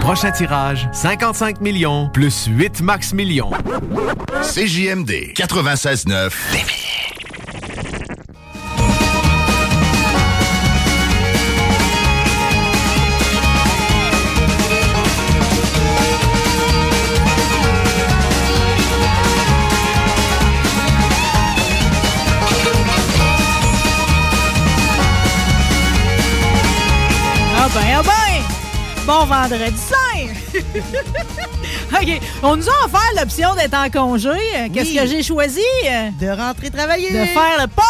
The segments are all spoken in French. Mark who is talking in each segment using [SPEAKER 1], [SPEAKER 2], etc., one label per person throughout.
[SPEAKER 1] Prochain tirage, 55 millions plus 8 max millions.
[SPEAKER 2] CJMD 96.9.
[SPEAKER 3] Bon vendredi saint! OK, on nous a offert l'option d'être en congé. Qu'est-ce
[SPEAKER 4] Oui.
[SPEAKER 3] que j'ai choisi?
[SPEAKER 4] De rentrer travailler.
[SPEAKER 3] De faire le party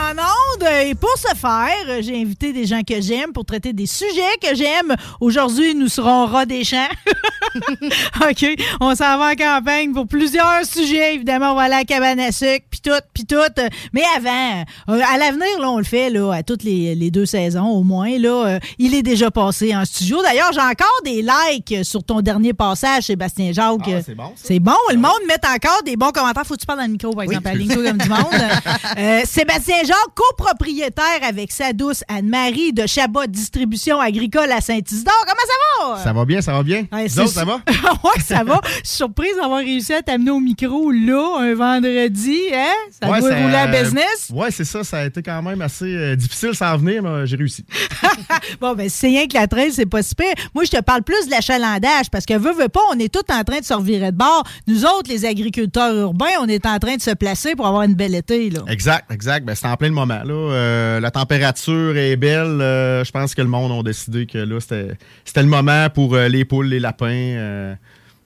[SPEAKER 3] en ondes. Et pour ce faire, j'ai invité des gens que j'aime pour traiter des sujets que j'aime. Aujourd'hui, nous serons rat des champs. OK, on s'en va en campagne pour plusieurs sujets. Évidemment, on va aller à la cabane à sucre, puis tout, puis tout. Mais avant, euh, à l'avenir, là, on le fait là, à toutes les, les deux saisons au moins. Là, euh, il est déjà passé en studio. D'ailleurs, j'ai encore des likes sur ton dernier passage, Sébastien Jacques.
[SPEAKER 4] Ah, c'est bon.
[SPEAKER 3] C'est bon. Le monde met encore des bons commentaires. Faut que tu parles dans le micro, par exemple, aligne-toi comme du monde. Euh, Sébastien Jacques, copropriétaire avec sa douce Anne-Marie de Chabot Distribution Agricole à Saint-Isidore. Comment ça va?
[SPEAKER 4] Ça va bien, ça va bien.
[SPEAKER 3] Ouais,
[SPEAKER 4] autres, ça va?
[SPEAKER 3] ouais, ça va. Je suis surprise d'avoir réussi à t'amener au micro là, un vendredi. Hein? Ça
[SPEAKER 4] Ouais,
[SPEAKER 3] doit
[SPEAKER 4] ça-
[SPEAKER 3] rouler à business.
[SPEAKER 4] Ouais, c'est ça. Ça a été quand même assez euh, difficile sans venir, mais j'ai réussi.
[SPEAKER 3] Bon, ben, c'est rien que la traîne, c'est pas si pire. Moi, je te parle plus de l'achalandage parce que, veux, veux pas, on est tous en train de se revirer de bord. Nous autres, les agriculteurs urbains, on est en train de se placer pour avoir une belle été.
[SPEAKER 4] Exact, exact. Ben, c'est en plein le moment. Là. Euh, la température est belle. Euh, je pense que le monde a décidé que là, c'était c'était le moment pour euh, les poules, les lapins.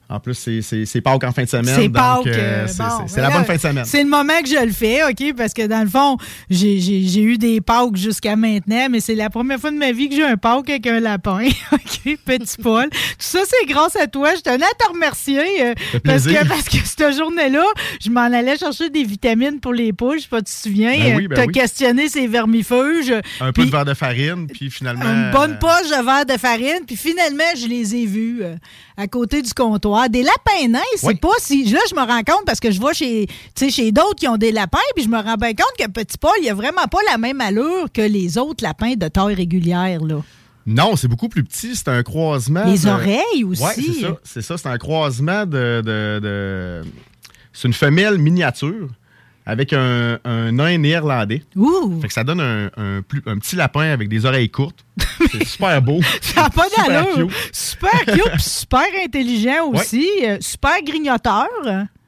[SPEAKER 4] En plus, c'est- Pâques en fin de semaine.
[SPEAKER 3] C'est Pâques.
[SPEAKER 4] euh,
[SPEAKER 3] euh,
[SPEAKER 4] c'est
[SPEAKER 3] bon,
[SPEAKER 4] c'est- c'est la bonne fin de semaine.
[SPEAKER 3] C'est le moment que je le fais, OK? Parce que dans le fond, j'ai- eu des Pâques jusqu'à maintenant, mais c'est la première fois de ma vie que j'ai un Pâques avec un lapin. OK? Petit Paul. Tout ça, c'est grâce à toi. Je tenais à te remercier. euh, parce, que, parce que cette journée-là, je m'en allais chercher des vitamines pour les poules. Je sais pas, tu te souviens?
[SPEAKER 4] Ben oui, ben
[SPEAKER 3] T'as
[SPEAKER 4] oui.
[SPEAKER 3] questionné ces vermifuges.
[SPEAKER 4] Un peu de verre de farine, puis finalement.
[SPEAKER 3] une bonne poche de verre de farine, puis finalement, je les ai vus à côté du comptoir. Des lapins nains, c'est
[SPEAKER 4] Oui.
[SPEAKER 3] pas si. Là, je me rends compte parce que je vois chez, d'autres qui ont des lapins, puis je me rends bien compte que Petit Paul, il a vraiment pas la même allure que les autres lapins de taille régulière. Là.
[SPEAKER 4] Non, c'est beaucoup plus petit. C'est un croisement.
[SPEAKER 3] Les
[SPEAKER 4] de-
[SPEAKER 3] oreilles aussi.
[SPEAKER 4] C'est ça. C'est ça. C'est un croisement de. de- de- C'est une femelle miniature avec un, un nain néerlandais.
[SPEAKER 3] Ouh!
[SPEAKER 4] Fait que ça donne un, un plus, un petit lapin avec des oreilles courtes. C'est super beau.
[SPEAKER 3] Ça n'a pas
[SPEAKER 4] Super cute.
[SPEAKER 3] Super cute, super intelligent aussi. euh, super grignoteur.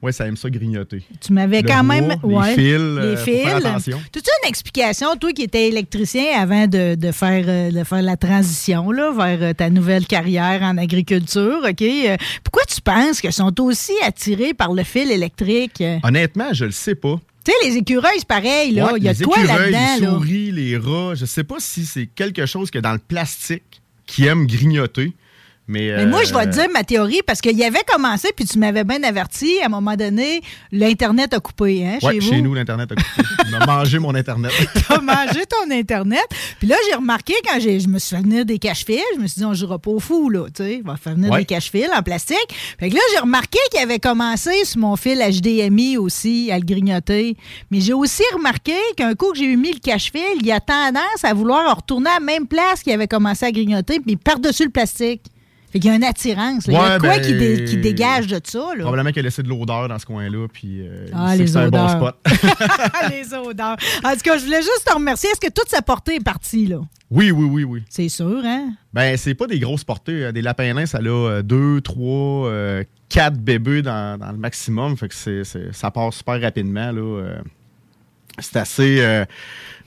[SPEAKER 4] Ouais, ça aime ça grignoter.
[SPEAKER 3] Tu m'avais quand même.
[SPEAKER 4] les
[SPEAKER 3] ouais,
[SPEAKER 4] fils,
[SPEAKER 3] les
[SPEAKER 4] euh, faire
[SPEAKER 3] fils.
[SPEAKER 4] attention.
[SPEAKER 3] Une explication, toi qui étais électricien avant de, de faire, euh, de faire la transition là, vers ta nouvelle carrière en agriculture, OK? Pourquoi tu penses qu'ils sont aussi attirés par le fil électrique?
[SPEAKER 4] Honnêtement, je le sais pas.
[SPEAKER 3] Tu sais, les écureuils, c'est pareil, là.
[SPEAKER 4] Ouais,
[SPEAKER 3] Il y a
[SPEAKER 4] les écureuils,
[SPEAKER 3] là-dedans,
[SPEAKER 4] les
[SPEAKER 3] là?
[SPEAKER 4] souris, les rats, je sais pas si c'est quelque chose que dans le plastique qui aime grignoter. Mais,
[SPEAKER 3] Mais moi, je vais
[SPEAKER 4] euh,
[SPEAKER 3] te dire ma théorie, parce qu'il y avait commencé, puis tu m'avais bien averti, à un moment donné, l'Internet a coupé, hein,
[SPEAKER 4] Ouais,
[SPEAKER 3] chez
[SPEAKER 4] chez,
[SPEAKER 3] vous?
[SPEAKER 4] nous, l'Internet a coupé. Il m'a mangé mon Internet.
[SPEAKER 3] T'as mangé ton Internet? Puis là, j'ai remarqué quand je me suis fait venir des cache-fils, je me suis dit, on jouera pas au fou, là, tu sais. On va faire venir
[SPEAKER 4] Ouais.
[SPEAKER 3] des cache-fils en plastique. Fait que là, j'ai remarqué qu'il avait commencé sur mon fil HDMI aussi à le grignoter. Mais j'ai aussi remarqué qu'un coup que j'ai eu mis le cache-fil, il a tendance à vouloir retourner à la même place qu'il avait commencé à grignoter, puis par-dessus le plastique. Fait qu'il y a une attirance. là. Il y a quoi
[SPEAKER 4] ben,
[SPEAKER 3] qui, dé- qui dégage de ça. Là?
[SPEAKER 4] Probablement qu'elle a laissé de l'odeur dans ce coin-là, puis euh,
[SPEAKER 3] Ah, les
[SPEAKER 4] c'est un bon
[SPEAKER 3] odeurs.
[SPEAKER 4] spot.
[SPEAKER 3] les odeurs. En tout cas, je voulais juste te remercier. Est-ce que toute sa portée est partie, là?
[SPEAKER 4] oui, oui, oui, oui.
[SPEAKER 3] C'est sûr, hein?
[SPEAKER 4] Ben, c'est pas des grosses portées. euh, Des lapins nains, ça a euh, deux, trois, euh, quatre bébés dans, dans le maximum. Fait que c'est, ça part super rapidement. Là, c'est assez. euh,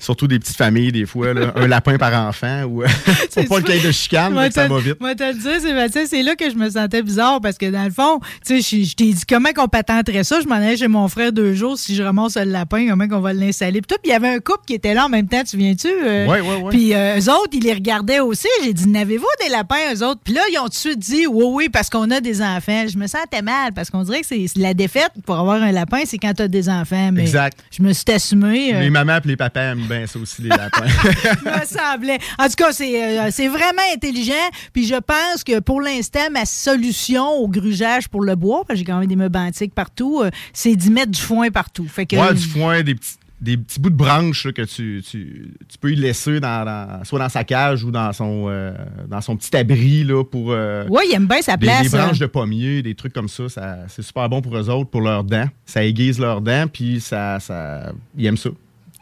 [SPEAKER 4] surtout des petites familles, des fois. là, un lapin par enfant. Ou,
[SPEAKER 3] C'est
[SPEAKER 4] pour pas qu'il y ait de chicane,
[SPEAKER 3] Moi,
[SPEAKER 4] ça va vite.
[SPEAKER 3] Moi, le dire, Sébastien, c'est là que je me sentais bizarre parce que dans le fond, tu sais, je, t'ai dit comment qu'on patenterait ça. Je m'en allais chez mon frère deux jours si je ramasse le lapin, comment qu'on va l'installer. Puis tout, puis il y avait un couple qui était là en même temps, tu viens-tu? euh?
[SPEAKER 4] Ouais, ouais, ouais.
[SPEAKER 3] Puis euh, eux autres, ils les regardaient aussi. J'ai dit, n'avez-vous des lapins, eux autres? Puis là, ils ont tout de suite dit, oui, oui, parce qu'on a des enfants. Je me sentais mal parce qu'on dirait que c'est la défaite pour avoir un lapin, c'est quand t'as des enfants. Mais
[SPEAKER 4] Exact.
[SPEAKER 3] Je me suis assumé. euh,
[SPEAKER 4] Les mamans et les papas aiment bien ça aussi, les lapins.
[SPEAKER 3] me semblait. En tout cas, c'est euh, c'est vraiment intelligent. Puis je pense que pour l'instant, ma solution au grugeage pour le bois, parce que j'ai quand même des meubles antiques partout, euh, c'est d'y mettre du foin partout. Fait que,
[SPEAKER 4] ouais, du foin, des petits, des petits bouts de branches là, que tu, tu, tu peux y laisser dans, dans- soit dans sa cage ou dans son, euh, dans son petit abri là, pour. euh,
[SPEAKER 3] Ouais, il aime bien sa place.
[SPEAKER 4] des branches
[SPEAKER 3] euh.
[SPEAKER 4] de pommier, des trucs comme ça, ça c'est super bon pour eux autres, pour leurs dents. Ça aiguise leurs dents, puis ça, ça, ils aiment ça.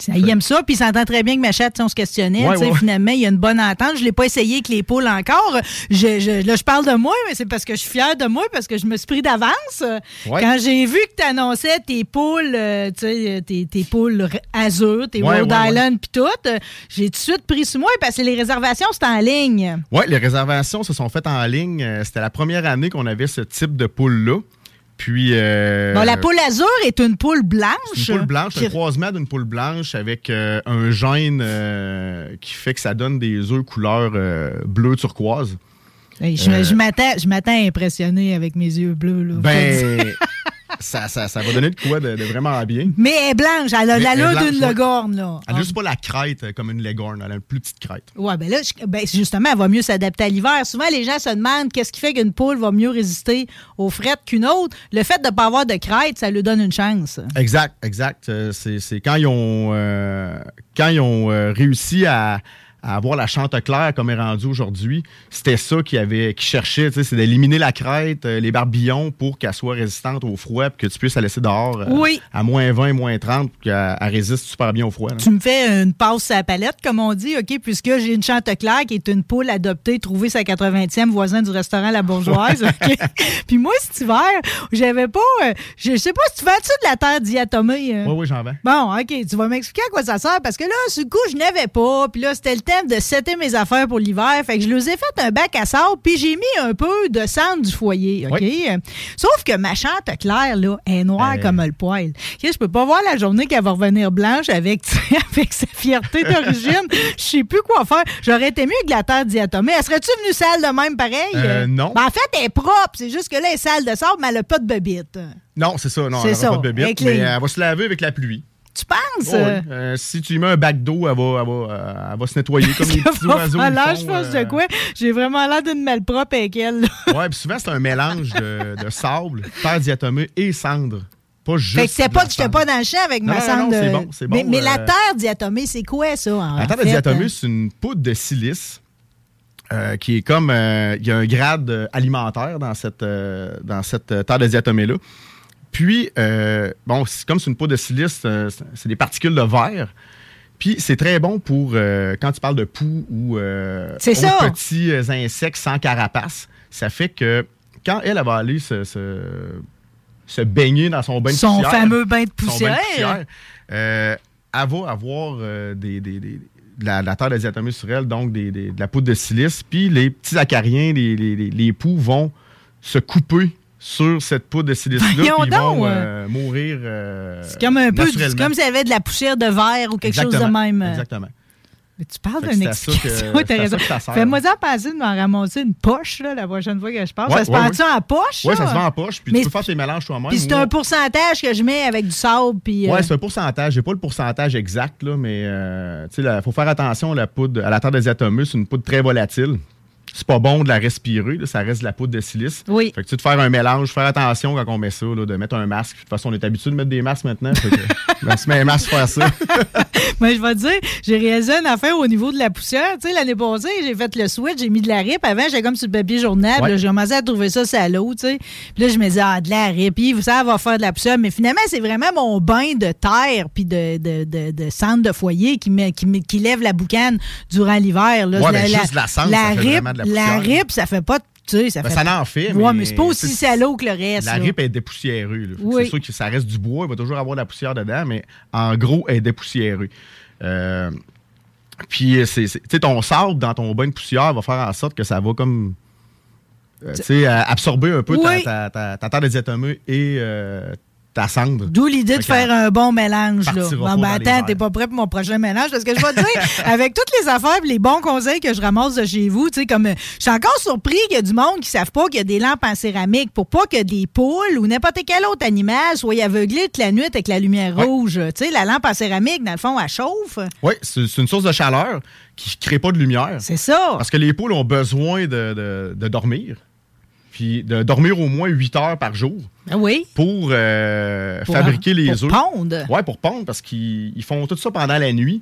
[SPEAKER 3] Ça, il aime ça, puis il s'entend très bien que ma chatte, si on se questionnait.
[SPEAKER 4] Ouais.
[SPEAKER 3] Finalement, il y a une bonne entente. Je l'ai pas essayé avec les poules encore. Je, je- là, je parle de moi, mais c'est parce que je suis fière de moi, parce que je me suis pris d'avance.
[SPEAKER 4] Ouais.
[SPEAKER 3] Quand j'ai vu que tu annonçais tes poules, euh, tu sais, tes, tes poules azur, tes
[SPEAKER 4] ouais.
[SPEAKER 3] Island, puis tout, euh, j'ai tout de suite pris sur moi parce que les réservations, c'était en ligne.
[SPEAKER 4] Ouais, les réservations se sont faites en ligne. Euh, C'était la première année qu'on avait ce type de poule-là. Puis. euh,
[SPEAKER 3] Bon, la poule azur est une poule blanche.
[SPEAKER 4] Une poule blanche,
[SPEAKER 3] qui-
[SPEAKER 4] un croisement d'une poule blanche avec euh, un gène euh, qui fait que ça donne des œufs couleur bleu turquoise.
[SPEAKER 3] Hey, je je m'attends je m'attends à impressionner avec mes yeux bleus. Là.
[SPEAKER 4] Ben, ça, ça, ça va donner de quoi de, de vraiment bien.
[SPEAKER 3] Mais elle est blanche, elle a l'allure d'une
[SPEAKER 4] ouais.
[SPEAKER 3] legorne. Là.
[SPEAKER 4] Elle n'a juste pas la crête euh, comme une leghorn, elle a une plus petite crête.
[SPEAKER 3] Ouais, ben là, je- ben, justement, elle va mieux s'adapter à l'hiver. Souvent, les gens se demandent qu'est-ce qui fait qu'une poule va mieux résister aux frettes qu'une autre. Le fait de ne pas avoir de crête, ça lui donne une chance.
[SPEAKER 4] Exact, exact. Euh, C'est c'est quand ils ont, euh, quand ils ont euh, réussi à, à avoir la chanteclair comme est rendu aujourd'hui, c'était ça qu'ils cherchaient, tu sais, c'est d'éliminer la crête, euh, les barbillons pour qu'elle soit résistante au froid puis que tu puisses la laisser dehors euh,
[SPEAKER 3] Oui.
[SPEAKER 4] à moins 20, moins 30 puis qu'elle elle résiste super bien au froid. là.
[SPEAKER 3] Tu me fais une passe à la palette, comme on dit, OK, puisque j'ai une chanteclair qui est une poule adoptée, trouvée sa 80e voisin du restaurant La Bourgeoise. Puis moi, cet hiver, j'avais pas. euh, je sais pas si tu vends-tu de la terre diatomée? euh?
[SPEAKER 4] Oui, oui, j'en vends.
[SPEAKER 3] Bon, OK, tu vas m'expliquer à quoi ça sert parce que là, le coup, je n'avais pas. Puis là, c'était le temps de setter mes affaires pour l'hiver. Fait que je leur ai fait un bac à sable, puis j'ai mis un peu de cendre du foyer, OK? Sauf que ma chante claire, là, est noire
[SPEAKER 4] Euh.
[SPEAKER 3] comme le poil. Je peux pas voir la journée qu'elle va revenir blanche avec, avec sa fierté d'origine. Je sais plus quoi faire. J'aurais été mieux que la terre diatomée. Elle serait-tu venue sale de même pareil?
[SPEAKER 4] Euh, non.
[SPEAKER 3] Ben, en fait, elle est propre. C'est juste que là, elle est sale de sable, mais elle a pas de bebite.
[SPEAKER 4] Non, c'est ça, non, elle n'a pas de bébête,
[SPEAKER 3] avec
[SPEAKER 4] mais elle va se laver avec la pluie.
[SPEAKER 3] Tu penses?
[SPEAKER 4] Oh, oui. Euh, si tu lui mets un bac d'eau, elle va, elle, va, euh, elle va se nettoyer comme les petits oiseaux.
[SPEAKER 3] je
[SPEAKER 4] euh.
[SPEAKER 3] de quoi? J'ai vraiment l'air d'une malpropre avec elle. là.
[SPEAKER 4] Ouais, puis souvent, c'est un mélange de, de sable, terre diatomée et cendre. Pas juste.
[SPEAKER 3] Fait que c'est pas que j'étais pas dans le champ avec
[SPEAKER 4] Non,
[SPEAKER 3] ma
[SPEAKER 4] non,
[SPEAKER 3] cendre
[SPEAKER 4] non, bon, c'est
[SPEAKER 3] mais,
[SPEAKER 4] bon,
[SPEAKER 3] mais la
[SPEAKER 4] euh,
[SPEAKER 3] terre diatomée, c'est quoi ça? en
[SPEAKER 4] La terre
[SPEAKER 3] fait?
[SPEAKER 4] diatomée, c'est une poudre de silice euh, qui est comme. euh, Il y a un grade euh, alimentaire dans cette, euh, dans cette euh, terre de diatomée-là. Puis, euh, bon, c'est comme c'est une poudre de silice, euh, c'est- des particules de verre. Puis, c'est très bon pour euh, quand tu parles de poux ou euh, autres petits euh, insectes sans carapace. Ça fait que quand elle, elle va aller se, se, se baigner dans son bain de
[SPEAKER 3] Son
[SPEAKER 4] poussière,
[SPEAKER 3] fameux bain de
[SPEAKER 4] son bain
[SPEAKER 3] poussière.
[SPEAKER 4] poussière, euh, elle va avoir des, des- des- de la, de la terre de sur elle, donc de la poudre de silice. Puis les petits acariens, les, les, les- les poux vont se couper sur cette poudre de ils vont euh, mourir euh,
[SPEAKER 3] C'est comme un peu, c'est comme s'il y avait de la poussière de verre ou quelque chose de même.
[SPEAKER 4] Exactement.
[SPEAKER 3] Mais tu parles d'une
[SPEAKER 4] ça
[SPEAKER 3] explication. T'as
[SPEAKER 4] ça
[SPEAKER 3] raison.
[SPEAKER 4] ça.
[SPEAKER 3] Fais-moi en penser de m'en ramasser une poche là, la prochaine fois que je passe.
[SPEAKER 4] Ouais,
[SPEAKER 3] ça se
[SPEAKER 4] ouais,
[SPEAKER 3] passe en poche?
[SPEAKER 4] Oui, ça se vend en poche, puis
[SPEAKER 3] Mais
[SPEAKER 4] tu peux faire tes mélanges toi-même.
[SPEAKER 3] Puis c'est un pourcentage que je mets avec du sable. Puis, euh,
[SPEAKER 4] Ouais, c'est un pourcentage. J'ai pas le pourcentage exact, là, mais euh, tu sais, il faut faire attention à la poudre, à la terre de diatomée. C'est une poudre très volatile. C'est pas bon de la respirer. là, ça reste de la poudre de silice.
[SPEAKER 3] Oui.
[SPEAKER 4] Fait que tu sais, de faire un mélange, faire attention quand on met ça, là, de mettre un masque. De toute façon, on est habitué de mettre des masques maintenant. Fait que, ben, on se met un masque pour faire ça.
[SPEAKER 3] Mais je vais te dire, j'ai réalisé une affaire au niveau de la poussière. Tu sais, l'année passée, j'ai fait le switch, j'ai mis de la rip. Avant, j'étais comme sur le papier journal.
[SPEAKER 4] Ouais.
[SPEAKER 3] J'ai commencé à trouver ça salaud, tu sais. Puis là, je me disais, ah, de la rip, puis ça va faire de la poussière. Mais finalement, c'est vraiment mon bain de terre puis de, de, de, de cendre de foyer qui, met, qui, qui lève la boucane durant l'hiver.
[SPEAKER 4] Ouais, ben, juste la cendre, ça fait
[SPEAKER 3] rip,
[SPEAKER 4] de la
[SPEAKER 3] rip, ça fait pas... Tu sais, ça
[SPEAKER 4] Ben,
[SPEAKER 3] fait
[SPEAKER 4] ça en fait,
[SPEAKER 3] Ouais,
[SPEAKER 4] mais
[SPEAKER 3] mais c'est pas aussi salaud que le reste.
[SPEAKER 4] La
[SPEAKER 3] là.
[SPEAKER 4] rip est dépoussiérée.
[SPEAKER 3] Oui.
[SPEAKER 4] C'est sûr que ça reste du bois, il va toujours avoir de la poussière dedans, mais en gros, elle est dépoussiérée. Euh, puis, tu sais, ton sable dans ton bain de poussière va faire en sorte que ça va comme. euh, tu sais, euh, absorber un peu ta- ta, ta, ta terre de diatomée et euh, ta cendre.
[SPEAKER 3] D'où l'idée de faire un bon mélange. Là. Bon, ben, attends, t'es pas prêt pour mon prochain mélange parce que je vais te dire, avec toutes les affaires et les bons conseils que je ramasse de chez vous, tu sais, comme euh, je suis encore surpris qu'il y a du monde qui savent pas qu'il y a des lampes en céramique pour pas que des poules ou n'importe quel autre animal soient aveuglés toute la nuit avec la lumière rouge. Tu sais, la lampe en céramique, dans le fond, elle chauffe.
[SPEAKER 4] Oui, c'est, c'est une source de chaleur qui ne crée pas de lumière.
[SPEAKER 3] C'est ça.
[SPEAKER 4] Parce que les poules ont besoin de, de- de dormir. Puis de dormir au moins 8 heures par jour
[SPEAKER 3] Ah oui?
[SPEAKER 4] pour, euh,
[SPEAKER 3] Pour-
[SPEAKER 4] fabriquer les
[SPEAKER 3] pour
[SPEAKER 4] œufs.
[SPEAKER 3] pondre?
[SPEAKER 4] Ouais, pour pondre, parce qu'ils ils font tout ça pendant la nuit.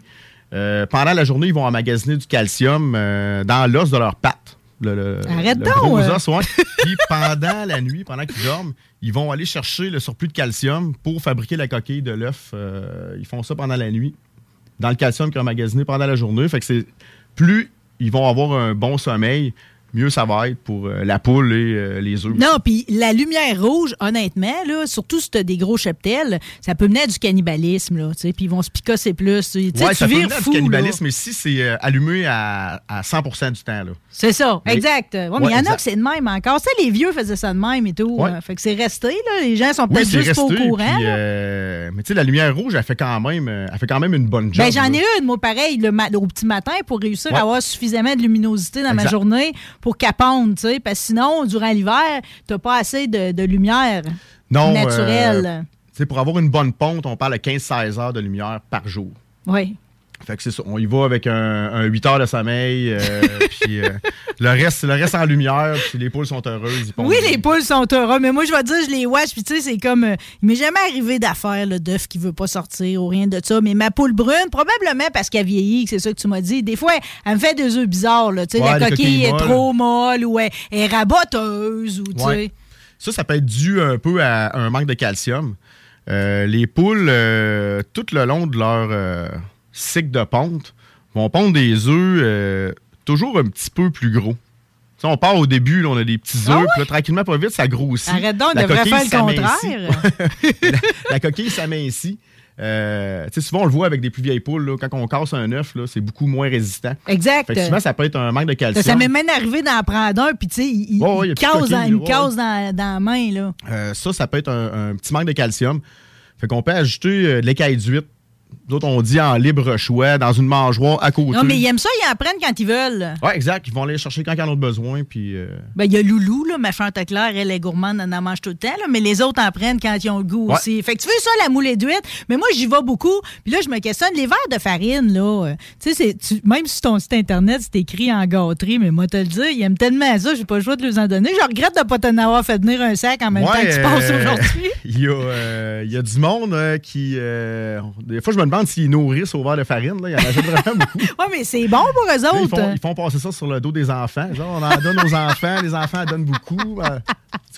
[SPEAKER 4] Euh, pendant la journée, ils vont emmagasiner du calcium euh, dans l'os de leurs pattes. Le, le-
[SPEAKER 3] Arrête
[SPEAKER 4] le
[SPEAKER 3] donc,
[SPEAKER 4] gros os, ouais. Puis pendant la nuit, pendant qu'ils dorment, ils vont aller chercher le surplus de calcium pour fabriquer la coquille de l'œuf. Ils font ça pendant la nuit, dans le calcium qu'ils ont emmagasiné pendant la journée. Fait que c'est plus ils vont avoir un bon sommeil, mieux ça va être pour euh, la poule et euh, les œufs.
[SPEAKER 3] Non, puis la lumière rouge, honnêtement, là, surtout si t'as des gros cheptels, ça peut mener à du cannibalisme, là, tu sais, puis ils vont se picasser plus. Tu tu
[SPEAKER 4] ça peut mener à du cannibalisme, mais si c'est euh, allumé à, à 100 du temps. Là.
[SPEAKER 3] C'est ça,
[SPEAKER 4] Mais-
[SPEAKER 3] exact. Ouais, mais il y en a que c'est de même encore. Tu sais, les vieux faisaient ça de même et tout.
[SPEAKER 4] Ouais.
[SPEAKER 3] fait que c'est resté, là. Les gens sont
[SPEAKER 4] Oui,
[SPEAKER 3] peut-être juste pas au courant.
[SPEAKER 4] puis, mais tu sais, la lumière rouge, elle fait quand même, elle fait quand même une bonne job.
[SPEAKER 3] Ben, j'en ai une, moi, pareil, le au petit matin pour réussir à avoir suffisamment de luminosité dans ma journée pour qu'elle ponde, tu sais. Parce que sinon, durant l'hiver, t'as pas assez de, de lumière
[SPEAKER 4] Non, euh,
[SPEAKER 3] naturelle.
[SPEAKER 4] tu sais, pour avoir une bonne ponte, on parle de 15-16 heures de lumière par jour.
[SPEAKER 3] Oui.
[SPEAKER 4] Fait que c'est ça. On y va avec un, un 8 heures de sommeil, euh, puis euh, le, reste, le reste en lumière, puis les poules sont heureuses.
[SPEAKER 3] Oui, les poules sont heureux, mais moi, je vais te dire, je les watch, puis tu sais, c'est comme. euh, il m'est jamais arrivé d'affaire, le d'œuf qui veut pas sortir ou rien de ça. Mais ma poule brune, probablement parce qu'elle vieillit, c'est ça que tu m'as dit. Des fois, elle me fait des œufs bizarres, là. Tu sais,
[SPEAKER 4] Ouais,
[SPEAKER 3] la coquille est
[SPEAKER 4] molles.
[SPEAKER 3] trop molle ou elle elle est raboteuse ou, tu
[SPEAKER 4] Ouais.
[SPEAKER 3] sais.
[SPEAKER 4] Ça, ça peut être dû un peu à un manque de calcium. Euh, les poules, tout le long de leur cycle de ponte, vont pondre des œufs euh, toujours un petit peu plus gros. On part au début, là, on a des petits œufs,
[SPEAKER 3] Ah ouais?
[SPEAKER 4] puis là, tranquillement, pas vite, ça grossit.
[SPEAKER 3] Arrête donc,
[SPEAKER 4] La
[SPEAKER 3] il devrait faire le contraire.
[SPEAKER 4] la coquille s'amincit. Euh, tu sais, souvent, on le voit avec des plus vieilles poules. là, quand on casse un œuf, c'est beaucoup moins résistant.
[SPEAKER 3] exact.
[SPEAKER 4] Fait que souvent, ça peut être un manque de calcium.
[SPEAKER 3] ça m'est même arrivé d'en prendre un, puis tu sais, il,
[SPEAKER 4] ouais, il
[SPEAKER 3] il dans, la main, là.
[SPEAKER 4] Euh, ça, ça peut être un, un petit manque de calcium. Fait qu'on peut ajouter euh, de l'écaille d'huître. D'autres, on dit en libre choix, dans une mangeoire à côté.
[SPEAKER 3] Non, mais ils aiment ça, ils en prennent quand ils veulent.
[SPEAKER 4] Ouais, exact. Ils vont aller chercher quand ils en ont besoin. Puis, euh,
[SPEAKER 3] Ben, il y a Loulou, là, ma chante claire, elle est gourmande, elle en mange tout le temps, là, mais les autres en prennent quand ils ont le goût
[SPEAKER 4] Ouais.
[SPEAKER 3] aussi. Fait que tu veux ça, la moulée d'huître, mais moi, j'y vais beaucoup. Puis là, je me questionne, les verres de farine, là, euh, tu sais, même sur ton site Internet, c'est écrit en gâterie, mais moi, te le dire, ils aiment tellement ça, j'ai pas le choix de les en donner. Je regrette de pas t'en avoir fait venir un sac en même temps que tu passes
[SPEAKER 4] euh,
[SPEAKER 3] aujourd'hui.
[SPEAKER 4] Il y, a, il y a du monde qui. des fois, je me demande s'ils nourrissent au verre de farine. Là. Il y en a vraiment beaucoup.
[SPEAKER 3] Ouais, mais c'est bon pour eux
[SPEAKER 4] Là, ils,
[SPEAKER 3] autres.
[SPEAKER 4] font, ils font passer ça sur le dos des enfants. Genre, on en donne aux enfants, les enfants en donnent beaucoup. Euh,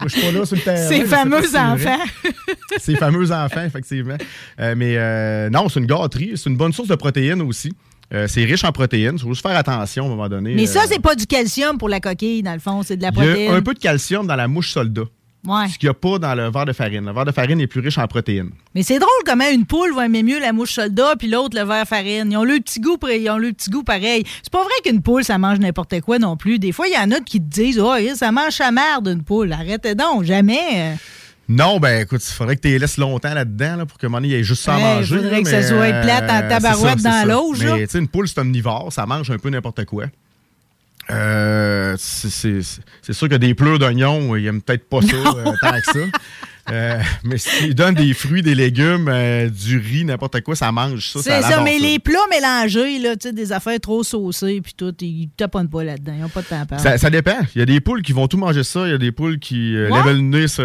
[SPEAKER 4] je suis pas là sur le terrain.
[SPEAKER 3] Ces
[SPEAKER 4] je
[SPEAKER 3] fameux
[SPEAKER 4] si
[SPEAKER 3] enfants.
[SPEAKER 4] Ces fameux enfants, effectivement. Euh, mais euh, non, c'est une gâterie. C'est une bonne source de protéines aussi. Euh, c'est riche en protéines. Il faut juste faire attention à un moment donné.
[SPEAKER 3] Mais ça,
[SPEAKER 4] Euh,
[SPEAKER 3] c'est pas du calcium pour la coquille, dans le fond, c'est de la
[SPEAKER 4] Il
[SPEAKER 3] protéine.
[SPEAKER 4] y a un peu de calcium dans la mouche soldat.
[SPEAKER 3] Ouais.
[SPEAKER 4] Ce qu'il n'y a pas dans le verre de farine. Le verre de farine est plus riche en protéines.
[SPEAKER 3] Mais c'est drôle comment une poule va aimer mieux la mouche soldat puis l'autre le verre farine. Ils ont le petit goût, ils ont le petit goût pareil. C'est pas vrai qu'une poule ça mange n'importe quoi non plus. Des fois il y en a qui te disent "Oh, ça mange sa merde une poule." Arrêtez donc, jamais.
[SPEAKER 4] Non, ben écoute, il faudrait que tu les laisses longtemps là-dedans là, pour que mon il ait juste ça à
[SPEAKER 3] Ouais,
[SPEAKER 4] manger.
[SPEAKER 3] faudrait
[SPEAKER 4] là,
[SPEAKER 3] que ça soit plate en
[SPEAKER 4] euh,
[SPEAKER 3] tabarouette
[SPEAKER 4] ça,
[SPEAKER 3] dans l'auge.
[SPEAKER 4] Mais tu sais, une poule, c'est omnivore. Ça mange un peu n'importe quoi. Euh, c'est- sûr que des pleurs d'oignons, ils aiment peut-être pas ça euh, tant que ça. Euh, mais s'ils donnent des fruits, des légumes, euh, du riz, n'importe quoi, ça mange ça.
[SPEAKER 3] C'est ça, mais les plats mélangés, là, des affaires trop saucées, puis tout, ils taponnent pas là-dedans. Ils n'ont pas de temps à
[SPEAKER 4] ça, ça, dépend. Il y a des poules qui vont tout manger ça. Il y a des poules qui euh, lèvent le nez sur,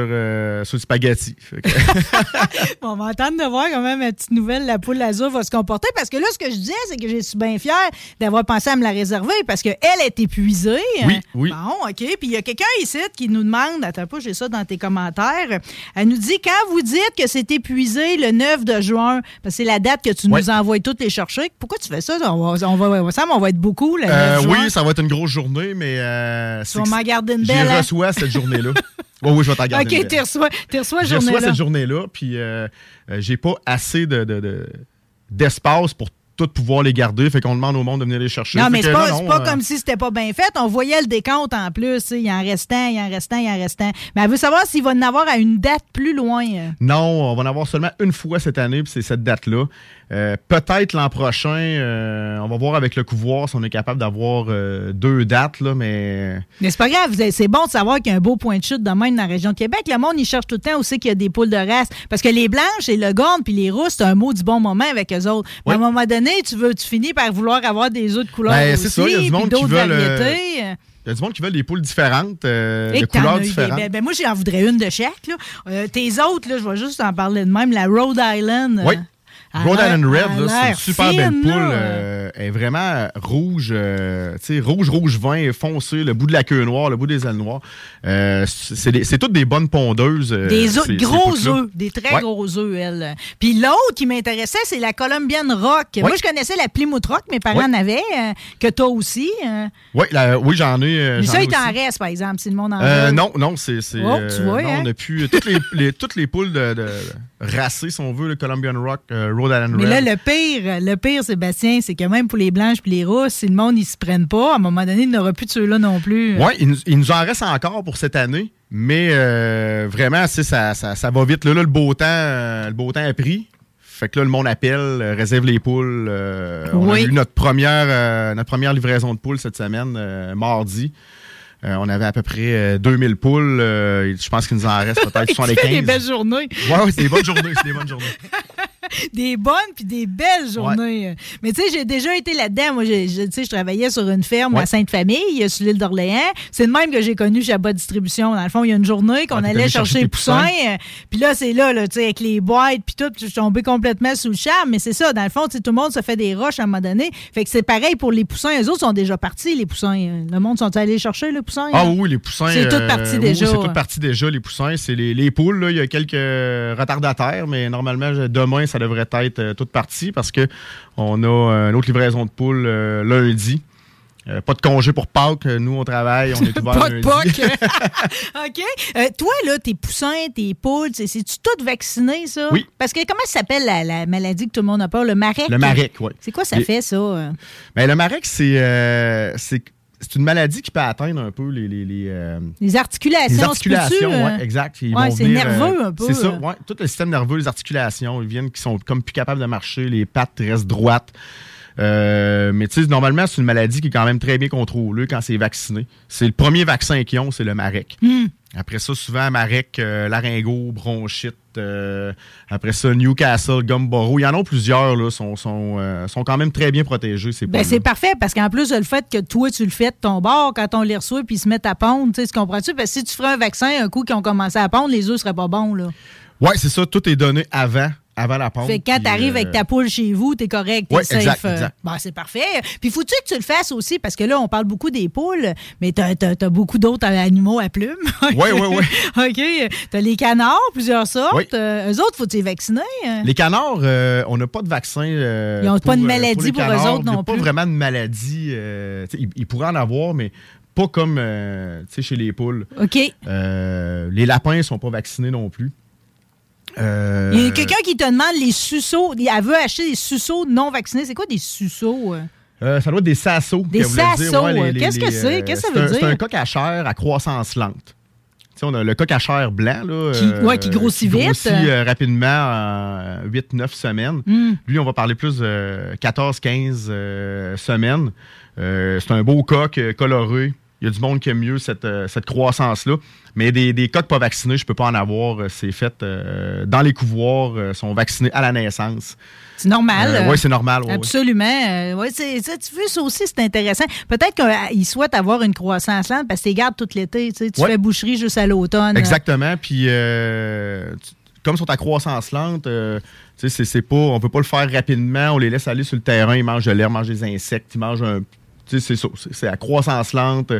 [SPEAKER 4] sur le spaghetti.
[SPEAKER 3] on va attendre de voir comment ma petite nouvelle, la poule azur, va se comporter. Parce que là, ce que je disais, c'est que je suis bien fière d'avoir pensé à me la réserver parce qu'elle est épuisée.
[SPEAKER 4] Oui, oui.
[SPEAKER 3] Bon, OK. Puis il y a quelqu'un ici qui nous demande, attends pas, j'ai ça dans tes commentaires. Elle nous dit quand vous dites que c'est épuisé le 9 de juin, parce que c'est la date que tu nous envoies toutes les chercher, pourquoi tu fais ça? On va, on va, on va être beaucoup. Le
[SPEAKER 4] euh, Oui, ça va être une grosse journée, mais. Euh,
[SPEAKER 3] tu vas m'en garder une belle.
[SPEAKER 4] Je hein? reçois cette journée-là. Oui, oui, je vais t'en garder.
[SPEAKER 3] OK, tu reçois, reçois,
[SPEAKER 4] Je reçois cette journée-là, puis euh, euh, j'ai pas assez de, d'espace pour tout pouvoir les garder. Fait qu'on demande au monde de venir les chercher.
[SPEAKER 3] Non, mais c'est pas, pas euh, comme si c'était pas bien fait. On voyait le décompte en plus. Il y en restant, il y en restant, il y en restant. Mais elle veut savoir s'il va en avoir à une date plus loin.
[SPEAKER 4] Non, on va en avoir seulement une fois cette année, puis c'est cette date-là. Euh, peut-être l'an prochain, euh, on va voir avec le couvoir si on est capable d'avoir euh, deux dates, là, mais.
[SPEAKER 3] Mais c'est pas grave, c'est bon de savoir qu'il y a un beau point de chute de même dans la région de Québec. Le monde, il cherche tout le temps aussi qu'il y a des poules de race. Parce que les blanches et le gorne puis les rousses, c'est un mot du bon moment avec eux autres. Mais à un moment donné, tu veux, tu finis par vouloir avoir des autres couleurs. Ben, c'est ça, il y a du monde qui veut.
[SPEAKER 4] Il y a du monde qui veut des poules différentes, de couleurs différentes.
[SPEAKER 3] Ben, ben, moi, j'en voudrais une de chaque. Là. tes autres, là, je vais juste en parler de même. La Rhode Island.
[SPEAKER 4] Oui. Rhode Island Red, c'est une super belle poule. Euh, elle est vraiment rouge, euh, tu sais, rouge, rouge vin, foncé, le bout de la queue noire, le bout des ailes noires. Euh, c'est toutes des bonnes pondeuses.
[SPEAKER 3] des gros œufs, des très gros œufs, elle. Puis l'autre qui m'intéressait, c'est la Colombian Rock. Moi, je connaissais la Plymouth Rock, mes parents en avaient, que toi aussi.
[SPEAKER 4] Oui, oui j'en ai.
[SPEAKER 3] Mais ça,
[SPEAKER 4] il
[SPEAKER 3] t'en reste, par exemple, si le monde en veut.
[SPEAKER 4] Non, non, c'est. Oh, tu vois, non, hein? on a pu. Toutes les, toutes les poules de, de racées, si on veut, le Colombian Rock,
[SPEAKER 3] mais là, le pire, le pire, Sébastien, c'est que même pour les blanches et les rousses, si le monde, ils se prennent pas, à un moment donné, il n'y aura plus de ceux-là non plus.
[SPEAKER 4] Oui, il, nous en reste encore pour cette année. Mais euh, vraiment, ça, ça, va vite. Là, le, beau temps, euh, le beau temps a pris. Fait que là, le monde appelle, euh, réserve les poules. on a eu notre première, notre première livraison de poules cette semaine, mardi. On avait à peu près 2000 poules. je pense qu'il nous en reste peut-être 75.
[SPEAKER 3] C'est des belles journées.
[SPEAKER 4] Oui, c'est des bonnes journées. C'est des bonnes journées.
[SPEAKER 3] des bonnes puis des belles journées. Mais tu sais, j'ai déjà été là-dedans. Moi, je, je travaillais sur une ferme à Sainte-Famille, sur l'île d'Orléans. C'est de même que j'ai connu Jabba Distribution. Dans le fond, il y a une journée qu'on allait chercher les poussins? Puis là, c'est là, là tu sais, avec les boîtes puis tout, je suis tombé complètement sous le charme. Mais c'est ça, dans le fond, tout le monde se fait des roches à un moment donné. Fait que c'est pareil pour les poussins. Les autres sont déjà partis, les poussins. Le monde sont allés chercher les poussins?
[SPEAKER 4] Ah oui, les poussins.
[SPEAKER 3] C'est tout parti déjà.
[SPEAKER 4] c'est tout parti déjà, les poussins. C'est les, les poules, là. Il y a quelques retardataires, mais normalement, demain, ça ça devrait être euh, toute partie parce qu'on a euh, une autre livraison de poules euh, lundi. pas de congé pour Pâques. Nous, on travaille. On est ouvert
[SPEAKER 3] Pas de Pâques. OK. toi, là, tes poussins, tes poules, c'est-tu tout vacciné, ça?
[SPEAKER 4] Oui.
[SPEAKER 3] Parce que comment ça s'appelle la, maladie que tout le monde a peur? Le marek?
[SPEAKER 4] Le marek, oui.
[SPEAKER 3] C'est quoi ça fait, ça?
[SPEAKER 4] Ben, le marek, c'est c'est une maladie qui peut atteindre un peu les. Les, les,
[SPEAKER 3] euh, les articulations. Les
[SPEAKER 4] articulations, oui,
[SPEAKER 3] euh?
[SPEAKER 4] exact.
[SPEAKER 3] Ouais, c'est nerveux euh, un peu.
[SPEAKER 4] C'est ça, oui. Tout le système nerveux, les articulations, ils viennent qui sont comme plus capables de marcher, les pattes restent droites. Mais tu sais, normalement, c'est une maladie qui est quand même très bien contrôlée quand c'est vacciné. C'est le premier vaccin qu'ils ont, c'est le MAREC.
[SPEAKER 3] Hmm.
[SPEAKER 4] Après ça, souvent, Marek, euh, Laryngo, Bronchite. Euh, après ça, Newcastle, Gumboro. Il y en a plusieurs, là, sont, sont, euh, sont quand même très bien protégés.
[SPEAKER 3] Ben, c'est parfait, parce qu'en plus, le fait que toi, tu le fais de ton bord, quand on les reçoit puis ils se mettent à pondre, tu comprends-tu? Parce que si tu ferais un vaccin, un coup qui ont commencé à pondre, les œufs seraient pas bons, là.
[SPEAKER 4] Oui, c'est ça. Tout est donné avant avant la ponte.
[SPEAKER 3] Fait que quand tu arrives avec ta poule chez vous, t'es correct, t'es safe.
[SPEAKER 4] Exact, exact.
[SPEAKER 3] Bon, c'est parfait. Puis faut-tu que tu le fasses aussi? Parce que là, on parle beaucoup des poules, mais t'as as, beaucoup d'autres animaux à plumes.
[SPEAKER 4] Oui, oui, oui.
[SPEAKER 3] OK. T'as les canards, plusieurs sortes. Oui. Euh, eux autres, faut-tu les vacciner? Hein?
[SPEAKER 4] Les canards, euh, on n'a pas de vaccin. Euh,
[SPEAKER 3] ils n'ont pas de maladie pour, eux autres non plus.
[SPEAKER 4] pas vraiment de maladie. Ils, ils, pourraient en avoir, mais pas comme chez les poules.
[SPEAKER 3] OK.
[SPEAKER 4] les lapins ne sont pas vaccinés non plus.
[SPEAKER 3] Euh, Il y a quelqu'un qui te demande les suceaux. Elle veut acheter des suceaux non vaccinés. C'est quoi des suceaux?
[SPEAKER 4] Euh? Euh, ça doit être des sassos.
[SPEAKER 3] Des sassos. Qu'est-ce que c'est? Qu'est-ce que ça veut dire?
[SPEAKER 4] C'est un coq à chair à croissance lente. on a le coq à chair blanc. Là,
[SPEAKER 3] qui, qui grossit vite.
[SPEAKER 4] Grossit rapidement en 8-9 semaines.
[SPEAKER 3] Hmm.
[SPEAKER 4] Lui, on va parler plus de 14-15 semaines. c'est un beau coq coloré. Il y a du monde qui aime mieux cette, euh, cette croissance-là. Mais des, des coqs pas vaccinés, je peux pas en avoir. Euh, C'est fait euh, dans les couvoirs, euh, sont vaccinés à la naissance.
[SPEAKER 3] C'est normal.
[SPEAKER 4] oui, c'est normal. ouais, ouais.
[SPEAKER 3] Absolument. Euh, ouais, c'est, ça, tu veux, ça aussi, c'est intéressant. Peut-être qu'ils souhaitent avoir une croissance lente parce que tu les gardes tout l'été. Tu, sais, tu
[SPEAKER 4] Ouais.
[SPEAKER 3] fais boucherie juste à l'automne.
[SPEAKER 4] Exactement. Puis, euh, comme sont à croissance lente, euh, c'est- c'est pas, on peut pas le faire rapidement. On les laisse aller sur le terrain, ils mangent de l'herbe, ils mangent des insectes, ils mangent un. C'est ça. C'est- à croissance lente.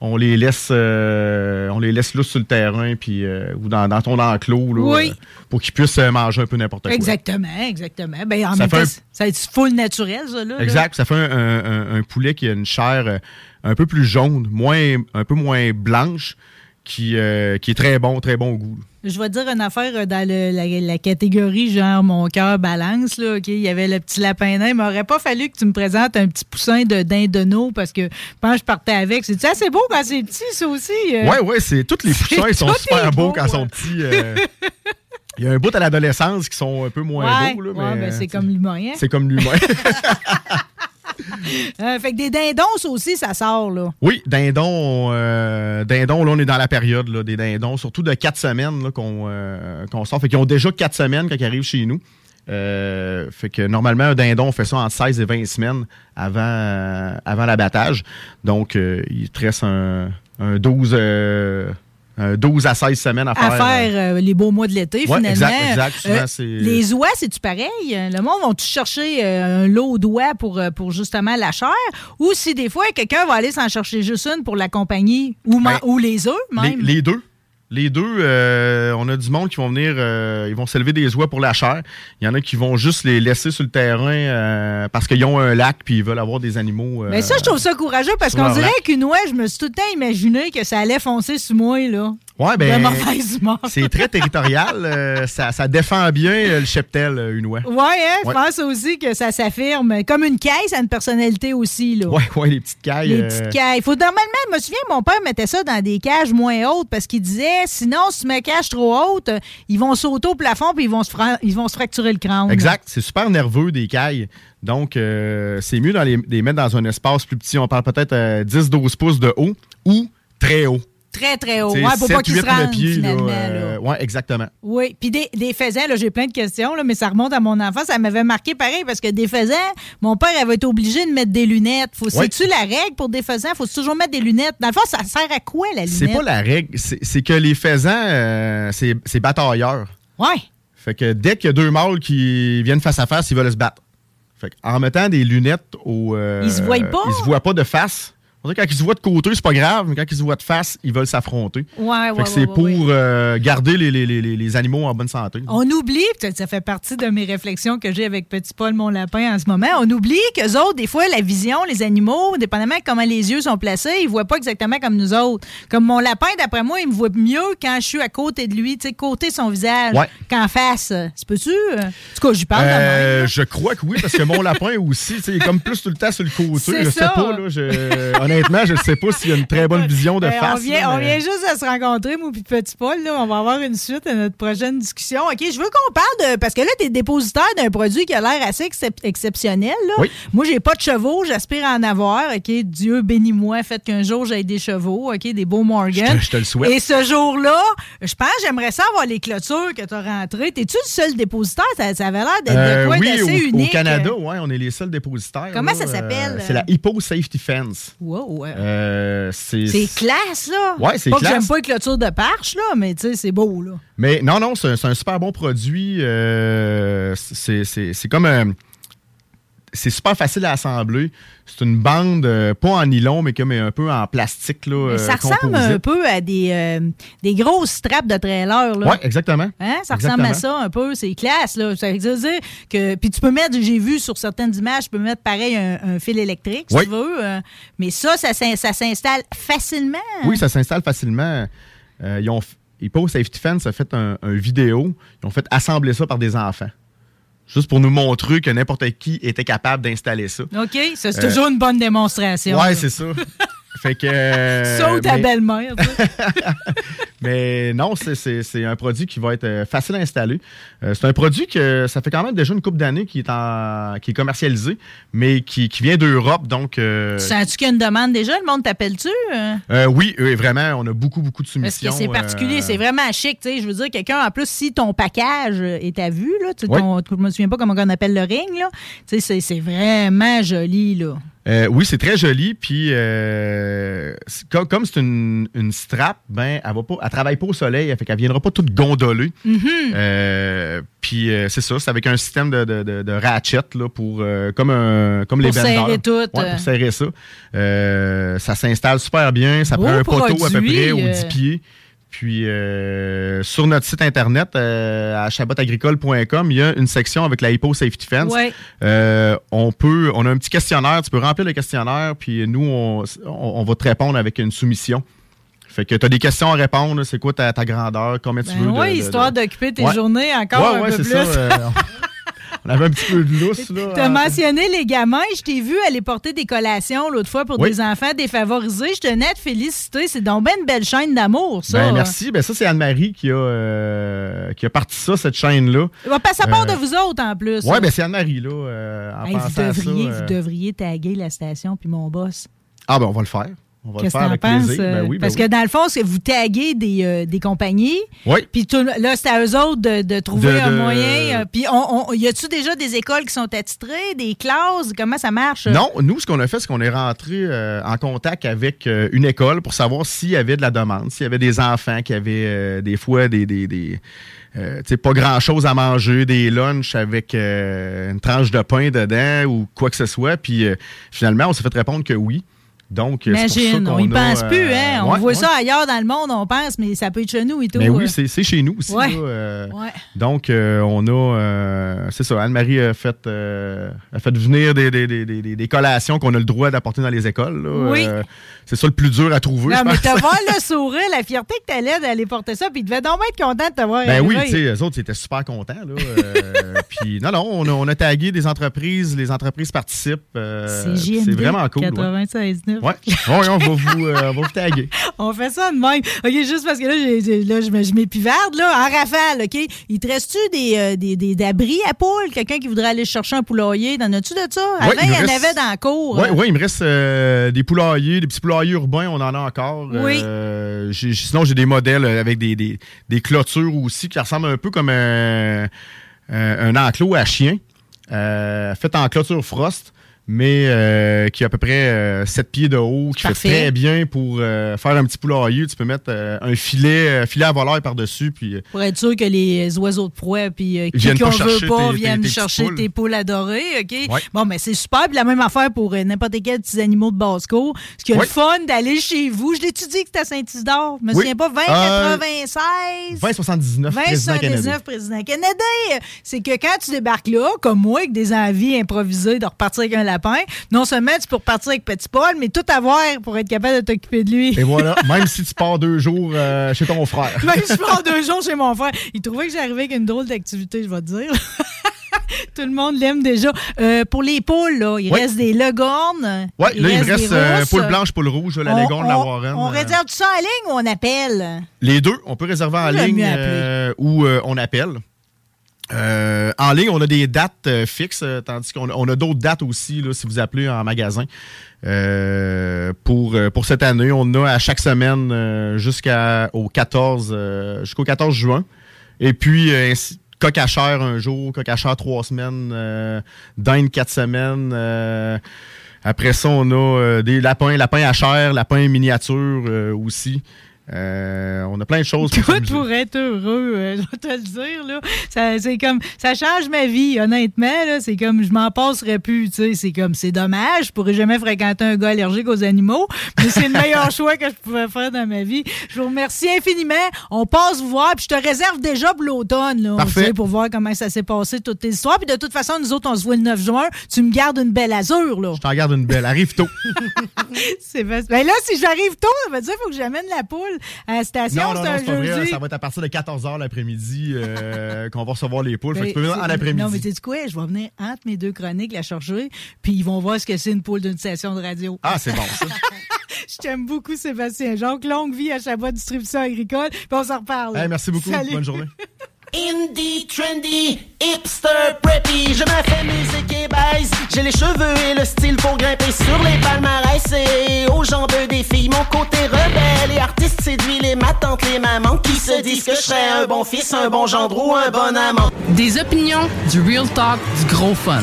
[SPEAKER 4] On les laisse, euh, on les laisse là sur le terrain, puis euh, ou dans, dans ton enclos, là,
[SPEAKER 3] Oui.
[SPEAKER 4] euh, pour qu'ils puissent manger un peu n'importe quoi.
[SPEAKER 3] Exactement, exactement. Ben, en
[SPEAKER 4] Ça
[SPEAKER 3] même
[SPEAKER 4] fait
[SPEAKER 3] temps,
[SPEAKER 4] un-
[SPEAKER 3] c'est- ça full naturel, ça. Là, là.
[SPEAKER 4] Exact. Ça fait un, un- poulet qui a une chair un peu plus jaune, moins, un peu moins blanche, qui, euh, qui est très bon, très bon au goût.
[SPEAKER 3] Je vais te dire une affaire euh, dans le- la, la catégorie genre mon cœur balance. Là, OK? Il y avait le petit lapin nain. Il m'aurait pas fallu que tu me présentes un petit poussin de dindonneau parce que quand je partais avec, c'est assez beau quand c'est petit, ça aussi. euh?
[SPEAKER 4] Ouais, ouais, c'est tous les poussins ils sont super beaux
[SPEAKER 3] beaux,
[SPEAKER 4] quand ils sont petits. euh. Il y a un bout à l'adolescence qui sont un peu moins
[SPEAKER 3] Ouais,
[SPEAKER 4] beaux. Là,
[SPEAKER 3] ouais,
[SPEAKER 4] mais,
[SPEAKER 3] ben, c'est comme l'humain. hein.
[SPEAKER 4] C'est comme l'humain.
[SPEAKER 3] Euh, fait que des dindons, aussi, ça sort. là.
[SPEAKER 4] oui, euh, dindon, là, on est dans la période là, des dindons, surtout de quatre semaines euh, qu'on sort. Fait qu'ils ont déjà quatre semaines quand ils arrivent chez nous. Fait que normalement, un dindon, on fait ça entre 16 et 20 semaines avant, avant l'abattage. Donc, il te reste un, un 12, euh, un 12 à 16 semaines à faire.
[SPEAKER 3] À faire euh, les beaux mois de l'été,
[SPEAKER 4] Ouais,
[SPEAKER 3] finalement.
[SPEAKER 4] exact, exact. Souvent,
[SPEAKER 3] Euh,
[SPEAKER 4] c'est-
[SPEAKER 3] les oies, c'est-tu pareil? Le monde va-tu chercher euh, un lot d'oies pour, euh, pour justement la chair? Ou si des fois, quelqu'un va aller s'en chercher juste une pour la compagnie? Ou,
[SPEAKER 4] Ben,
[SPEAKER 3] ou les œufs,
[SPEAKER 4] Les,
[SPEAKER 3] même?
[SPEAKER 4] les deux. Les deux, euh, on a du monde qui vont venir, euh, ils vont s'élever des oies pour la chair. Il y en a qui vont juste les laisser sur le terrain euh, parce qu'ils ont un lac puis ils veulent avoir des animaux. euh,
[SPEAKER 3] Mais ça, je trouve ça courageux parce qu'on dirait qu'une oie, je me suis tout le temps imaginé que ça allait foncer sur moi, là.
[SPEAKER 4] Ouais, ben, c'est très territorial. euh, ça, ça défend bien euh, le cheptel, euh, une oie.
[SPEAKER 3] Ouais, hein, je pense aussi que ça s'affirme. Comme une caisse, ça a une personnalité aussi, là.
[SPEAKER 4] Ouais, ouais, les petites cailles.
[SPEAKER 3] Les
[SPEAKER 4] euh,
[SPEAKER 3] petites cailles. Faut, normalement, je me souviens, mon père mettait ça dans des cages moins hautes parce qu'il disait sinon, si tu mets une cage trop haute, ils vont sauter au plafond puis ils vont se, fra- ils vont se fracturer le crâne.
[SPEAKER 4] Exact. C'est super nerveux, des cailles. Donc, c'est mieux de les, les mettre dans un espace plus petit. On parle peut-être euh, 10-12 pouces de haut ou très haut.
[SPEAKER 3] Très, très haut. Ouais, pour pas qu'ils se
[SPEAKER 4] 7-8 de
[SPEAKER 3] rendent, finalement. là.
[SPEAKER 4] euh, ouais, exactement.
[SPEAKER 3] Oui, puis des, des faisans, j'ai plein de questions, là, mais ça remonte à mon enfance. Ça m'avait marqué pareil parce que des faisans, mon père avait été obligé de mettre des lunettes. Faut,
[SPEAKER 4] Ouais.
[SPEAKER 3] C'est-tu la règle pour des faisans? Faut toujours mettre des lunettes. Dans le fond, ça sert à quoi, la lunette?
[SPEAKER 4] C'est pas la règle. C'est que les faisans, euh, c'est batailleurs.
[SPEAKER 3] Ouais.
[SPEAKER 4] Fait que dès qu'il y a deux mâles qui viennent face à face, ils veulent se battre. Fait que en mettant des lunettes au. euh,
[SPEAKER 3] Ils se voient pas?
[SPEAKER 4] Ils se voient pas de face. On quand ils se voient de côté, c'est pas grave, mais quand ils se voient de face, ils veulent s'affronter.
[SPEAKER 3] Ouais, ouais,
[SPEAKER 4] Fait
[SPEAKER 3] ouais,
[SPEAKER 4] que c'est
[SPEAKER 3] ouais,
[SPEAKER 4] pour euh, garder les, les- les- les- animaux en bonne santé.
[SPEAKER 3] On oublie, peut-être ça fait partie de mes réflexions que j'ai avec Petit Paul, mon lapin, en ce moment. On oublie qu'eux autres, des fois, la vision, les animaux, dépendamment de comment les yeux sont placés, ils voient pas exactement comme nous autres. Comme mon lapin, d'après moi, il me voit mieux quand je suis à côté de lui, tu sais, côté son visage, qu'en face. Tu peux-tu? euh? En tout cas, j'y parle
[SPEAKER 4] Euh, je crois que oui, parce que mon lapin aussi, tu sais, il est comme plus tout le temps sur le côté.
[SPEAKER 3] C'est
[SPEAKER 4] Je
[SPEAKER 3] ça.
[SPEAKER 4] sais pas, là. je- honnêtement, je ne sais pas s'il y a une très bonne vision de
[SPEAKER 3] Ben,
[SPEAKER 4] face.
[SPEAKER 3] on, vient,
[SPEAKER 4] là,
[SPEAKER 3] on
[SPEAKER 4] mais-
[SPEAKER 3] vient juste de se rencontrer, puis Petit Paul. Là. On va avoir une suite à notre prochaine discussion. OK, je veux qu'on parle de... Parce que là, tu es dépositaire d'un produit qui a l'air assez excep- exceptionnel. Là.
[SPEAKER 4] Oui.
[SPEAKER 3] Moi, j'ai pas de chevaux. J'aspire à en avoir. OK, Dieu bénis-moi. Faites qu'un jour, j'aie des chevaux. OK, des beaux Morgan.
[SPEAKER 4] Je te- je te le souhaite.
[SPEAKER 3] Et ce jour-là, je pense j'aimerais ça avoir les clôtures que tu as rentrées. T'es-tu le seul dépositaire? Ça, ça avait l'air d'être de
[SPEAKER 4] Euh,
[SPEAKER 3] quoi
[SPEAKER 4] oui,
[SPEAKER 3] d'assez
[SPEAKER 4] au,
[SPEAKER 3] unique.
[SPEAKER 4] au Canada, ouais, on est les seuls dépositaires.
[SPEAKER 3] Comment
[SPEAKER 4] là.
[SPEAKER 3] ça s'appelle?
[SPEAKER 4] Euh, c'est la Hippo Safety Fence.
[SPEAKER 3] Wow, ouais.
[SPEAKER 4] Euh, c'est
[SPEAKER 3] classe, là.
[SPEAKER 4] Ouais, c'est
[SPEAKER 3] Pas que
[SPEAKER 4] classe.
[SPEAKER 3] j'aime pas les clôtures de parche, là, mais tu sais, c'est beau, là.
[SPEAKER 4] Mais non, non, c'est un, super bon produit. euh, c'est comme un. C'est super facile à assembler. C'est une bande, euh, pas en nylon, mais comme un peu en plastique. Là,
[SPEAKER 3] Mais ça
[SPEAKER 4] euh,
[SPEAKER 3] ressemble un peu à des, euh, des grosses straps de trailer.
[SPEAKER 4] Oui, exactement.
[SPEAKER 3] Hein? Ça ressemble à ça un peu, c'est classe. Là. Ça veut dire que. Puis tu peux mettre, j'ai vu sur certaines images, tu peux mettre pareil un, un fil électrique, si
[SPEAKER 4] Oui.
[SPEAKER 3] tu veux. mais ça, ça, s'in- ça s'installe facilement.
[SPEAKER 4] Oui, ça s'installe facilement. Ils ont, Hippo Safety Fence a fait un, un vidéo. Ils ont fait assembler ça par des enfants. Juste pour nous montrer que n'importe qui était capable d'installer ça.
[SPEAKER 3] OK, c'est
[SPEAKER 4] Euh,
[SPEAKER 3] toujours une bonne démonstration.
[SPEAKER 4] Ouais, c'est ça. Fait que. euh,
[SPEAKER 3] Ça ou ta belle-mère.
[SPEAKER 4] Mais non, c'est- c'est c'est un produit qui va être euh, facile à installer. Euh, c'est un produit que ça fait quand même déjà une couple d'années qui est en qui est commercialisé, mais qui, qui vient d'Europe. Donc, euh,
[SPEAKER 3] Sens-tu qu'il y a une demande déjà? Le monde t'appelle-tu? euh?
[SPEAKER 4] oui, vraiment, on a beaucoup, beaucoup de
[SPEAKER 3] Parce
[SPEAKER 4] soumissions.
[SPEAKER 3] que c'est particulier, c'est vraiment chic. tu sais. Je veux dire, quelqu'un, en plus, si ton package est à vue, là, tu
[SPEAKER 4] Oui.
[SPEAKER 3] ton- je me souviens pas comment on appelle le ring, là, tu sais, c'est- c'est vraiment joli. Là.
[SPEAKER 4] Euh, oui, c'est très joli. Puis, euh, comme c'est une, une strap, ben, elle va pas, elle travaille pas au soleil, fait qu'elle viendra pas toute gondolée. Euh, puis, c'est ça, c'est avec un système de, de, de- de ratchet là, pour comme un, comme les
[SPEAKER 3] Pour
[SPEAKER 4] benders.
[SPEAKER 3] serrer tout,
[SPEAKER 4] Ouais, pour serrer ça. Ça s'installe super bien. Ça prend un poteau à peu près aux
[SPEAKER 3] euh.
[SPEAKER 4] 10 pieds. Puis euh, sur notre site internet, euh, à chabotagricole.com, il y a une section avec la Hippo Safety Fence.
[SPEAKER 3] Ouais.
[SPEAKER 4] Euh, on peut, on a un petit questionnaire, tu peux remplir le questionnaire, puis nous, on, on- on va te répondre avec une soumission. Fait que tu as des questions à répondre, c'est quoi ta, ta grandeur, combien tu
[SPEAKER 3] Ben
[SPEAKER 4] veux.
[SPEAKER 3] oui,
[SPEAKER 4] de-
[SPEAKER 3] histoire
[SPEAKER 4] de-
[SPEAKER 3] d'occuper tes
[SPEAKER 4] Ouais.
[SPEAKER 3] journées encore
[SPEAKER 4] Ouais,
[SPEAKER 3] un peu plus.
[SPEAKER 4] ça. euh, on avait un petit peu de lousse.
[SPEAKER 3] Tu as
[SPEAKER 4] hein.
[SPEAKER 3] mentionné les gamins. Je t'ai vu aller porter des collations l'autre fois pour
[SPEAKER 4] Oui.
[SPEAKER 3] des enfants défavorisés. Je tenais à te féliciter. C'est donc ben une belle chaîne d'amour, ça.
[SPEAKER 4] Ben, merci. Ben, ça, c'est Anne-Marie qui a, euh, qui a parti ça, cette chaîne-là.
[SPEAKER 3] Que ça part
[SPEAKER 4] Euh,
[SPEAKER 3] de vous autres en plus. Là.
[SPEAKER 4] ben, c'est Anne-Marie, là. euh, en
[SPEAKER 3] Hey, vous,
[SPEAKER 4] pensant à ça,
[SPEAKER 3] devriez,
[SPEAKER 4] euh,
[SPEAKER 3] vous devriez taguer la station puis mon boss.
[SPEAKER 4] Ah, ben, on va le faire. On va le
[SPEAKER 3] Qu'est-ce que
[SPEAKER 4] faire avec
[SPEAKER 3] penses?
[SPEAKER 4] plaisir. Ben
[SPEAKER 3] euh,
[SPEAKER 4] oui, ben
[SPEAKER 3] Parce
[SPEAKER 4] oui.
[SPEAKER 3] que dans le fond, c'est vous taguez des, euh, des compagnies,
[SPEAKER 4] Oui.
[SPEAKER 3] puis tout- là, c'est à eux autres de, de trouver
[SPEAKER 4] De-
[SPEAKER 3] un
[SPEAKER 4] de-
[SPEAKER 3] moyen. euh, Puis, on, on- y a-tu déjà des écoles qui sont attitrées, des classes? Comment ça marche?
[SPEAKER 4] Non, nous, ce qu'on a fait, c'est qu'on est rentré euh, en contact avec euh, une école pour savoir s'il y avait de la demande, s'il y avait des enfants qui avaient euh, des fois des. des, des euh, tu sais, pas grand chose à manger, des lunchs avec euh, une tranche de pain dedans ou quoi que ce soit. Puis euh, finalement, on s'est fait répondre que oui. Donc, euh, c'est pour ça
[SPEAKER 3] Imagine, on
[SPEAKER 4] qu'on
[SPEAKER 3] y
[SPEAKER 4] a,
[SPEAKER 3] pense plus,
[SPEAKER 4] euh,
[SPEAKER 3] hein? On
[SPEAKER 4] ouais,
[SPEAKER 3] voit
[SPEAKER 4] ouais.
[SPEAKER 3] ça ailleurs dans le monde, on pense, mais ça peut être chez nous et tout.
[SPEAKER 4] Mais
[SPEAKER 3] euh.
[SPEAKER 4] oui, c'est c'est chez nous aussi.
[SPEAKER 3] Ouais.
[SPEAKER 4] là, euh,
[SPEAKER 3] Ouais.
[SPEAKER 4] Donc, euh, on a, euh, c'est ça, Anne-Marie a fait, euh, a fait venir des, des, des, des, des collations qu'on a le droit d'apporter dans les écoles. là.
[SPEAKER 3] Oui.
[SPEAKER 4] C'est ça le plus dur à trouver,
[SPEAKER 3] Non, mais t'as voir le sourire, la fierté que t'allais d'aller porter ça, puis ils devaient donc être contents de te voir
[SPEAKER 4] Ben oui, tu sais, eux autres, ils étaient super contents. Là. Euh, Puis, non, non, on a, on a tagué des entreprises, les entreprises participent. euh,
[SPEAKER 3] C'est
[SPEAKER 4] c'est vraiment cool. Ouais,
[SPEAKER 3] 96.9.
[SPEAKER 4] ouais. Ouais, on va vous, euh, on va vous taguer.
[SPEAKER 3] On fait ça de même. OK, juste parce que là, là je m'épivarde, là, en rafale, OK? Il te reste-tu des, euh, des, des, d'abris à poules? Quelqu'un qui voudrait aller chercher un poulailler? T'en as-tu de ça? Avant,
[SPEAKER 4] il
[SPEAKER 3] il y en
[SPEAKER 4] reste-
[SPEAKER 3] avait dans la cour.
[SPEAKER 4] Oui, ouais, il me reste des poulaillers, des petits poulaillers urbains, on en a encore.
[SPEAKER 3] Oui.
[SPEAKER 4] Euh, j'ai- sinon, j'ai des modèles avec des, des, des clôtures aussi qui ressemblent un peu comme un, un, un enclos à chien, euh, fait en clôture frost. Mais euh, qui a à peu près euh, 7 pieds de haut, qui
[SPEAKER 3] Parfait.
[SPEAKER 4] fait très bien pour euh, faire un petit poulailler. Tu peux mettre euh, un filet, filet à volaille par-dessus, puis
[SPEAKER 3] Pour être sûr que les oiseaux de proie puis qui qu'on veut pas
[SPEAKER 4] tes-
[SPEAKER 3] viennent
[SPEAKER 4] tes- tes
[SPEAKER 3] chercher tes poules adorées, OK?
[SPEAKER 4] Ouais.
[SPEAKER 3] Bon, mais c'est super. Puis la même affaire pour n'importe quel petits animaux de basse-cour. Ce qui est
[SPEAKER 4] Ouais.
[SPEAKER 3] le fun d'aller chez vous. Je l'ai-tu dit que c'était à Saint-Isidore? Je me
[SPEAKER 4] Oui.
[SPEAKER 3] souviens pas. 20,
[SPEAKER 4] Euh,
[SPEAKER 3] 96?
[SPEAKER 4] 2079 président canadien.
[SPEAKER 3] 2079 président canadien. C'est que quand tu débarques là, comme moi, avec des envies improvisées de repartir avec un lapin, non seulement tu peux repartir avec Petit Paul, mais tout avoir pour être capable de t'occuper de lui.
[SPEAKER 4] Et voilà, même si tu pars deux jours euh, chez ton frère.
[SPEAKER 3] Même si je pars deux jours chez mon frère. Il trouvait que j'arrivais avec une drôle d'activité, je vais te dire. Tout le monde l'aime déjà. Euh, pour les poules, là, il
[SPEAKER 4] Oui.
[SPEAKER 3] reste des legornes.
[SPEAKER 4] Oui, là, il me
[SPEAKER 3] des
[SPEAKER 4] reste euh, poule blanche, poule rouge, la
[SPEAKER 3] On-
[SPEAKER 4] la
[SPEAKER 3] on-
[SPEAKER 4] Warren.
[SPEAKER 3] On
[SPEAKER 4] euh,
[SPEAKER 3] réserve ça en ligne ou on appelle?
[SPEAKER 4] Les deux, on peut réserver en ligne euh, ou on appelle. Euh, en ligne, on a des dates euh, fixes, euh, tandis qu'on a, on a d'autres dates aussi, là, si vous appelez en magasin. Euh, pour, pour cette année, on a à chaque semaine jusqu'au 14, euh, jusqu'au 14 juin. Et puis, ainsi- coq à chair un jour, coq à chair trois semaines, dinde quatre semaines. après ça, on a des lapins, lapins à chair, lapins miniatures euh, aussi. Euh, on a plein de choses. pour s'amuser.
[SPEAKER 3] pour être heureux, euh, je vais te le dire, là. Ça, c'est comme, ça change ma vie, honnêtement, là. C'est comme, je m'en passerais plus, tu sais. C'est comme, c'est dommage. Je pourrais jamais fréquenter un gars allergique aux animaux, mais c'est le meilleur choix que je pouvais faire dans ma vie. Je vous remercie infiniment. On passe vous voir, puis je te réserve déjà pour l'automne, là.
[SPEAKER 4] Parfait.
[SPEAKER 3] Pour voir comment ça s'est passé, toutes tes histoires. Puis de toute façon, nous autres, on se voit le 9 juin. Tu me gardes une belle azur, là.
[SPEAKER 4] Je t'en garde une belle. Arrive tôt.
[SPEAKER 3] C'est facile. Ben là, si j'arrive tôt, ça veut dire qu'il faut que j'amène la poule à la station.
[SPEAKER 4] non, non, non, c'est pas vrai. Ça va être à partir de 14h l'après-midi euh, qu'on va recevoir les poules. Fait que tu peux
[SPEAKER 3] Ben,
[SPEAKER 4] venir en après-midi.
[SPEAKER 3] Non, mais tu sais quoi? Je vais venir entre mes deux chroniques la chercher, puis ils vont voir ce que c'est une poule d'une station de radio.
[SPEAKER 4] Ah, c'est bon, ça.
[SPEAKER 3] Je t'aime beaucoup, Sébastien. Donc, longue vie à Chabot Distribution Agricole. Puis on s'en reparle.
[SPEAKER 4] Hey, merci beaucoup.
[SPEAKER 3] Salut.
[SPEAKER 4] Bonne journée.
[SPEAKER 5] Indie, trendy, hipster, preppy, je me fais musique et baise. J'ai les cheveux et le style pour grimper sur les palmarès et aux jambes des filles. Mon côté rebelle et artiste séduit les ma tante, les mamans qui se disent que je serais un bon fils, un bon gendre ou un bon amant.
[SPEAKER 6] Des opinions, du real talk, du gros fun.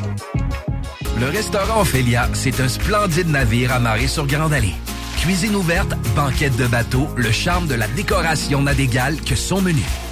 [SPEAKER 7] Le restaurant Ophélia, c'est un splendide navire amarré sur Grande Allée. Cuisine ouverte, banquette de bateau, le charme de la décoration n'a d'égal que son menu.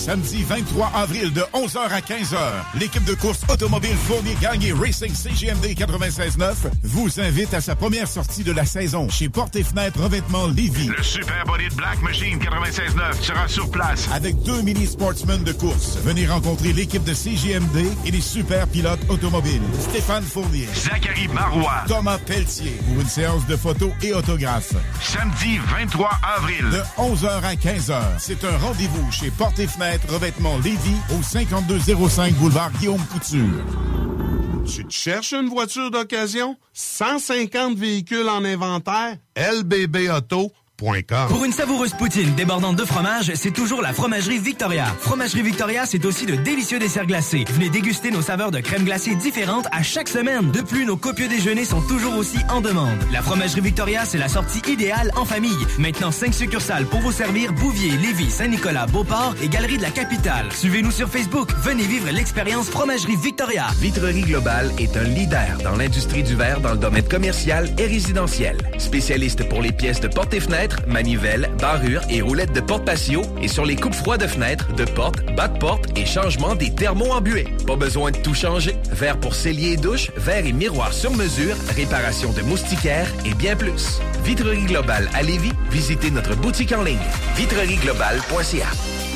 [SPEAKER 8] Samedi 23 avril de 11h à 15h, l'équipe de course automobile Fournier Gagné Racing CGMD 96.9 vous invite à sa première sortie de la saison chez Porte et Fenêtre Revêtement Lévis.
[SPEAKER 9] Le Super Body de Black Machine 96.9 sera sur place.
[SPEAKER 8] Avec deux mini sportsmen de course, venez rencontrer l'équipe de CGMD et les super pilotes automobiles. Stéphane Fournier,
[SPEAKER 9] Zachary Marois,
[SPEAKER 8] Thomas Pelletier pour une séance de photos et autographes.
[SPEAKER 9] Samedi 23 avril.
[SPEAKER 8] De 11h à 15h, c'est un rendez-vous chez Porte et Fenêtre Revêtement Lévis au 5205 boulevard Guillaume Couture.
[SPEAKER 10] Tu te cherches une voiture d'occasion? 150 véhicules en inventaire? LBBauto.com
[SPEAKER 11] Pour une savoureuse poutine débordante de fromage, c'est toujours la Fromagerie Victoria. Fromagerie Victoria, c'est aussi de délicieux desserts glacés. Venez déguster nos saveurs de crème glacée différentes à chaque semaine. De plus, nos copieux déjeuners sont toujours aussi en demande. La Fromagerie Victoria, c'est la sortie idéale en famille. Maintenant, 5 succursales pour vous servir Bouvier, Lévis, Saint-Nicolas, Beauport et Galerie de la Capitale. Suivez-nous sur Facebook. Venez vivre l'expérience Fromagerie Victoria.
[SPEAKER 7] Vitrerie Globale est un leader dans l'industrie du verre dans le domaine commercial et résidentiel. Spécialiste pour les pièces de porte et fenêtres, manivelles, barrures et roulettes de porte patio et sur les coupes froides de fenêtres, de portes, bas de porte et changement des thermos embués. Pas besoin de tout changer. Verre pour cellier et douche, verre et miroir sur mesure, réparation de moustiquaires et bien plus. Vitrerie Globale à Lévis, visitez notre boutique en ligne vitrerieglobale.ca.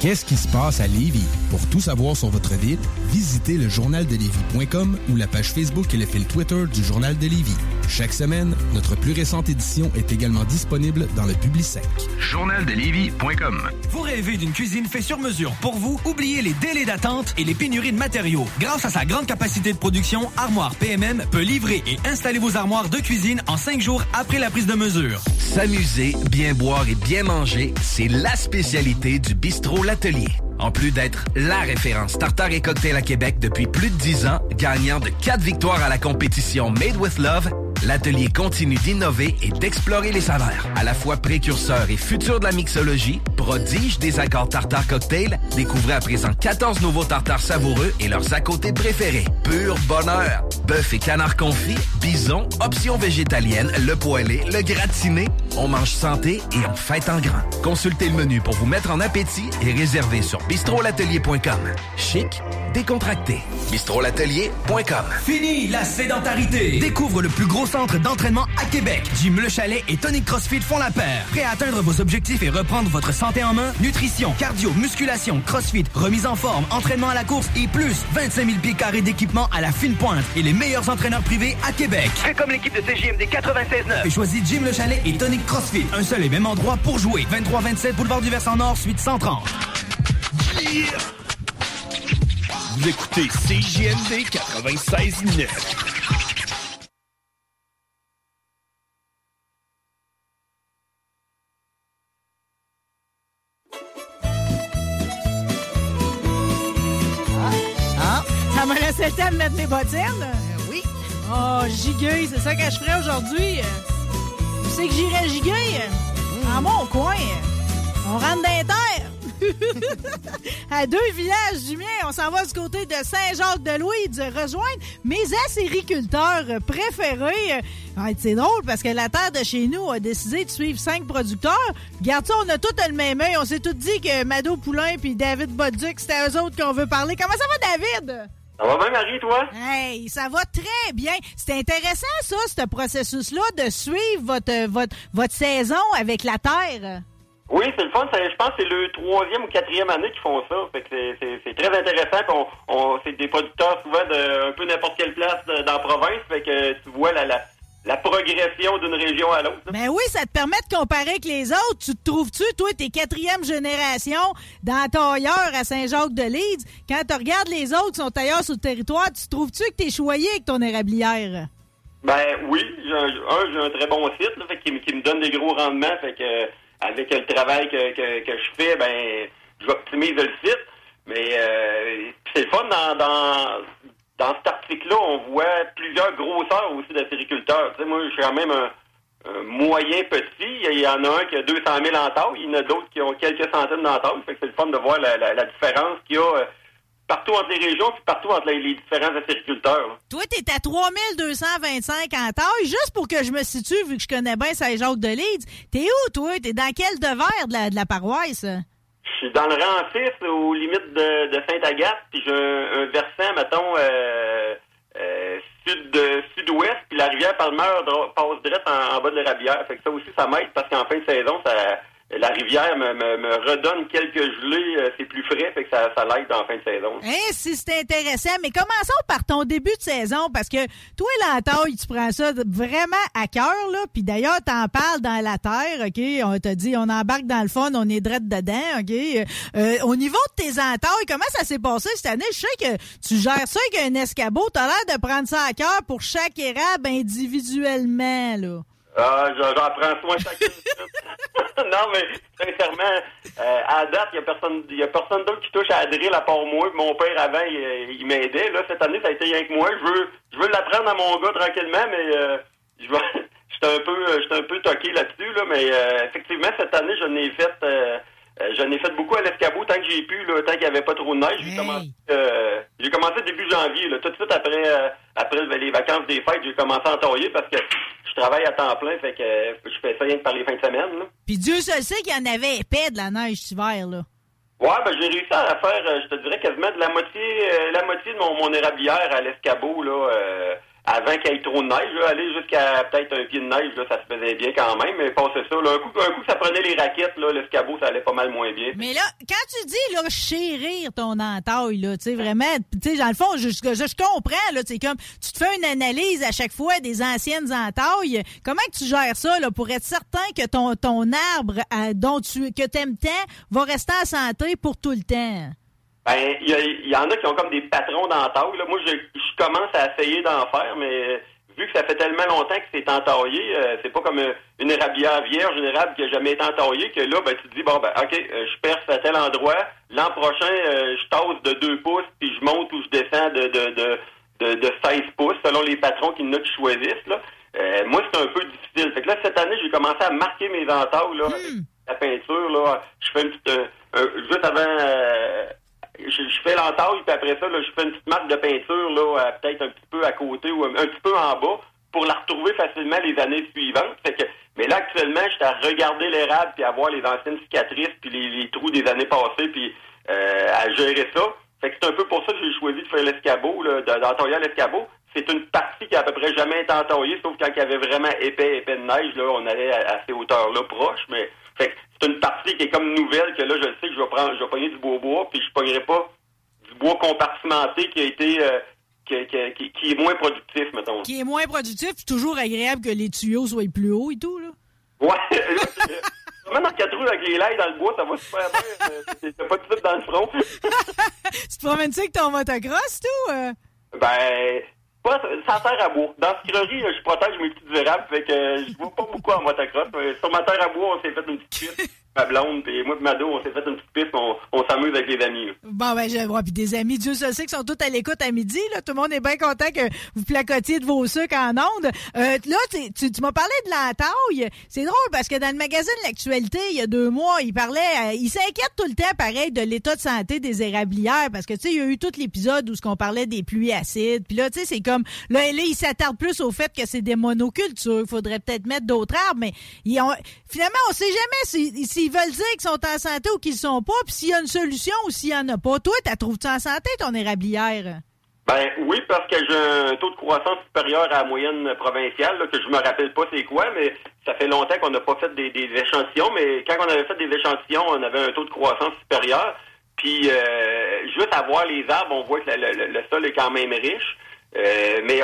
[SPEAKER 12] Qu'est-ce qui se passe à Lévis? Pour tout savoir sur votre ville, visitez le journaldelévis.com ou la page Facebook et le fil Twitter du Journal de Lévis. Chaque semaine, notre plus récente édition est également disponible dans le Publisec.
[SPEAKER 9] Journaldelévis.com
[SPEAKER 11] Vous rêvez d'une cuisine faite sur mesure pour vous? Oubliez les délais d'attente et les pénuries de matériaux. Grâce à sa grande capacité de production, Armoire PMM peut livrer et installer vos armoires de cuisine en cinq jours après la prise de mesure.
[SPEAKER 7] S'amuser, bien boire et bien manger, c'est la spécialité du bistrot L'Atelier. En plus d'être la référence tartare et cocktail à Québec depuis plus de 10 ans, gagnant de 4 victoires à la compétition Made with Love, l'atelier continue d'innover et d'explorer les saveurs. À la fois précurseur et futur de la mixologie, prodige des accords tartare cocktail, découvrez à présent 14 nouveaux tartares savoureux et leurs à côté préférés. Pur bonheur! Bœuf et canard confit, bison, options végétaliennes, le poêlé, le gratiné. On mange santé et on fête en grand. Consultez le menu pour vous mettre en appétit et réservez sur bistrolatelier.com. Chic, décontracté. bistrolatelier.com.
[SPEAKER 11] Fini la sédentarité! Découvre le plus gros centre d'entraînement à Québec. Jim Le Chalet et Tonic CrossFit font la paire. Prêt à atteindre vos objectifs et reprendre votre santé en main? Nutrition, cardio, musculation, CrossFit, remise en forme, entraînement à la course et plus 25 000 pieds carrés d'équipement à la fine pointe et les meilleurs entraîneurs privés à Québec.
[SPEAKER 13] Fais comme l'équipe de CJMD 96.9.
[SPEAKER 11] Et choisis Jim Le Chalet et Tonic CrossFit. Un seul et même endroit pour jouer. 23-27 Boulevard du Versant Nord, suite 130.
[SPEAKER 14] Vous écoutez CJMD 96.9.
[SPEAKER 3] M'a laissé le temps de mettre mes bottines?
[SPEAKER 15] oui.
[SPEAKER 3] Oh, gigueuil, c'est ça que je ferais aujourd'hui. Où c'est que j'irais gigueuil? En mon coin, on rentre dans les terres. à deux villages du mien, on s'en va du côté de Saint-Jacques-de-Louis rejoindre mes acériculteurs préférés. Ah, c'est drôle parce que la terre de chez nous a décidé de suivre cinq producteurs. Regarde ça, on a tous le même œil. On s'est tous dit que Mado Poulain puis David Bodduc, c'était eux autres qu'on veut parler. Comment ça va, David?
[SPEAKER 15] Ça va bien, Marie, toi?
[SPEAKER 3] Hey, ça va très bien. C'est intéressant, ça, ce processus-là, de suivre votre, votre, votre saison avec la terre.
[SPEAKER 15] Oui, c'est le fun. Je pense que c'est le troisième ou quatrième année qu'ils font ça. Fait que c'est très intéressant. On, on c'est des producteurs souvent de un peu n'importe quelle place de, dans la province. Fait que tu vois la, la, la progression d'une région à l'autre.
[SPEAKER 3] Ben oui, ça te permet de comparer avec les autres. Tu te trouves-tu, toi, t'es quatrième génération dans tailleur à Saint-Jacques-de-Leeds. Quand tu regardes les autres qui sont ailleurs sur le territoire, tu trouves-tu que t'es choyé avec ton érablière?
[SPEAKER 15] Ben oui, j'ai un, j'ai un très bon site là, fait, qui, qui me donne des gros rendements. Fait que avec le travail que, que, que je fais, ben, j'optimise le site. Mais euh, c'est le fun dans, dans, dans cet article-là, on voit plusieurs grosseurs aussi d'acériculteurs. Tu sais, moi, je suis quand même un, moyen petit. Il y en a un qui a 200 000 en. Il y en a d'autres qui ont quelques centaines en taille. Fait que c'est le fun de voir la, différence qu'il y a euh, partout entre les régions puis partout entre les, différents agriculteurs.
[SPEAKER 3] Toi, t'es à 3225 en taille. Juste pour que je me situe, vu que je connais bien Saint-Jacques-de-Leeds, t'es où, toi? T'es dans quel devers de la paroisse?
[SPEAKER 15] Je suis dans le rang 6, aux limites de, de Sainte-Agathe, puis j'ai un, versant, mettons, euh, euh, sud de sud-ouest, puis la rivière Palmer passe direct en, en bas de la rabière. Fait que ça aussi, ça m'aide parce qu'en fin de saison, ça la rivière me, me, redonne quelques gelées, euh, c'est plus frais, fait que ça, ça l'aide en fin de saison.
[SPEAKER 3] Hein, si c'est intéressant, mais commençons par ton début de saison, parce que toi, la taille, tu prends ça vraiment à cœur, là, puis d'ailleurs, t'en parles dans la terre, OK? On t'a dit, on embarque dans le fun, on est drette dedans, OK? Euh, au niveau de tes entailles, comment ça s'est passé cette année? Je sais que tu gères ça avec un escabeau, t'as l'air de prendre ça à cœur pour chaque érable individuellement, là.
[SPEAKER 15] Ah, j'en prends soin chaque Non, mais sincèrement, euh, à date, il n'y a personne, personne d'autre qui touche à la drill à part moi. Mon père avant, il, m'aidait. Là, cette année, ça a été rien que moi. Je veux, je veux l'apprendre à mon gars tranquillement, mais euh, je vais, j'étais un peu, j'étais un peu toqué là-dessus. Là, mais euh, effectivement, cette année, je n'ai fait. Euh, j'en ai fait beaucoup à l'escabeau tant que j'ai pu, là, tant qu'il n'y avait pas trop de neige. J'ai commencé, euh, commencé début janvier, là, tout de suite après, euh, après les vacances des fêtes, j'ai commencé à entailler parce que je travaille à temps plein, fait que je fais ça rien que par les fins de semaine. Là.
[SPEAKER 3] Puis Dieu seul sait qu'il y en avait épais de la neige cet hiver, là.
[SPEAKER 15] Ouais, ben j'ai réussi à faire, je te dirais quasiment de la moitié, la moitié de mon, mon érablière à l'escabeau là avant qu'il y ait trop de neige, aller jusqu'à peut-être un pied de neige, ça se faisait bien quand même, mais passer ça, là, un coup, un coup ça prenait les raquettes, là, l'escabeau, ça allait pas mal moins bien.
[SPEAKER 3] Mais là, quand tu dis, là, chérir ton entaille, là, tu sais, vraiment, tu sais, dans le fond, je, je, comprends, là, comme, tu te fais une analyse à chaque fois des anciennes entailles. Comment tu gères ça, là, pour être certain que ton, ton arbre, dont tu, que t'aimes tant, va rester en santé pour tout le temps?
[SPEAKER 15] Ben, il y, en a qui ont comme des patrons d'entaille. Moi, je, je commence à essayer d'en faire, mais vu que ça fait tellement longtemps que c'est entaillé, euh, c'est pas comme une érablière vierge, une érable qui a jamais été entaillée, que là, ben, tu te dis, bon, ben, OK, euh, je perce à tel endroit. L'an prochain, euh, je tasse de 2 pouces, puis je monte ou je descends de, de, de, de, 16 pouces, selon les patrons qui nous choisissent. Là. moi, c'est un peu difficile. Fait que là, cette année, j'ai commencé à marquer mes entailles là, avec hmm. la peinture. Là. Je fais une petite... juste avant je, fais l'entaille, puis après ça, là, je fais une petite marque de peinture, là, peut-être un petit peu à côté ou un, petit peu en bas, pour la retrouver facilement les années suivantes. Fait que, mais là, actuellement, je suis à regarder l'érable, puis à voir les anciennes cicatrices, puis les, trous des années passées, puis euh, à gérer ça. Fait que c'est un peu pour ça que j'ai choisi de faire l'escabeau, d'entailler à l'escabeau. C'est une partie qui a à peu près jamais été entaillée, sauf quand il y avait vraiment épais, épais de neige, là, on allait à, ces hauteurs-là proches, mais fait c'est une partie qui est comme nouvelle que là, je sais que je vais prendre, je vais pogner du bois bois, puis je pognerai pas du bois compartimenté qui a été euh, qui, qui, qui, est moins productif, mettons.
[SPEAKER 3] Qui est moins productif, toujours agréable que les tuyaux soient plus hauts et tout, là.
[SPEAKER 15] Ouais, Même dans quatre roues avec les lailles dans le bois, ça va super bien. T'as pas de truc dans le front.
[SPEAKER 3] tu te promènes-tu avec ton motocross, tout? Euh?
[SPEAKER 15] Ben, pas, ça sert à bois. Dans ce creuerie, je protège mes petites érables, fait que je vois pas beaucoup en motocross. Sur ma terre à bois, on s'est fait une petite blonde, puis moi et Mado, on s'est fait une petite piste, on, s'amuse avec les amis.
[SPEAKER 3] Bon, ben, je vois. Puis des amis, Dieu sait, qui sont tous à l'écoute à midi. Là. Tout le monde est bien content que vous placotiez de vos sucres en ondes. Euh, là, tu, tu, m'as parlé de la taille. C'est drôle parce que dans le magazine L'Actualité, il y a deux mois, il parlait, euh, il s'inquiète tout le temps, pareil, de l'état de santé des érablières parce que, tu sais, il y a eu tout l'épisode où ce qu'on parlait des pluies acides. Puis là, tu sais, c'est comme, là, là, il s'attarde plus au fait que c'est des monocultures. Il faudrait peut-être mettre d'autres arbres, mais ils ont- finalement, on sait jamais s'ils s'ils veulent dire qu'ils sont en santé ou qu'ils le sont pas, puis s'il y a une solution ou s'il y en a pas. Toi, t'as trouves-tu en santé ton érablière?
[SPEAKER 15] Ben oui, parce que j'ai un taux de croissance supérieur à la moyenne provinciale, que je me rappelle pas c'est quoi, mais ça fait longtemps qu'on n'a pas fait des, échantillons, mais quand on avait fait des échantillons, on avait un taux de croissance supérieur. Puis euh, juste à voir les arbres, on voit que le, sol est quand même riche. Euh, mais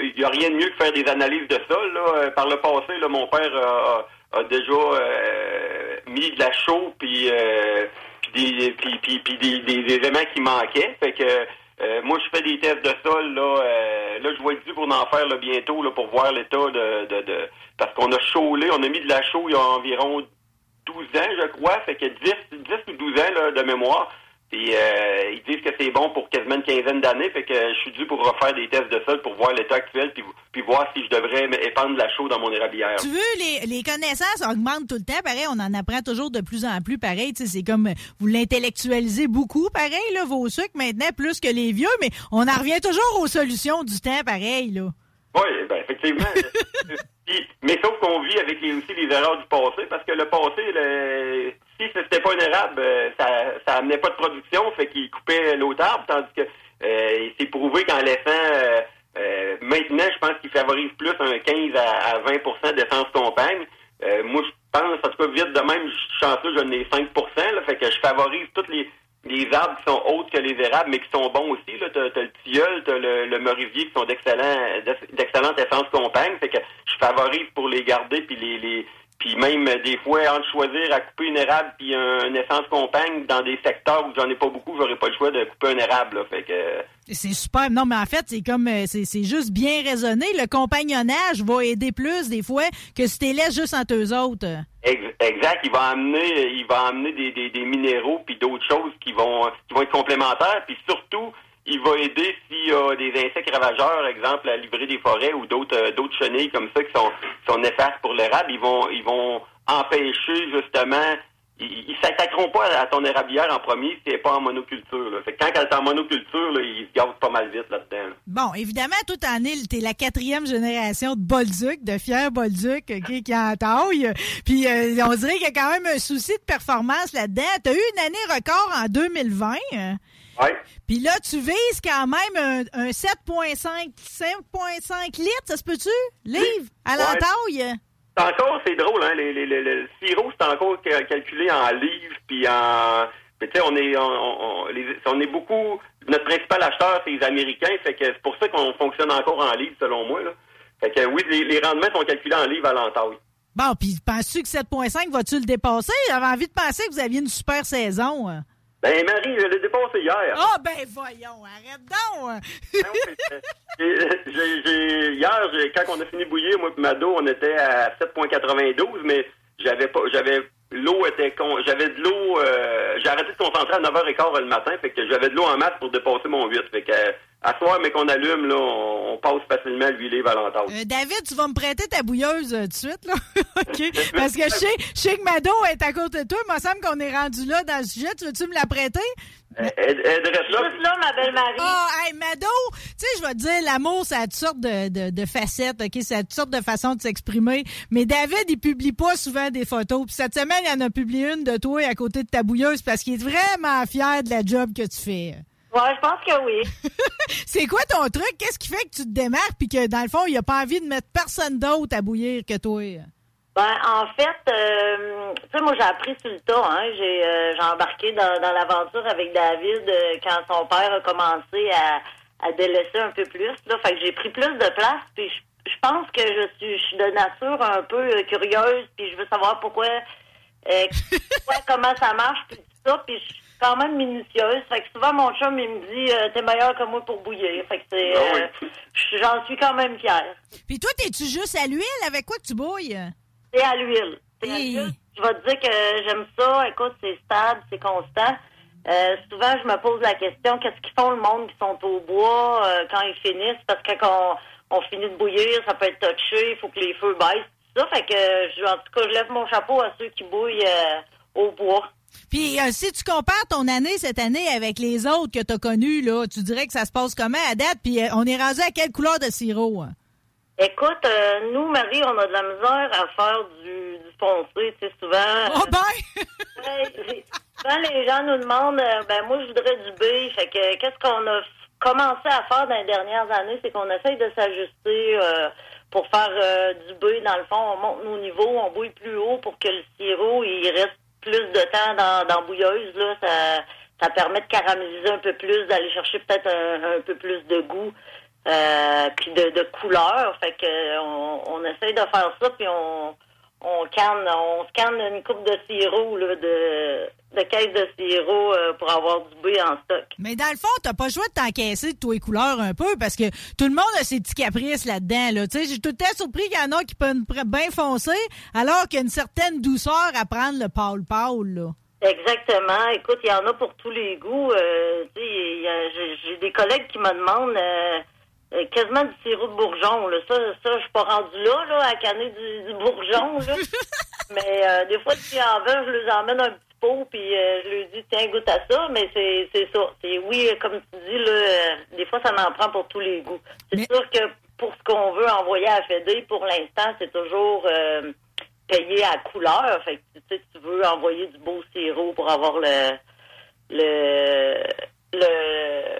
[SPEAKER 15] il n'y a rien de mieux que faire des analyses de sol. Euh, Par le passé, là, mon père a, a déjà euh, mis de la chaux puis, euh, des, puis, puis- puis des, des- éléments qui manquaient. Fait que euh, moi, je fais des tests de sol. Là, euh, là je vais être dû pour faire là, bientôt là, pour voir l'état de, de, de- Parce qu'on a chaulé, on a mis de la chaux il y a environ 12 ans, je crois. Fait que 10, 10 ou 12 ans là, de mémoire. Puis euh, ils disent que c'est bon pour quasiment une quinzaine d'années. Fait que je suis dû pour refaire des tests de sol pour voir l'état actuel puis, puis voir si je devrais épandre la chaux dans mon érablière.
[SPEAKER 3] Tu veux, les, les connaissances augmentent tout le temps. Pareil, on en apprend toujours de plus en plus. Pareil, tu sais, c'est comme vous l'intellectualisez beaucoup. Pareil, là, vos sucres maintenant, plus que les vieux, mais on en revient toujours aux solutions du temps. Pareil, là.
[SPEAKER 15] Oui, ben effectivement. Puis- mais sauf qu'on vit avec les, aussi les erreurs du passé, parce que le passé, le, si c'était pas un érable, euh, ça, ça amenait pas de production, fait qu'il coupait l'autre arbre, tandis que euh, il s'est prouvé qu'en laissant euh, euh, maintenant, je pense qu'il favorise plus un 15 à, à 20% d'essence compagne. Euh, moi, je pense, en tout cas, vite de même, je suis chanceux, j'en ai 5 là, fait que je favorise toutes les les arbres qui sont autres que les érables, mais qui sont bons aussi. Là, t'as, le tilleul, t'as le, le merisier qui sont d'excellents, d'excellentes essences compagnes. Fait que je favorise pour les garder puis les, les puis même euh, des fois entre choisir à couper une érable puis un, une essence compagne dans des secteurs où j'en ai pas beaucoup, j'aurais pas le choix de couper un érable. Là. Fait que euh,
[SPEAKER 3] C'est super. Non, mais en fait, c'est comme euh, c'est c'est juste bien raisonné. Le compagnonnage va aider plus des fois que si t'es laisses juste entre eux autres.
[SPEAKER 15] Ex- Exact, il va amener, il va amener des, des, des minéraux puis d'autres choses qui vont, qui vont être complémentaires, puis surtout, il va aider s'il y a des insectes ravageurs, exemple la livrée des forêts ou d'autres, euh, chenilles comme ça qui sont, sont néfastes pour l'érable, ils vont, ils vont empêcher justement, ils, ils s'attaqueront pas à ton érablière en premier si elle n'est pas en monoculture. Fait que quand elle est en monoculture, ils se gardent pas mal vite là-dedans. là.
[SPEAKER 3] Bon, évidemment, tout en île, t'es la quatrième génération de Bolduc, de fiers Bolduc, OK, qui en taille. Puis euh, on dirait qu'il y a quand même un souci de performance là-dedans. T'as eu une année record en 2020.
[SPEAKER 15] Ouais.
[SPEAKER 3] Puis là, tu vises quand même un, un 7,5 5,5 litres, ça se peut-tu? Livre à l'entaille?
[SPEAKER 15] C'est encore, c'est drôle, hein, les, les, les- le sirop, c'est encore ca- calculé en livres, puis en... mais tu sais, on est, on, on- on- les- on est beaucoup... Notre principal acheteur, c'est les Américains, fait que c'est pour ça qu'on fonctionne encore en livres, selon moi, là. Fait que oui, les, les rendements sont calculés en livres à l'entaille.
[SPEAKER 3] Bon, puis penses-tu que 7,5 vas-tu le dépasser? J'avais envie de penser que vous aviez une super saison. hein.
[SPEAKER 15] Ben, Marie, je l'ai dépassé hier.
[SPEAKER 3] Ah, ben voyons, arrête donc!
[SPEAKER 15] J'ai- j'ai- hier, quand on a fini bouillir, moi et Mado, on était à 7.92, mais j'avais pas, j'avais, l'eau était con, j'avais de l'eau, euh, j'ai arrêté de concentrer à 9h15 le matin, fait que j'avais de l'eau en masse pour dépasser mon 8. Fait que, euh, à soir, mais qu'on allume, là, on, on passe facilement à l'huiler Valentin.
[SPEAKER 3] Euh, David, tu vas me prêter ta bouilleuse euh, tout de suite, là? OK? Parce que je sais, je sais que Mado est à côté de toi. Il me semble qu'on est rendu là dans le sujet. Tu veux-tu me la prêter?
[SPEAKER 15] Elle, elle, elle reste là.
[SPEAKER 16] Juste là, ma belle-Marie.
[SPEAKER 3] Ah, hey, Mado, tu sais, je vais te dire, l'amour, ça a toutes sortes de, de, de facettes, OK? Ça a toutes sortes de façons de s'exprimer. Mais David, il publie pas souvent des photos. Puis cette semaine, il en a publié une de toi à côté de ta bouilleuse parce qu'il est vraiment fier de la job que tu fais.
[SPEAKER 16] Ouais, je pense que oui.
[SPEAKER 3] C'est quoi ton truc? Qu'est-ce qui fait que tu te démarques puis que, dans le fond, il a pas envie de mettre personne d'autre à bouillir que toi?
[SPEAKER 16] Ben, en fait, euh, tu sais, moi, j'ai appris sur le tas. Hein. J'ai euh, j'ai embarqué dans, dans l'aventure avec David euh, quand son père a commencé à, à délaisser un peu plus. Là. Fait que j'ai pris plus de place. Puis je, je pense que je suis, je suis de nature un peu euh, curieuse. Puis je veux savoir pourquoi, euh, pourquoi, comment ça marche. Puis tout ça. Puis je suis quand même minutieuse. Fait que souvent, mon chum, il me dit euh, T'es meilleur que moi pour bouillir. Fait que c'est... euh, J'en suis quand même fière.
[SPEAKER 3] Puis toi, t'es-tu juste à l'huile? Avec quoi que tu bouilles?
[SPEAKER 16] C'est à l'huile. T'es adulte, Je vais te dire que j'aime ça. Écoute, c'est stable, c'est constant. Euh, souvent, je me pose la question, qu'est-ce qu'ils font le monde qui sont au bois euh, quand ils finissent? Parce que quand on, on finit de bouillir, ça peut être touché, il faut que les feux baissent, tout ça. Fait que, je, en tout cas, je lève mon chapeau à ceux qui bouillent euh, au bois.
[SPEAKER 3] Puis euh, si tu compares ton année cette année avec les autres que tu as connues, là, tu dirais que ça se passe comment à date? Puis euh, on est rendu à quelle couleur de sirop? hein?
[SPEAKER 16] Écoute, euh, nous, Marie, on a de la misère à faire du, du foncé, tu sais, souvent.
[SPEAKER 3] Oh ben!
[SPEAKER 16] Souvent, les gens nous demandent, ben moi, je voudrais du B. Fait que, qu'est-ce qu'on a commencé à faire dans les dernières années, c'est qu'on essaye de s'ajuster pour faire du B. Dans le fond, on monte nos niveaux, on bouille plus haut pour que le sirop, il reste plus de temps dans, bouilleuse, là. Ça, permet de caraméliser un peu plus, d'aller chercher peut-être un, peu plus de goût. Euh, puis de, de couleur, fait que euh, on, on essaye de faire ça, puis on, on canne, on scanne une coupe de sirop, là, de, de caisse de sirop euh, pour avoir du B en stock.
[SPEAKER 3] Mais dans le fond, t'as pas le choix de t'encaisser de tous les couleurs un peu parce que tout le monde a ses petits caprices là-dedans. Là. Tu sais, J'ai tout le temps surpris qu'il y en a qui peuvent bien foncer alors qu'il y a une certaine douceur à prendre le pâle-pâle. là.
[SPEAKER 16] Exactement. Écoute, il y en a pour tous les goûts. Euh, j'ai des collègues qui me demandent euh, euh, quasiment du sirop de bourgeon. Là. Ça, ça, je suis pas rendu là, là, à canner du, du bourgeon. Là. mais euh, des fois, s'ils en veulent, je les emmène un petit pot, puis euh, je leur dis, tiens, goûte à ça. Mais c'est c'est ça. C'est oui, euh, comme tu dis, là, euh, des fois, ça m'en prend pour tous les goûts. C'est sûr que pour ce qu'on veut envoyer à Fédé, pour l'instant, c'est toujours euh, payé à couleur. Fait que tu sais, tu veux envoyer du beau sirop pour avoir le le le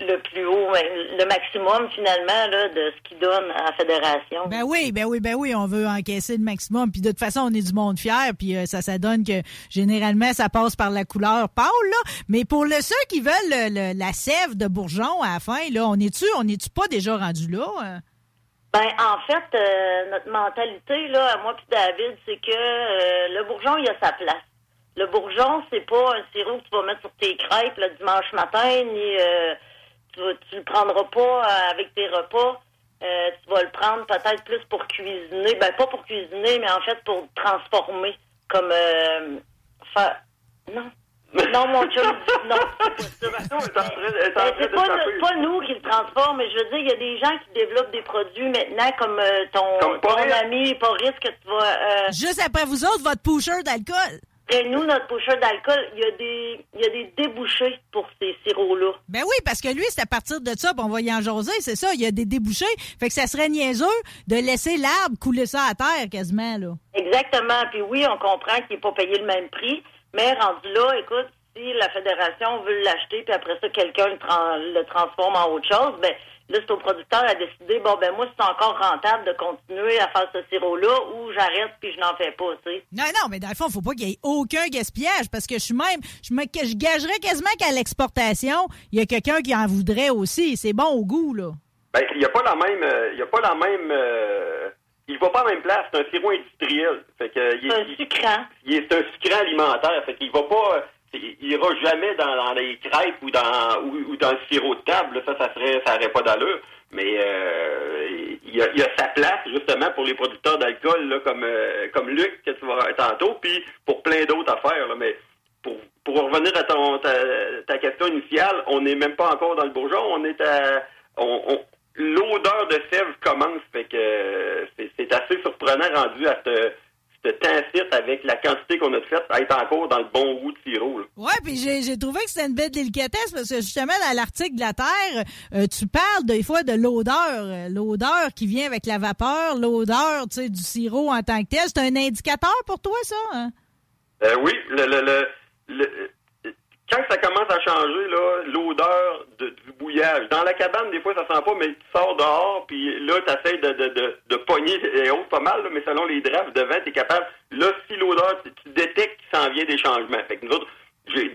[SPEAKER 16] le plus haut, le maximum finalement là, de ce qu'il donne à la fédération.
[SPEAKER 3] Ben oui, ben oui, ben oui, on veut encaisser le maximum. Puis de toute façon, on est du monde fier. Puis euh, ça, ça donne que généralement, ça passe par la couleur pâle. Là. Mais pour le, ceux qui veulent le- le- la sève de bourgeon à la fin, là, on est-tu, on est-tu pas déjà rendu là? hein?
[SPEAKER 16] Ben, en fait, euh, notre mentalité, là, à moi puis David, c'est que euh, le bourgeon, il a sa place. Le bourgeon, c'est pas un sirop que tu vas mettre sur tes crêpes le dimanche matin, ni euh, tu, le prendras pas euh, avec tes repas. Euh, tu vas le prendre peut-être plus pour cuisiner. Ben, pas pour cuisiner, mais en fait pour transformer. Comme euh. Non. Non, mon chum, dit non, c'est pas pas, pas nous qui le transforme, mais je veux dire, il y a des gens qui développent des produits maintenant comme euh, ton, ton ami Boris que tu vas... euh,
[SPEAKER 3] Juste après vous autres, votre pusher d'alcool.
[SPEAKER 16] Et nous, notre pusher d'alcool, il y a des il y a des débouchés pour ces sirops-là.
[SPEAKER 3] Ben oui, parce que lui, c'est à partir de ça, puis on va y en jaser, c'est ça, il y a des débouchés. Fait que ça serait niaiseux de laisser l'arbre couler ça à terre quasiment, là.
[SPEAKER 16] Exactement. Puis oui, on comprend qu'il n'est pas payé le même prix, mais rendu là, écoute, si la fédération veut l'acheter, puis après ça, quelqu'un le, le transforme en autre chose, ben là, c'est au producteur à décider, bon, ben moi, c'est encore rentable de continuer à faire ce sirop-là ou j'arrête puis je n'en fais pas, tu sais.
[SPEAKER 3] Non, non, mais dans le fond, faut pas qu'il y ait aucun gaspillage parce que je suis même, je me, que je gagerais quasiment qu'à l'exportation, il y a quelqu'un qui en voudrait aussi. C'est bon au goût, là.
[SPEAKER 15] Ben, il n'y a pas la même. euh, Il y a pas la même. euh, il va pas à la même place. C'est un sirop industriel. Fait que, il,
[SPEAKER 16] C'est un sucrant.
[SPEAKER 15] il est c'est un sucrant alimentaire. Fait qu'il va pas. Il ira jamais dans, dans les crêpes ou dans ou, dans le sirop de table. Ça, ça serait ça aurait pas d'allure. Mais euh, il, y a, il y a sa place justement pour les producteurs d'alcool comme euh, comme Luc que tu vas tantôt, puis pour plein d'autres affaires. Là. Mais pour, pour revenir à ton ta, ta question initiale, on n'est même pas encore dans le bourgeon. On est à on, on- l'odeur de sève commence. Fait que euh, c'est, c'est assez surprenant rendu à ce temps-ci avec la quantité qu'on a faite à être encore dans le bon goût de sirop.
[SPEAKER 3] Ouais, puis j'ai trouvé que c'était une belle délicatesse parce que justement dans l'article de la Terre, euh, tu parles des fois de l'odeur, euh, l'odeur qui vient avec la vapeur, l'odeur, du sirop en tant que tel. C'est un indicateur pour toi, ça? hein?
[SPEAKER 15] Euh, oui, le, le, le, le- quand ça commence à changer, là, l'odeur de- du bouillage. Dans la cabane, des fois, ça sent pas, mais tu sors dehors, puis là, tu essaies de, de, de, de pogner et autres pas mal, là, mais selon les drafts devant, tu es capable. Là, si l'odeur, tu, détectes qu'il s'en vient des changements. Fait que nous autres,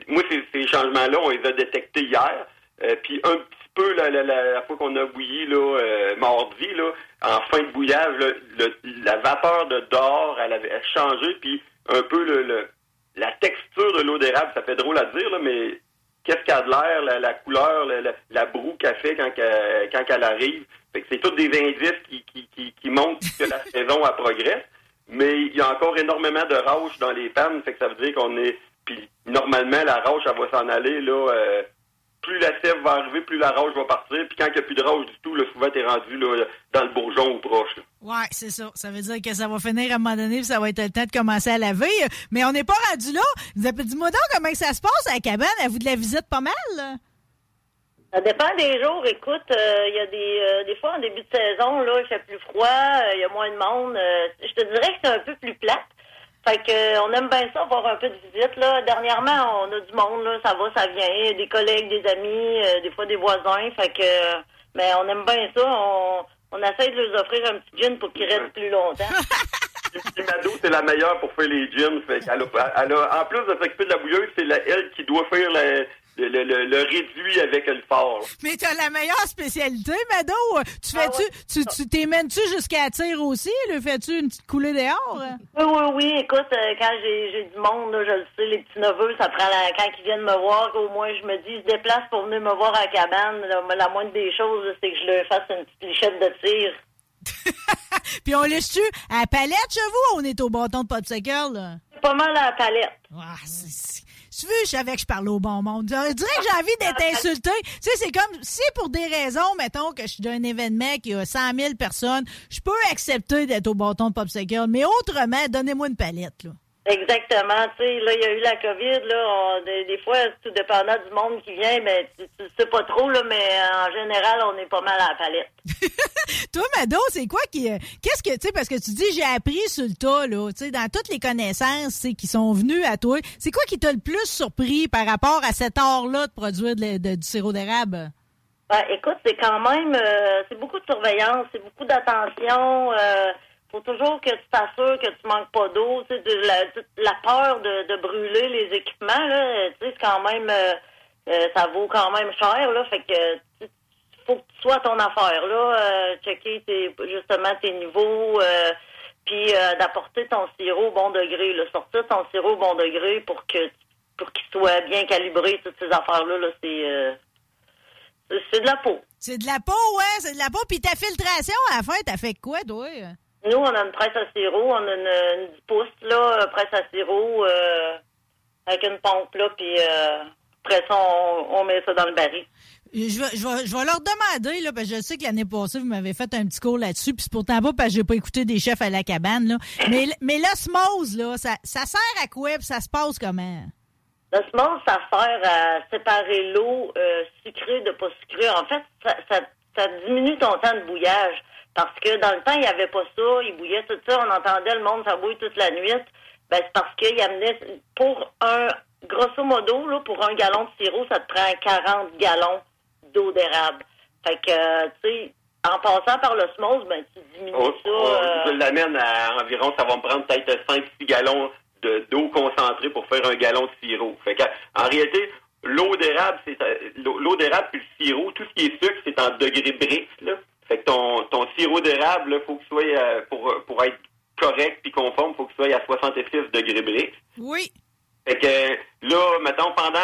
[SPEAKER 15] moi, ces, ces changements-là, on les a détectés hier. Euh, puis un petit peu la, la, la, la fois qu'on a bouilli là, euh, mardi, là, en fin de bouillage, là, le- la vapeur de dehors, elle avait changé, puis un peu le, le- la texture de l'eau d'érable, ça fait drôle à dire, là, mais qu'est-ce qu'il y a de l'air, la, la couleur, la, la, la broue qu'elle fait quand, qu'elle- quand elle arrive? Fait que c'est tous des indices qui, qui, qui, qui montrent que la saison elle progresse. mais il y a encore énormément de rauche dans les pannes, fait que ça veut dire qu'on est... Puis normalement, la rauche, elle va s'en aller, là... euh, plus la sève va arriver, plus la rauche va partir. Puis quand il n'y a plus de rauche du tout, là, souvent, t'es rendu là, dans le bourgeon ou proche. là.
[SPEAKER 3] Ouais, c'est ça. Ça veut dire que ça va finir à un moment donné, puis ça va être le temps de commencer à laver. Mais on n'est pas rendu là. Vous dis-moi donc comment ça se passe à la cabane. Avez-vous de la visite pas mal?
[SPEAKER 16] Ça dépend des jours. Écoute, euh, il y a des euh, des fois en début de saison, là, il fait plus froid, euh, il y a moins de monde. je te dirais que c'est un peu plus plate. Fait que on aime bien ça, avoir un peu de visite. Là. Dernièrement, on a du monde, là, ça va, ça vient, des collègues, des amis, des fois des voisins. Fait que mais on aime bien ça. On essaie de leur offrir un petit gin pour qu'ils restent plus longtemps.
[SPEAKER 15] Mado, c'est la meilleure pour faire les gins. En plus de s'occuper de la bouilleuse, c'est elle qui doit faire la- le, le- le- le réduit avec le fort.
[SPEAKER 3] Mais t'as la meilleure spécialité, Mado. Tu
[SPEAKER 16] Ah
[SPEAKER 3] fais-tu, tu, tu t'émènes-tu jusqu'à tir aussi? Le fais-tu une petite coulée dehors?
[SPEAKER 16] Oui, oui, oui. Écoute, euh, quand j'ai j'ai du monde, là, je le sais, les petits neveux, ça prend la, quand ils viennent me voir, au moins je me dis, ils se déplacent pour venir me voir à la cabane. La, la moindre des choses, c'est que je leur fasse une petite lichette de tir.
[SPEAKER 3] Puis on laisse-tu à la palette chez vous? Ou on est au bâton de popsicle, là?
[SPEAKER 16] C'est pas mal à la palette.
[SPEAKER 3] Ah, c'est- Tu veux, je savais que je parlais au bon monde. Je dirais que j'ai envie d'être insulté. Tu sais, c'est comme, si pour des raisons, mettons, que je suis d'un événement qui a 100 000 personnes, je peux accepter d'être au bâton de popsicle. Mais autrement, donnez-moi une palette, là.
[SPEAKER 16] Exactement. Tu sais, là, il y a eu la COVID, là. on- des, des fois, tout dépendant du monde qui vient, mais tu, tu sais pas trop, là, mais en général, on est pas mal à la palette.
[SPEAKER 3] Toi, Mado, c'est quoi qui. euh, Qu'est-ce que. Tu sais, parce que tu dis, j'ai appris sur le tas, là. Tu sais, dans toutes les connaissances qui sont venues à toi, c'est quoi qui t'a le plus surpris par rapport à cet art-là de produire de- du sirop d'érable?
[SPEAKER 16] Ben, écoute, c'est quand même, euh, c'est beaucoup de surveillance, c'est beaucoup d'attention. Euh, faut toujours que tu t'assures que tu manques pas d'eau. La, la peur de, de brûler les équipements, là, c'est quand même, euh, euh, ça vaut quand même cher, là. Fait que, faut que tu sois ton affaire, là. euh, checker tes, justement tes niveaux, puis d'apporter ton sirop au bon degré. Sortir ton sirop au bon degré pour que, pour qu'il soit bien calibré, toutes ces affaires-là, là, c'est, c'est- c'est de la peau.
[SPEAKER 3] C'est de la peau, ouais, c'est de la peau. Puis ta filtration, à la fin, t'as fait quoi, toi?
[SPEAKER 16] Nous, on a une presse à sirop, on a une, une 10 pouces, là, euh, presse à sirop, euh, avec une pompe, là, puis euh, après ça, on, on met ça dans le baril.
[SPEAKER 3] Je vais, je, vais, je vais leur demander, là, parce que je sais que l'année passée, vous m'avez fait un petit cours là-dessus, puis c'est pourtant pas parce que j'ai pas écouté des chefs à la cabane, là. Mais, mais l'osmose, là, ça, ça sert à quoi, puis ça se passe comment?
[SPEAKER 16] L'osmose, ça sert à séparer l'eau euh, sucrée de pas sucrée. En fait, ça, ça, ça diminue ton temps de bouillage. Parce que dans le temps, il n'y avait pas ça. Il bouillait tout ça. On entendait le monde, ça bouille toute la nuit. Ben, c'est parce qu'il amenait, pour un, grosso modo, là, pour un gallon de sirop, ça te prend 40 gallons d'eau d'érable. Fait que, tu sais, en passant par l'osmose, ben, tu diminues
[SPEAKER 15] Oh,
[SPEAKER 16] ça.
[SPEAKER 15] oh,
[SPEAKER 16] euh,
[SPEAKER 15] Je l'amène à environ, ça va me prendre peut-être 5-6 gallons de- d'eau concentrée pour faire un gallon de sirop. Fait que, en réalité, l'eau d'érable, c'est euh, l'eau d'érable puis le sirop, tout ce qui est sucre, c'est en degrés brix, là. Fait que ton, ton sirop d'érable, faut qu'il soit euh, pour, pour être correct puis conforme, faut qu'il soit à 66 degrés brix.
[SPEAKER 3] Oui.
[SPEAKER 15] Fait que là, mettons, pendant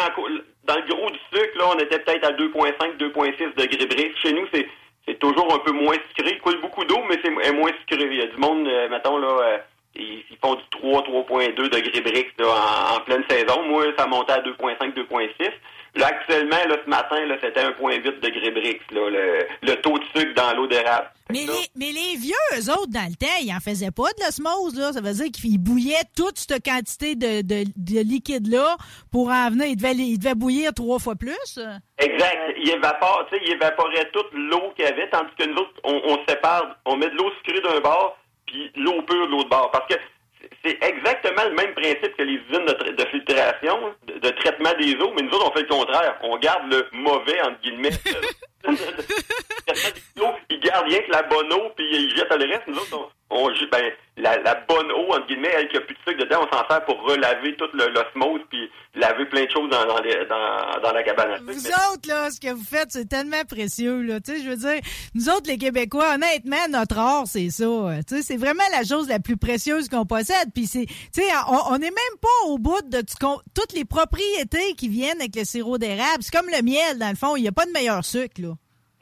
[SPEAKER 15] dans le gros du sucre, là, on était peut-être à 2.5, 2.6 degrés brix. Chez nous, c'est c'est toujours un peu moins sucré. Il coule beaucoup d'eau, mais c'est est moins sucré. Il y a du monde, euh, mettons, là, euh, ils, ils font du 3, 3.2 degrés brix là, en, en pleine saison. Moi, ça montait à 2.5, 2.6. Là, actuellement, là, ce matin, là, c'était 1.8 degrés brix, là, le, le taux de sucre dans l'eau d'érable.
[SPEAKER 3] Mais les, mais les vieux, eux autres, dans le temps, ils en faisaient pas de l'osmose, là. Ça veut dire qu'ils bouillaient toute cette quantité de, de, de liquide-là pour en venir. Ils devaient, ils devaient bouillir trois fois plus.
[SPEAKER 15] Exact. Il évapore, tu sais, il évaporait toute l'eau qu'il y avait, tandis que nous autres, on, on sépare, on met de l'eau sucrée d'un bord, puis l'eau pure de l'autre bord. Parce que c'est exactement le même principe que les usines de, tra- de filtration, de, de traitement des eaux, mais nous autres, on fait le contraire. On garde le mauvais, entre guillemets. ils gardent rien que la bonne eau, puis ils jettent le reste. Nous autres, on, ben, la, la bonne eau, entre guillemets, elle qui a plus de sucre dedans, on s'en sert pour relaver toute le- l'osmose, puis laver plein de choses dans, dans, les- dans, dans la cabane à sucre.
[SPEAKER 3] Vous
[SPEAKER 15] Mais-
[SPEAKER 3] autres, là, ce que vous faites, c'est tellement précieux, là. Tu sais, je veux dire, nous autres, les Québécois, honnêtement, notre art, c'est ça. Tu sais, c'est vraiment la chose la plus précieuse qu'on possède. Puis c'est, tu sais, on, on est même pas au bout de toutes les propriétés qui viennent avec le sirop d'érable. C'est comme le miel, dans le fond. Il n'y a pas de meilleur sucre, là.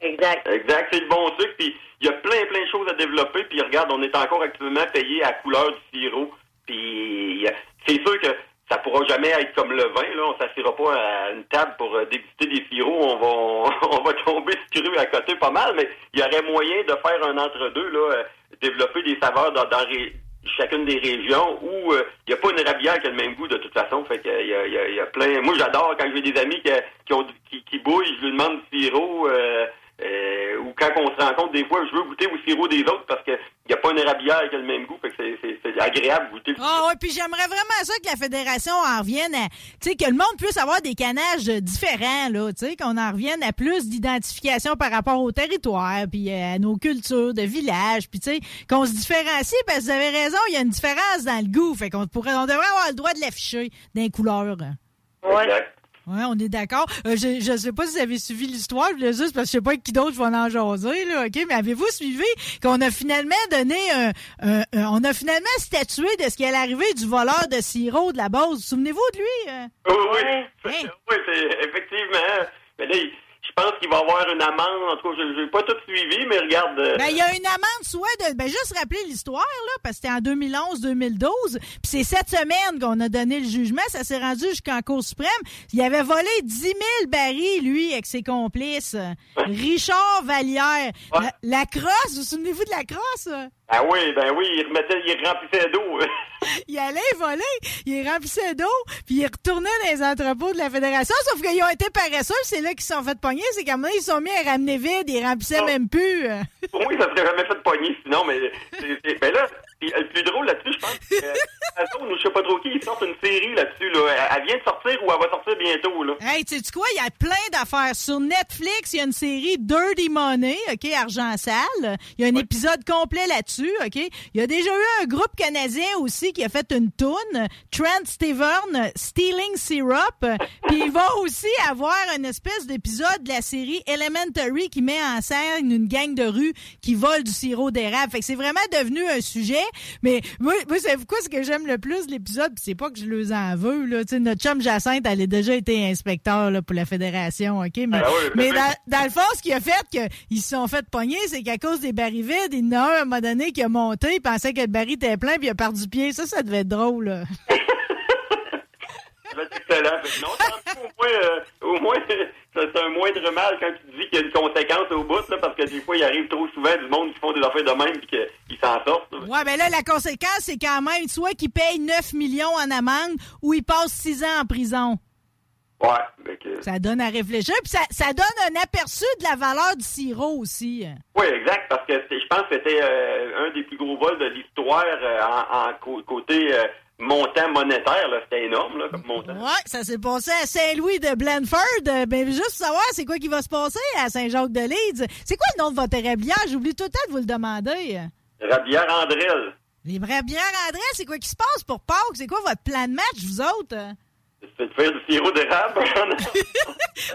[SPEAKER 16] Exact.
[SPEAKER 15] Exact, c'est le bon truc. Puis il y a plein, plein de choses à développer. Puis regarde, on est encore actuellement payé à couleur du sirop. Puis euh, c'est sûr que ça pourra jamais être comme le vin. Là, on s'assira pas à une table pour euh, déguster des sirops. On va, on va tomber scru à côté pas mal. Mais il y aurait moyen de faire un entre-deux, là, euh, développer des saveurs dans, dans ré- chacune des régions où euh, il n'y a pas une rabière qui a le même goût de toute façon. Fait que il y a, y a- y a plein. Moi, j'adore quand j'ai des amis qui, qui ont qui, qui bouillent, je lui demande du sirop. euh, euh, ou quand on se rencontre des fois, je veux goûter au sirop des autres parce que il n'y a pas une rabière qui a le même goût. Fait que c'est- c'est c'est agréable de goûter
[SPEAKER 3] Ah ouais, puis j'aimerais vraiment ça que la fédération en revienne à, tu sais, que le monde puisse avoir des canages euh, différents, là, tu sais, qu'on en revienne à plus d'identification par rapport au territoire, puis euh, à nos cultures de village, puis tu sais, qu'on se différencie, parce que vous avez raison, il y a une différence dans le goût, fait qu'on pourrait, on devrait avoir le droit de l'afficher dans les couleurs.
[SPEAKER 16] Ouais.
[SPEAKER 3] Ouais, on est d'accord. Euh, je, je sais pas si vous avez suivi l'histoire, je juste parce que je sais pas avec qui d'autre je vais en jaser, là, OK? Mais avez-vous suivi qu'on a finalement donné un, un- un- on a finalement statué de ce qui allait arriver du voleur de sirop de la base. Souvenez-vous de lui? euh?
[SPEAKER 15] Oui, oui. Oui, c'est effectivement. Mais là, il- pense qu'il va y avoir une amende. En tout cas, je n'ai pas tout suivi, mais regarde. euh,
[SPEAKER 3] Ben, il y a une amende soit de. Ben, juste rappeler l'histoire, là, parce que c'était en 2011-2012. Puis c'est cette semaine qu'on a donné le jugement. Ça s'est rendu jusqu'en Cour suprême. Il avait volé 10 000 barils, lui, avec ses complices. Richard Vallière. La, la crosse, vous souvenez-vous de la crosse?
[SPEAKER 15] Ah oui, ben oui, il remettait, il remplissait d'eau.
[SPEAKER 3] Il allait voler, il remplissait d'eau, puis il retournait dans les entrepôts de la Fédération, sauf qu'ils ont été paresseux, c'est là qu'ils se sont fait pogner, c'est qu'à un moment ils se sont mis à ramener vide, ils remplissaient même plus.
[SPEAKER 15] Pour moi, ça serait jamais fait de pogner sinon, mais c'est- ben là, le plus drôle là-dessus, je pense, que euh, je sais pas trop qui, ils sortent une série là-dessus, là. Elle, elle vient de sortir ou elle va sortir bientôt, là.
[SPEAKER 3] Hey, tu sais quoi, il y a plein d'affaires. Sur Netflix, il y a une série Dirty Money, OK, Argent sale. Il y a un épisode complet là-dessus, OK? Il y a déjà eu un groupe canadien aussi qui a fait une toune, Trent Steven, Stealing Syrup. Puis il va aussi avoir une espèce d'épisode de la série Elementary qui met en scène une gang de rue qui vole du sirop d'érable. Fait que c'est vraiment devenu un sujet. Mais moi, moi c'est quoi ce que j'aime le plus de l'épisode? C'est pas que je les en veux, là. Tu sais, notre chum Jacinthe, elle a déjà été inspecteur là, pour la fédération, OK? Mais,
[SPEAKER 15] Ah oui,
[SPEAKER 3] mais
[SPEAKER 15] oui.
[SPEAKER 3] dans, dans le fond, ce qui a fait qu'ils se sont fait pogner, c'est qu'à cause des barils vides, il y en a un à un moment donné qui a monté, il pensait que le baril était plein, puis il a perdu pied. Ça, ça devait être drôle,
[SPEAKER 15] va être excellent. Que non, au moins, euh, au moins c'est un moindre mal quand tu dis qu'il y a une conséquence au bout, là, parce que des fois, il arrive trop souvent du monde qui font des affaires de même et qu'ils s'en sortent. là.
[SPEAKER 3] Ouais, ben là, la conséquence, c'est quand même soit qu'il paye 9 millions en amende ou il passe 6 ans en prison.
[SPEAKER 15] Ouais, fait que-
[SPEAKER 3] Ça donne à réfléchir. Puis ça, ça donne un aperçu de la valeur du sirop aussi.
[SPEAKER 15] Oui, exact, parce que je pense que c'était euh, un des plus gros vols de l'histoire euh, en, côté euh, montant monétaire. C'était énorme là, comme montant.
[SPEAKER 3] Ouais, ça s'est passé à Saint-Louis de Blandford. Euh, Ben, juste pour savoir, c'est quoi qui va se passer à Saint-Jacques-de-Leeds? C'est quoi le nom de votre érablière? J'oublie tout le temps de vous le demander.
[SPEAKER 15] Rabière Andrel.
[SPEAKER 3] Les brabières André, c'est quoi qui se passe pour Pâques? C'est quoi votre plan de match, vous autres?
[SPEAKER 15] C'est de faire du sirop d'érable.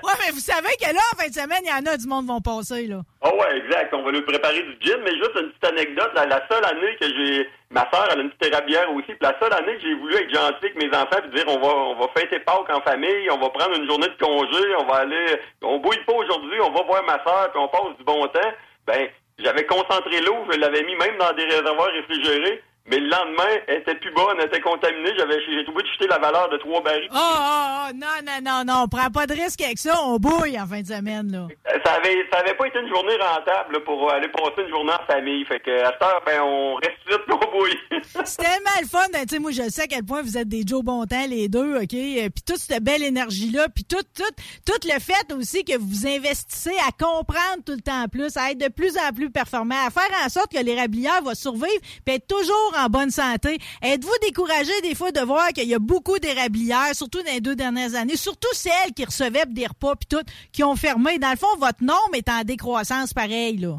[SPEAKER 3] Ouais, mais vous savez que là, en fin de semaine, il y en a du monde qui vont passer, là.
[SPEAKER 15] Ah ouais, exact. On va lui préparer du gin, mais juste une petite anecdote. La, la seule année que j'ai... Ma soeur, elle a une petite érablière aussi. Puis la seule année que j'ai voulu être gentil avec mes enfants puis dire on va on va fêter Pâques en famille, on va prendre une journée de congé, on va aller... On bouille pas aujourd'hui, on va voir ma soeur puis on passe du bon temps. Ben, j'avais concentré l'eau, je l'avais mis même dans des réservoirs réfrigérés. Mais le lendemain, elle était plus bonne, elle était contaminée. J'avais, j'ai obligé de jeter la valeur de trois barils.
[SPEAKER 3] Oh, oh, oh, non, non, non, non, on prend pas de risque avec ça, on bouille en fin de semaine, là.
[SPEAKER 15] Euh, Ça avait, ça avait pas été une journée rentable là, pour aller passer une journée en famille. Fait que à cette heure, ben, on reste vite pour bouille.
[SPEAKER 3] C'est tellement le fun. ben, Tu sais, moi, je sais à quel point vous êtes des Joe Bontemps, les deux, OK? Euh, Puis toute cette belle énergie-là, puis tout, tout, tout le fait aussi que vous investissez à comprendre tout le temps plus, à être de plus en plus performant, à faire en sorte que l'érablière va survivre puis être toujours en bonne santé. Êtes-vous découragé des fois de voir qu'il y a beaucoup d'érablières, surtout dans les deux dernières années, surtout celles qui recevaient des repas puis toutes, qui ont fermé? Dans le fond, votre nombre est en décroissance pareil, là.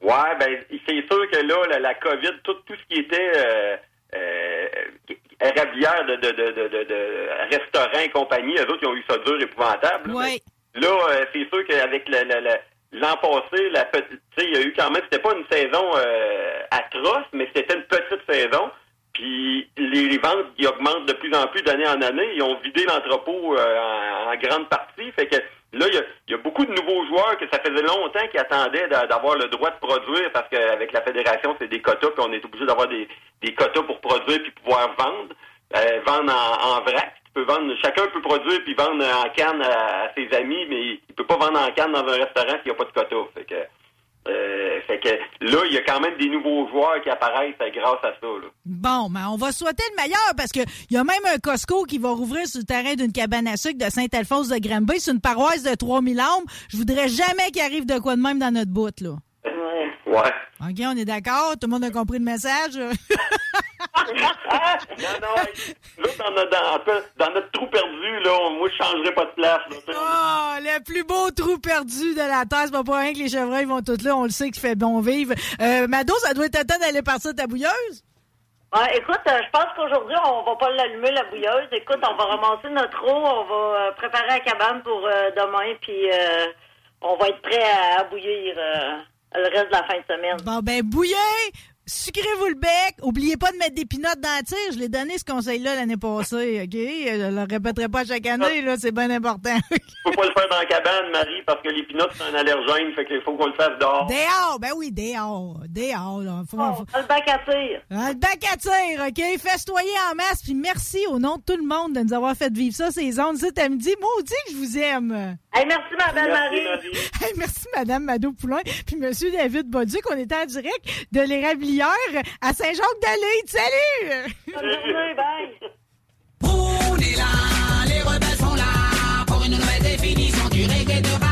[SPEAKER 15] Ouais, ben c'est sûr que là, la, la COVID, tout, tout ce qui était euh, euh, érablière de, de, de, de, de, restaurants et compagnie, eux autres, ils ont eu ça dur, épouvantable. là.
[SPEAKER 3] Ouais.
[SPEAKER 15] Là, euh, c'est sûr qu'avec le- le- l'an passé, la petite, il y a eu quand même, c'était pas une saison euh, atroce, mais c'était une petite saison. Puis les, ventes qui augmentent de plus en plus d'année en année, ils ont vidé l'entrepôt euh, en, grande partie. Fait que Là, il y a, y a beaucoup de nouveaux joueurs que ça faisait longtemps qu'ils attendaient d'a- d'avoir le droit de produire parce qu'avec la fédération, c'est des quotas, puis on est obligé d'avoir des, des quotas pour produire puis pouvoir vendre. Euh, vendre en, en vrac. Peux vendre, chacun peut produire puis vendre en canne à, à ses amis, mais il peut pas vendre en canne dans un restaurant s'il n'y a pas de quota. Fait que, euh, fait que là, il y a quand même des nouveaux joueurs qui apparaissent grâce à ça. Là.
[SPEAKER 3] Bon, mais on va souhaiter le meilleur parce que il y a même un Costco qui va rouvrir sur le terrain d'une cabane à sucre de Saint-Alphonse de Granby. C'est une paroisse de 3000 âmes. Je voudrais jamais qu'il arrive de quoi de même dans notre bout, là.
[SPEAKER 15] Ouais.
[SPEAKER 3] OK, on est d'accord? Tout le monde a compris le message?
[SPEAKER 15] non, non, là, dans notre, dans, notre trou perdu, là, on- moi, je changerais pas de place. Là.
[SPEAKER 3] Ah, le plus beau trou perdu de la terre. C'est pas pour rien que les chevreuils vont toutes là. On le sait qu'il fait bon vivre. Euh, Mado, ça doit être temps d'aller partir ta bouilleuse?
[SPEAKER 16] Ouais, écoute, euh, je pense qu'aujourd'hui, on va pas l'allumer, la bouilleuse. Écoute, on va ramasser notre eau, on va euh, préparer la cabane pour euh, demain, puis euh, on va être prêt à, à bouillir euh, le reste de la fin de semaine.
[SPEAKER 3] Bon, ben, bouillez! Sucrez-vous le bec. Oubliez pas de mettre des pinottes dans la tire. Je l'ai donné ce conseil-là l'année passée, OK? Je le répéterai pas chaque année, là. C'est bien important.
[SPEAKER 15] faut pas le faire dans la cabane, Marie, parce que les pinottes, c'est un allergène, fait qu'il faut qu'on le fasse dehors.
[SPEAKER 3] Dehors, ben oui, dehors. Dehors, là. Faut- faut-
[SPEAKER 16] le bac à tir.
[SPEAKER 3] Ah, le bac à tir, OK? Festoyez en masse, puis merci au nom de tout le monde de nous avoir fait vivre ça, ces ondes. Cet samedi, maudit que je vous aime.
[SPEAKER 16] Hey, merci, ma belle Marie.
[SPEAKER 3] Hey, merci, Madame Mado Poulain, puis Monsieur David Bauduc. On était en direct de l'érablière à Saint-Jacques-de-Lille. Salut!
[SPEAKER 16] Bonne journée, bye.
[SPEAKER 5] On est là, les rebelles sont là pour une nouvelle définition du reggae de.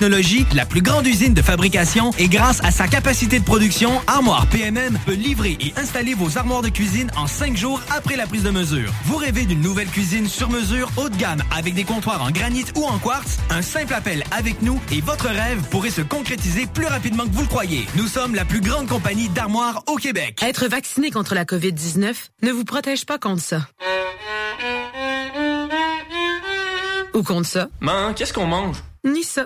[SPEAKER 11] la plus grande usine de fabrication et grâce à sa capacité de production, Armoire PMM peut livrer et installer vos armoires de cuisine en cinq jours après la prise de mesure. Vous rêvez d'une nouvelle cuisine sur mesure haut de gamme avec des comptoirs en granit ou en quartz? Un simple appel avec nous et votre rêve pourrait se concrétiser plus rapidement que vous le croyez. Nous sommes la plus grande compagnie d'armoires au Québec.
[SPEAKER 17] Être vacciné contre la COVID-19 ne vous protège pas contre ça. Ou contre ça.
[SPEAKER 18] Man, qu'est-ce qu'on mange?
[SPEAKER 17] Ni ça.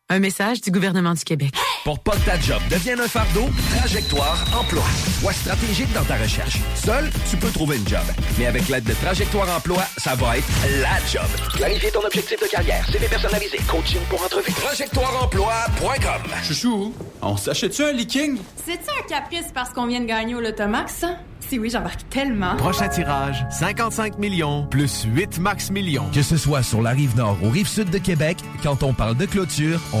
[SPEAKER 17] Un message du gouvernement du Québec.
[SPEAKER 7] Pour pas que ta job devienne un fardeau, Trajectoire Emploi. Sois stratégique dans ta recherche. Seul, tu peux trouver une job. Mais avec l'aide de Trajectoire Emploi, ça va être la job.
[SPEAKER 13] Clarifier ton objectif de carrière, CV personnalisé, coaching pour entrevue.
[SPEAKER 7] TrajectoireEmploi.com
[SPEAKER 19] Chouchou, on s'achète-tu un leaking?
[SPEAKER 20] C'est-tu un caprice parce qu'on vient de gagner au Lotomax, ça? Si oui, j'embarque tellement.
[SPEAKER 1] Prochain tirage, 55 millions plus 8 max millions.
[SPEAKER 7] Que ce soit sur la rive nord ou rive sud de Québec, quand on parle de clôture, on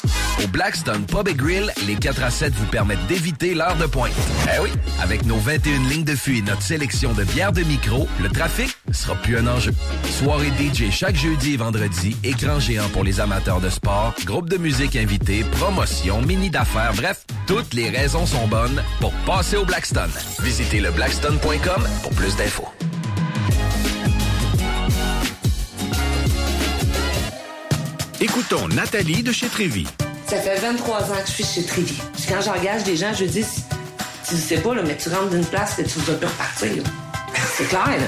[SPEAKER 7] Au Blackstone Pub et Grill, les 4 à 7 vous permettent d'éviter l'heure de pointe. Eh oui, avec nos 21 lignes de fût et notre sélection de bières de micro, le trafic sera plus un enjeu. Soirée DJ chaque jeudi et vendredi, écran géant pour les amateurs de sport, groupe de musique invité, promotion, mini d'affaires, bref, toutes les raisons sont bonnes pour passer au Blackstone. Visitez le blackstone.com pour plus d'infos.
[SPEAKER 21] Écoutons Nathalie de chez Trévy.
[SPEAKER 22] Ça fait 23 ans que je suis chez. Puis Quand j'engage des gens, je dis, tu sais pas, là, mais tu rentres d'une place que tu vas plus repartir. C'est clair, là.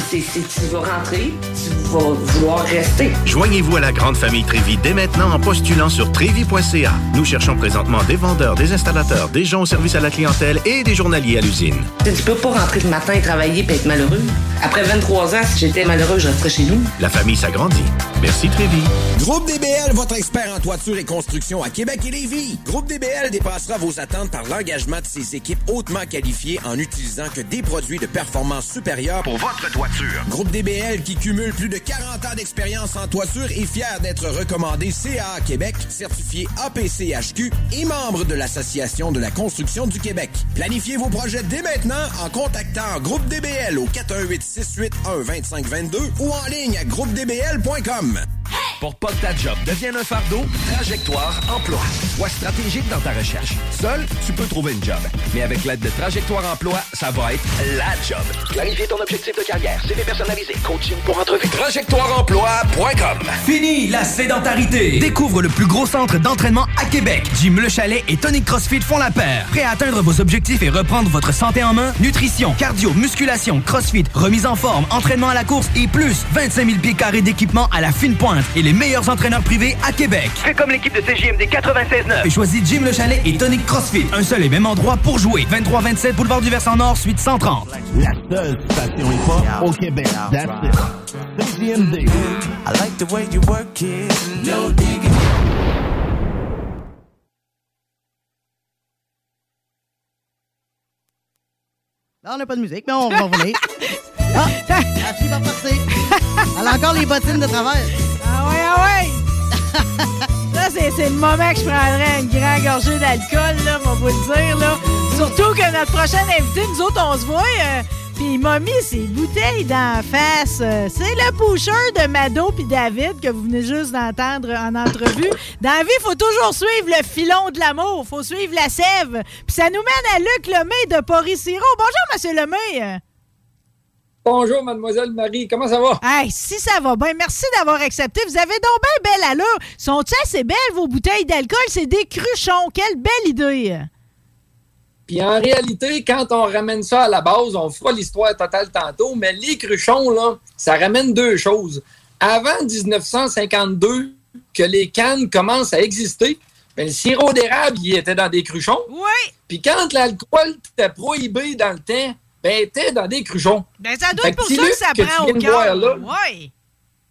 [SPEAKER 22] C'est- tu vas rentrer, tu vas vouloir rester.
[SPEAKER 21] Joignez-vous à la grande famille Trévi dès maintenant en postulant sur trévi.ca. Nous cherchons présentement des vendeurs, des installateurs, des gens au service à la clientèle et des journaliers à l'usine.
[SPEAKER 22] Tu peux pas rentrer le matin et travailler et être malheureux. Après 23 ans, si j'étais malheureux, je resterais chez nous.
[SPEAKER 21] La famille s'agrandit. Merci Trévi.
[SPEAKER 23] Groupe DBL, votre expert en toiture et construction à Québec et Lévis. Groupe DBL dépassera vos attentes par l'engagement de ses équipes hautement qualifiées en utilisant que des produits de performance supérieure pour votre toiture. Groupe DBL qui cumule plus de 40 ans d'expérience en toiture est fier d'être recommandé CA Québec, certifié APCHQ et membre de l'Association de la construction du Québec. Planifiez vos projets dès maintenant en contactant Groupe DBL au 418 681 2522 ou en ligne à groupedbl.com.
[SPEAKER 7] Pour pas que ta job devienne un fardeau, Trajectoire Emploi. Sois stratégique dans ta recherche. Seul, tu peux trouver une job. Mais avec l'aide de Trajectoire Emploi, ça va être la job.
[SPEAKER 13] Clarifier ton objectif de carrière, CV personnalisé, coaching pour entrevue.
[SPEAKER 7] TrajectoireEmploi.com
[SPEAKER 11] Fini la sédentarité! Découvre le plus gros centre d'entraînement à Québec. Jim Le Chalet et Tonic CrossFit font la paire. Prêt à atteindre vos objectifs et reprendre votre santé en main? Nutrition, cardio, musculation, CrossFit, remise en forme, entraînement à la course et plus 25 000 pieds carrés d'équipement à la fine pointe et les meilleurs entraîneurs privés à Québec.
[SPEAKER 13] Fais comme l'équipe de CJMD 96.9.
[SPEAKER 11] Et choisis Jim Le Chalet et Tonic CrossFit. Un seul et même endroit pour jouer. 23-27 Boulevard du Versant Nord, suite 130.
[SPEAKER 24] La seule station au Québec. That's it. CJMD.
[SPEAKER 25] I like the way you work it. No digging.
[SPEAKER 26] Là, on n'a pas de musique, mais on va revenir. Ah, la fille va passer. Elle a encore les bottines de travers.
[SPEAKER 3] Ah ouais, ah ouais! Ça, c'est, c'est le moment que je prendrais une grande gorgée d'alcool, là, on va vous le dire, là. Surtout que notre prochaine invité, nous autres, on se voit, euh, puis il m'a mis ses bouteilles d'en face. C'est le pusher de Mado puis David que vous venez juste d'entendre en entrevue. Dans la vie, il faut toujours suivre le filon de l'amour. faut suivre la sève. Puis ça nous mène à Luc Lemay de Paris Siro. Bonjour, Monsieur Lemay.
[SPEAKER 27] Bonjour, mademoiselle Marie. Comment ça va?
[SPEAKER 3] Hey, si ça va bien, merci d'avoir accepté. Vous avez donc bien belle allure. Sont-elles assez belles, vos bouteilles d'alcool? C'est des cruchons. Quelle belle idée!
[SPEAKER 27] Puis en réalité, quand on ramène ça à la base, on fera l'histoire totale tantôt, mais les cruchons, là, ça ramène deux choses. Avant 1952, que les cannes commencent à exister, ben, le sirop d'érable, il était dans des cruchons.
[SPEAKER 3] Oui.
[SPEAKER 27] Puis quand l'alcool était prohibé dans le temps, ben, il était dans des cruchons.
[SPEAKER 3] Ben, ça doit être pour ça que ça prend
[SPEAKER 27] tu
[SPEAKER 3] au cœur. Oui.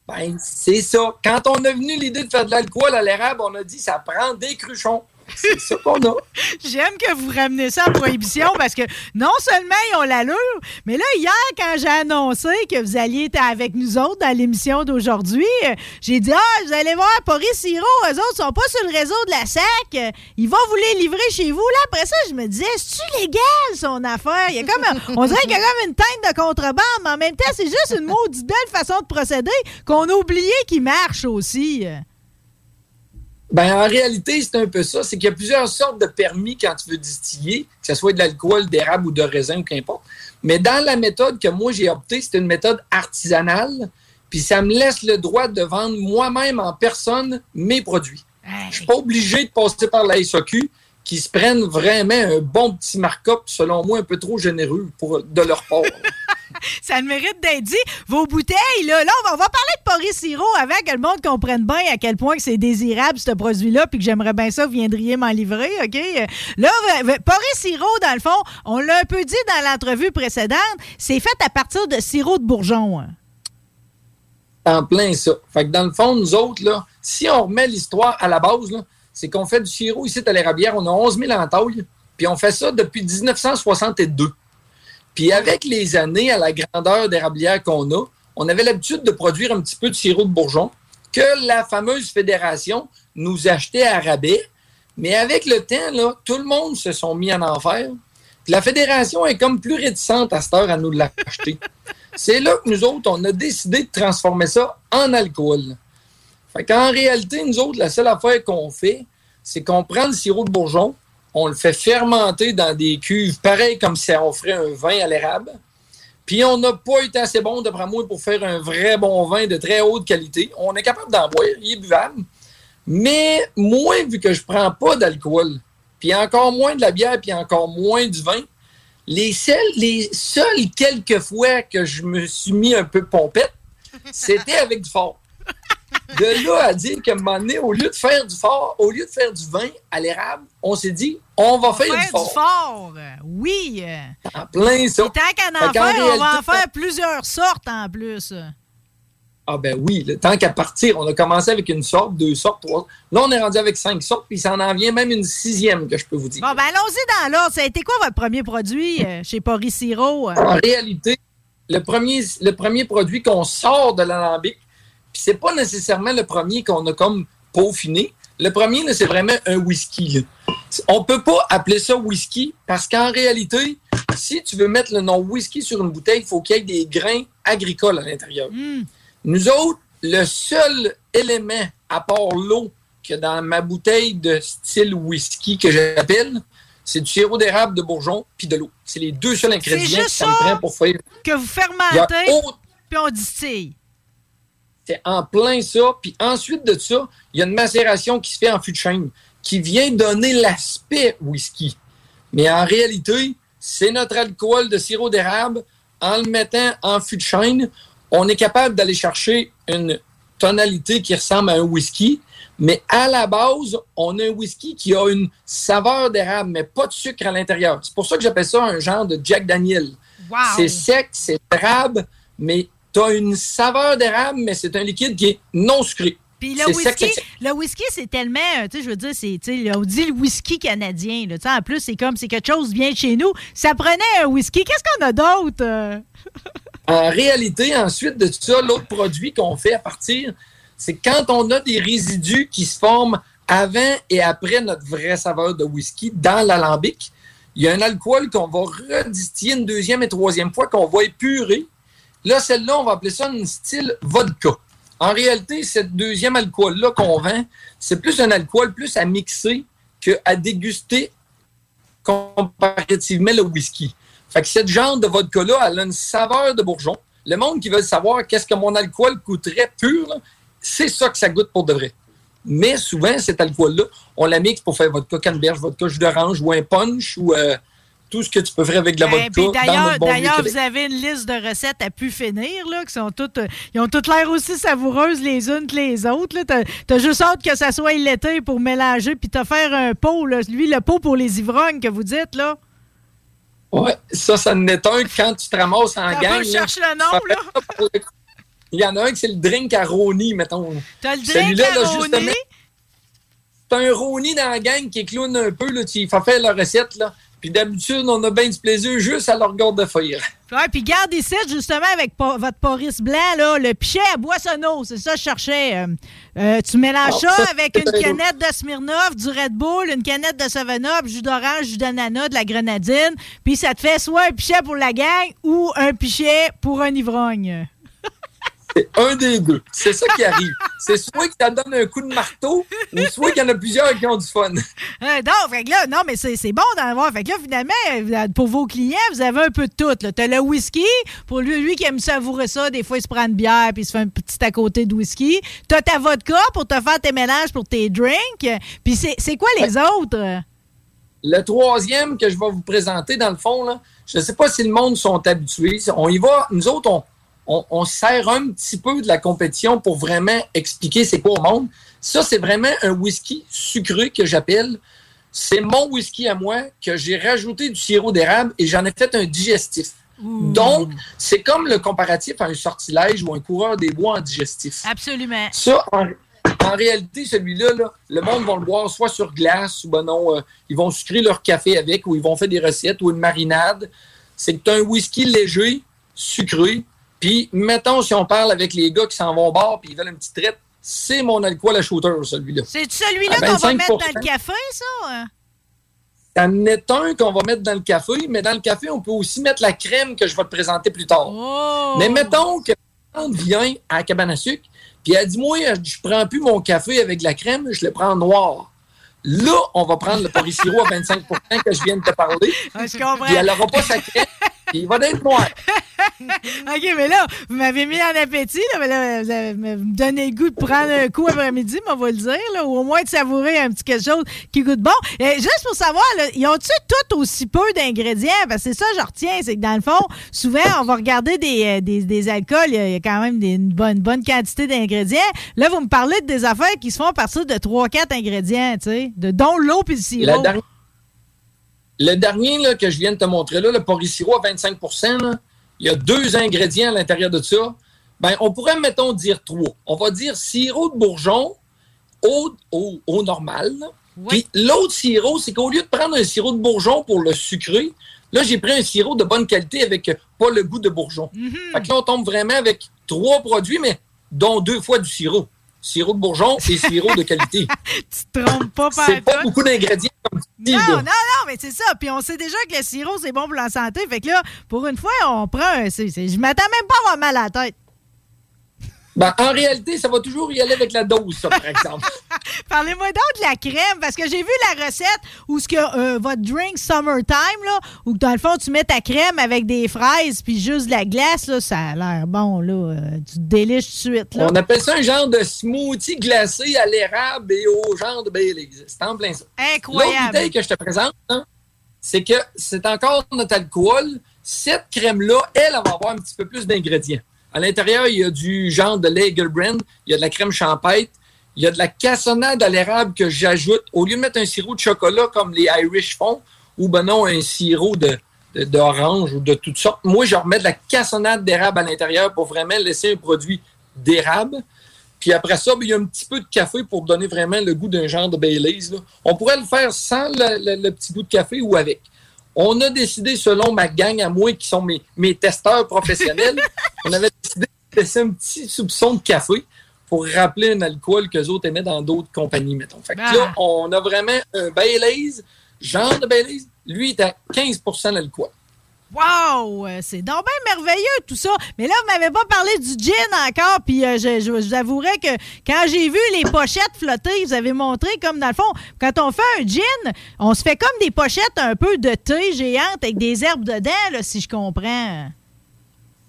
[SPEAKER 27] Ben, c'est ça. Quand on a venu l'idée de faire de l'alcool à l'érable, on a dit ça prend des cruchons. C'est ça qu'on a.
[SPEAKER 3] J'aime que vous ramenez ça à prohibition parce que non seulement ils ont l'allure, mais là, hier, quand j'ai annoncé que vous alliez être avec nous autres dans l'émission d'aujourd'hui, euh, j'ai dit Ah, vous allez voir, Paris Siro, eux autres sont pas sur le réseau de la SAC. euh, Ils vont vous les livrer chez vous. Là, après ça, je me disais C'est-tu légal, son affaire? Il y a comme un- on dirait qu'il y a comme une teinte de contrebande, mais en même temps, c'est juste une maudite belle façon de procéder qu'on a oublié qui marche aussi.
[SPEAKER 27] Ben, en réalité, c'est un peu ça. C'est qu'il y a plusieurs sortes de permis quand tu veux distiller, que ce soit de l'alcool, d'érable ou de raisin ou qu'importe. Mais dans la méthode que moi j'ai optée, c'est une méthode artisanale. Puis ça me laisse le droit de vendre moi-même en personne mes produits. Je suis pas obligé de passer par la SAQ qui se prennent vraiment un bon petit markup, selon moi, un peu trop généreux pour, de leur part.
[SPEAKER 3] ça le mérite d'être dit. Vos bouteilles, là, là on, va, parler de Paris Siro avant que le monde comprenne bien à quel point c'est désirable, ce produit-là, puis que j'aimerais bien ça, vous viendriez m'en livrer, OK? Là, Paris Siro, dans le fond, on l'a un peu dit dans l'entrevue précédente, c'est fait à partir de sirop de bourgeon. hein.
[SPEAKER 27] En plein ça. Fait que dans le fond, nous autres, là, si on remet l'histoire à la base, là, c'est qu'on fait du sirop ici à l'érablière. On a 11 000 entailles, puis on fait ça depuis 1962. Puis avec les années, à la grandeur d'érablière qu'on a, on avait l'habitude de produire un petit peu de sirop de bourgeon que la fameuse fédération nous achetait à rabais. Mais avec le temps, là, tout le monde se sont mis en enfer. Puis la fédération est comme plus réticente à cette heure à nous l'acheter. C'est là que nous autres, on a décidé de transformer ça en alcool. Fait qu'en réalité, nous autres, la seule affaire qu'on fait, c'est qu'on prend le sirop de bourgeon, on le fait fermenter dans des cuves, pareil comme si on ferait un vin à l'érable. Puis on n'a pas été assez bon, d'après moi, pour faire un vrai bon vin de très haute qualité. On est capable d'en boire, il est buvable. Mais moi, vu que je prends pas d'alcool, puis encore moins de la bière, puis encore moins du vin, les seuls, les seules quelques fois que je me suis mis un peu pompette, C'était avec du fort. De là à dire qu'à un moment donné, au lieu de faire du fort, au lieu de faire du vin à l'érable, on s'est dit, on va faire, du fort.
[SPEAKER 3] fort. Oui.
[SPEAKER 27] En plein ça.
[SPEAKER 3] Et tant qu'à en faire, on va en faire plusieurs sortes en plus.
[SPEAKER 27] Ah ben oui, le temps qu'à partir, on a commencé avec une sorte, deux sortes, trois. Là, on est rendu avec cinq sortes, puis ça en vient même une sixième que je peux vous dire.
[SPEAKER 3] Bon, ben allons-y dans l'ordre. Ça a été quoi votre premier produit euh, chez Paris Siro?
[SPEAKER 27] En réalité, le premier, le premier produit qu'on sort de l'alambic, puis c'est pas nécessairement le premier qu'on a comme peaufiné. Le premier, c'est vraiment un whisky. là. On peut pas appeler ça whisky parce qu'en réalité, si tu veux mettre le nom whisky sur une bouteille, il faut qu'il y ait des grains agricoles à l'intérieur. Nous autres, le seul élément à part l'eau que dans ma bouteille de style whisky que j'appelle, c'est du sirop d'érable de bourgeon puis de l'eau. C'est les deux seuls ingrédients que ça me prend pour faire.
[SPEAKER 3] Que vous fermentez, puis on distille.
[SPEAKER 27] C'est en plein ça. Puis ensuite de ça, il y a une macération qui se fait en fût de chêne qui vient donner l'aspect whisky. Mais en réalité, c'est notre alcool de sirop d'érable. En le mettant en fût de chêne, on est capable d'aller chercher une tonalité qui ressemble à un whisky. Mais à la base, on a un whisky qui a une saveur d'érable, mais pas de sucre à l'intérieur. C'est pour ça que j'appelle ça un genre de Jack Daniel. C'est sec, c'est d'érable, mais tu as une saveur d'érable, mais c'est un liquide qui est non sucré.
[SPEAKER 3] Puis le whisky, le whisky, c'est tellement, euh, tu sais, je veux dire, c'est, on dit le whisky canadien, là, tu sais, en plus, c'est comme, c'est quelque chose qui vient de chez nous. Ça prenait un whisky. Qu'est-ce qu'on a d'autre? euh?
[SPEAKER 27] En réalité, ensuite de ça, l'autre produit qu'on fait à partir, c'est quand on a des résidus qui se forment avant et après notre vraie saveur de whisky dans l'alambic, il y a un alcool qu'on va redistiller une deuxième et troisième fois, qu'on va épurer. Là, celle-là, on va appeler ça une style vodka. En réalité, cette deuxième alcool-là qu'on vend, c'est plus un alcool plus à mixer qu'à déguster comparativement le whisky. Fait que cette genre de vodka-là, elle a une saveur de bourgeon. Le monde qui veut savoir qu'est-ce que mon alcool coûterait pur, c'est ça que ça goûte pour de vrai. Mais souvent, cet alcool-là, on la mixe pour faire vodka canneberge, vodka jus d'orange ou un punch ou euh, tout ce que tu peux faire avec de la
[SPEAKER 3] Eh,
[SPEAKER 27] vodka.
[SPEAKER 3] d'ailleurs,
[SPEAKER 27] bon
[SPEAKER 3] vous avez une liste de recettes à pu finir, là, qui sont toutes, euh, ils ont toutes l'air aussi savoureuses les unes que les autres. T'as, t'as juste hâte que ça soit l'été pour mélanger, puis te faire un pot, là. lui, le pot pour les ivrognes que vous dites, là.
[SPEAKER 27] Ouais, ça, ça en est un quand tu te ramasses en
[SPEAKER 3] Ça
[SPEAKER 27] gang. là,
[SPEAKER 3] je cherche le nom,
[SPEAKER 27] Il y en a un qui c'est le drink à Roni, mettons.
[SPEAKER 3] T'as le drink à
[SPEAKER 27] là,
[SPEAKER 3] Roni?
[SPEAKER 27] justement, C'est un Roni dans la gang qui clown un peu, là, tu fais faire la recette, là. Puis d'habitude, on a bien du plaisir juste à leur garde de faire.
[SPEAKER 3] Ouais, puis garde ici, justement, avec po- votre Boris blanc, là, le pichet à boissonneau, c'est ça que je cherchais. Euh, euh, tu mélanges
[SPEAKER 27] Ah,
[SPEAKER 3] ça
[SPEAKER 27] ça,
[SPEAKER 3] avec une canette de Smirnoff, du Red Bull, une canette de 7-Up, jus d'orange, jus d'ananas, de la grenadine, puis ça te fait soit un pichet pour la gang ou un pichet pour un ivrogne.
[SPEAKER 27] C'est un des deux. C'est ça qui arrive. C'est soit que ça donne un coup de marteau, ou soit qu'il y en a plusieurs qui ont du fun.
[SPEAKER 3] Euh, non, fait que là, non, mais c'est bon d'en avoir. Fait que là, finalement, euh, pour vos clients, vous avez un peu de tout. T'as le whisky, pour lui, lui qui aime savourer ça, des fois, il se prend une bière puis il se fait un petit à côté de whisky. T'as ta vodka pour te faire tes mélanges pour tes drinks. Puis c'est c'est quoi les autres?
[SPEAKER 27] Le troisième que je vais vous présenter, dans le fond, là, je ne sais pas si le monde sont habitués. On y va, nous autres, on, on, on sert un petit peu de la compétition pour vraiment expliquer c'est quoi au monde. Ça, c'est vraiment un whisky sucré que j'appelle. C'est mon whisky à moi que j'ai rajouté du sirop d'érable et j'en ai fait un digestif. Donc, c'est comme le comparatif à un sortilège ou un coureur des bois en digestif.
[SPEAKER 3] Absolument.
[SPEAKER 27] Ça, en, en réalité, celui-là, là, le monde va le boire soit sur glace ou ben non, euh, ils vont sucrer leur café avec ou ils vont faire des recettes ou une marinade. C'est un whisky léger, sucré. Puis, mettons, si on parle avec les gars qui s'en vont au bar puis ils veulent une petite traite, c'est mon alcool à shooter, celui-là.
[SPEAKER 3] C'est celui-là qu'on va
[SPEAKER 27] 25%.
[SPEAKER 3] mettre dans le café, ça?
[SPEAKER 27] C'en est un qu'on va mettre dans le café, mais dans le café, on peut aussi mettre la crème que je vais te présenter plus tard.
[SPEAKER 3] Oh!
[SPEAKER 27] Mais mettons que tante vient à la cabane à sucre, puis elle dit Moi, je prends plus mon café avec la crème, je le prends noir. Là, on va prendre le Paris-Sirop à 25% que je viens de te parler.
[SPEAKER 3] Ah, je comprends.
[SPEAKER 27] Puis elle n'aura pas sa crème, il va être noir.
[SPEAKER 3] OK, mais là, vous m'avez mis en appétit, là, mais là, vous, avez- vous me donnez le goût de prendre un coup après-midi, on va le dire, là, ou au moins de savourer un petit quelque chose qui goûte bon. Et juste pour savoir, là, ils ont-tu tout aussi peu d'ingrédients? Parce que c'est ça, je retiens, c'est que dans le fond, souvent, on va regarder des, euh, des, des alcools, il y a- quand même des- une, bonne, bonne quantité d'ingrédients. Là, vous me parlez de des affaires qui se font à partir de 3-4 ingrédients, tu sais, de dont l'eau puis le
[SPEAKER 27] La
[SPEAKER 3] sirop.
[SPEAKER 27] dernière- Le dernier là, que je viens de te montrer, là, le porri sirop à 25 là, il y a deux ingrédients à l'intérieur de ça. Ben, on pourrait, mettons, dire trois. On va dire sirop de bourgeon, eau normale. là. Puis l'autre sirop, c'est qu'au lieu de prendre un sirop de bourgeon pour le sucrer, là, j'ai pris un sirop de bonne qualité avec euh, pas le goût de bourgeon. Fait que là, on tombe vraiment avec trois produits, mais dont deux fois du sirop. Sirop de bourgeon et sirop de qualité.
[SPEAKER 3] tu te trompes pas par
[SPEAKER 27] C'est pas beaucoup d'ingrédients comme tu dis.
[SPEAKER 3] Non,
[SPEAKER 27] là.
[SPEAKER 3] non, non, mais c'est ça. Puis on sait déjà que le sirop, c'est bon pour la santé. Fait que là, pour une fois, on prend un. je m'attends même pas à avoir mal à la tête.
[SPEAKER 27] Ben, en réalité, ça va toujours y aller avec la dose, ça, par exemple.
[SPEAKER 3] Parlez-moi donc de la crème, parce que j'ai vu la recette où ce que euh, votre drink summertime, là, où dans le fond, tu mets ta crème avec des fraises puis juste de la glace, là, ça a l'air bon, là. euh, tu te déliches tout de suite, là.
[SPEAKER 27] On appelle ça un genre de smoothie glacé à l'érable et au genre de Baileys. C'est en plein ça. L'autre
[SPEAKER 3] Incroyable.
[SPEAKER 27] bouteille que je te présente, hein, c'est que c'est encore notre alcool. Cette crème-là, elle, elle va avoir un petit peu plus d'ingrédients. À l'intérieur, il y a du genre de Lagerbrand, il y a de la crème champêtre, il y a de la cassonade à l'érable que j'ajoute. Au lieu de mettre un sirop de chocolat comme les Irish font, ou ben non, un sirop d'orange ou de toutes sortes, moi, je remets de la cassonade d'érable à l'intérieur pour vraiment laisser un produit d'érable. Puis après ça, ben, il y a un petit peu de café pour donner vraiment le goût d'un genre de Baileys. On pourrait le faire sans le, petit bout de café ou avec. On a décidé, selon ma gang à moi, qui sont mes, mes testeurs professionnels, on avait décidé de laisser un petit soupçon de café pour rappeler un alcool que les autres aimaient dans d'autres compagnies, mettons. Fait que là, on a vraiment un Baileys, genre de Baileys. Lui, il est à 15% d'alcool.
[SPEAKER 3] Wow! Euh, C'est donc bien merveilleux tout ça. Mais là, vous m'avez pas parlé du gin encore. Puis euh, je, vous avouerai que quand j'ai vu les pochettes flotter, vous avez montré comme dans le fond, quand on fait un gin, on se fait comme des pochettes un peu de thé géante avec des herbes dedans, là, si je comprends.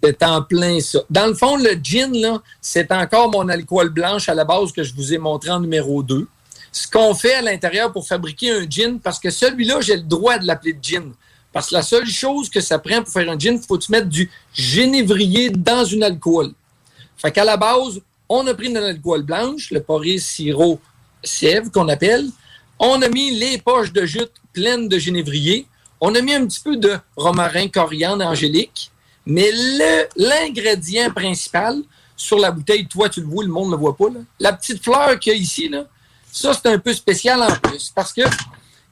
[SPEAKER 27] C'est en plein ça. Dans le fond, le gin, c'est encore mon alcool blanche à la base que je vous ai montré en numéro 2. Ce qu'on fait à l'intérieur pour fabriquer un gin, parce que celui-là, j'ai le droit de l'appeler gin. Parce que la seule chose que ça prend pour faire un gin, il faut que tu du génévrier dans une alcool. Fait qu'à la base, on a pris de l'alcool blanche, le poré sirop sève qu'on appelle. On a mis les poches de jute pleines de génévrier. On a mis un petit peu de romarin, coriandre, angélique. Mais l'ingrédient principal sur la bouteille, toi, tu le vois, le monde ne le voit pas. La petite fleur qu'il y a ici, là, ça, c'est un peu spécial en plus. Parce que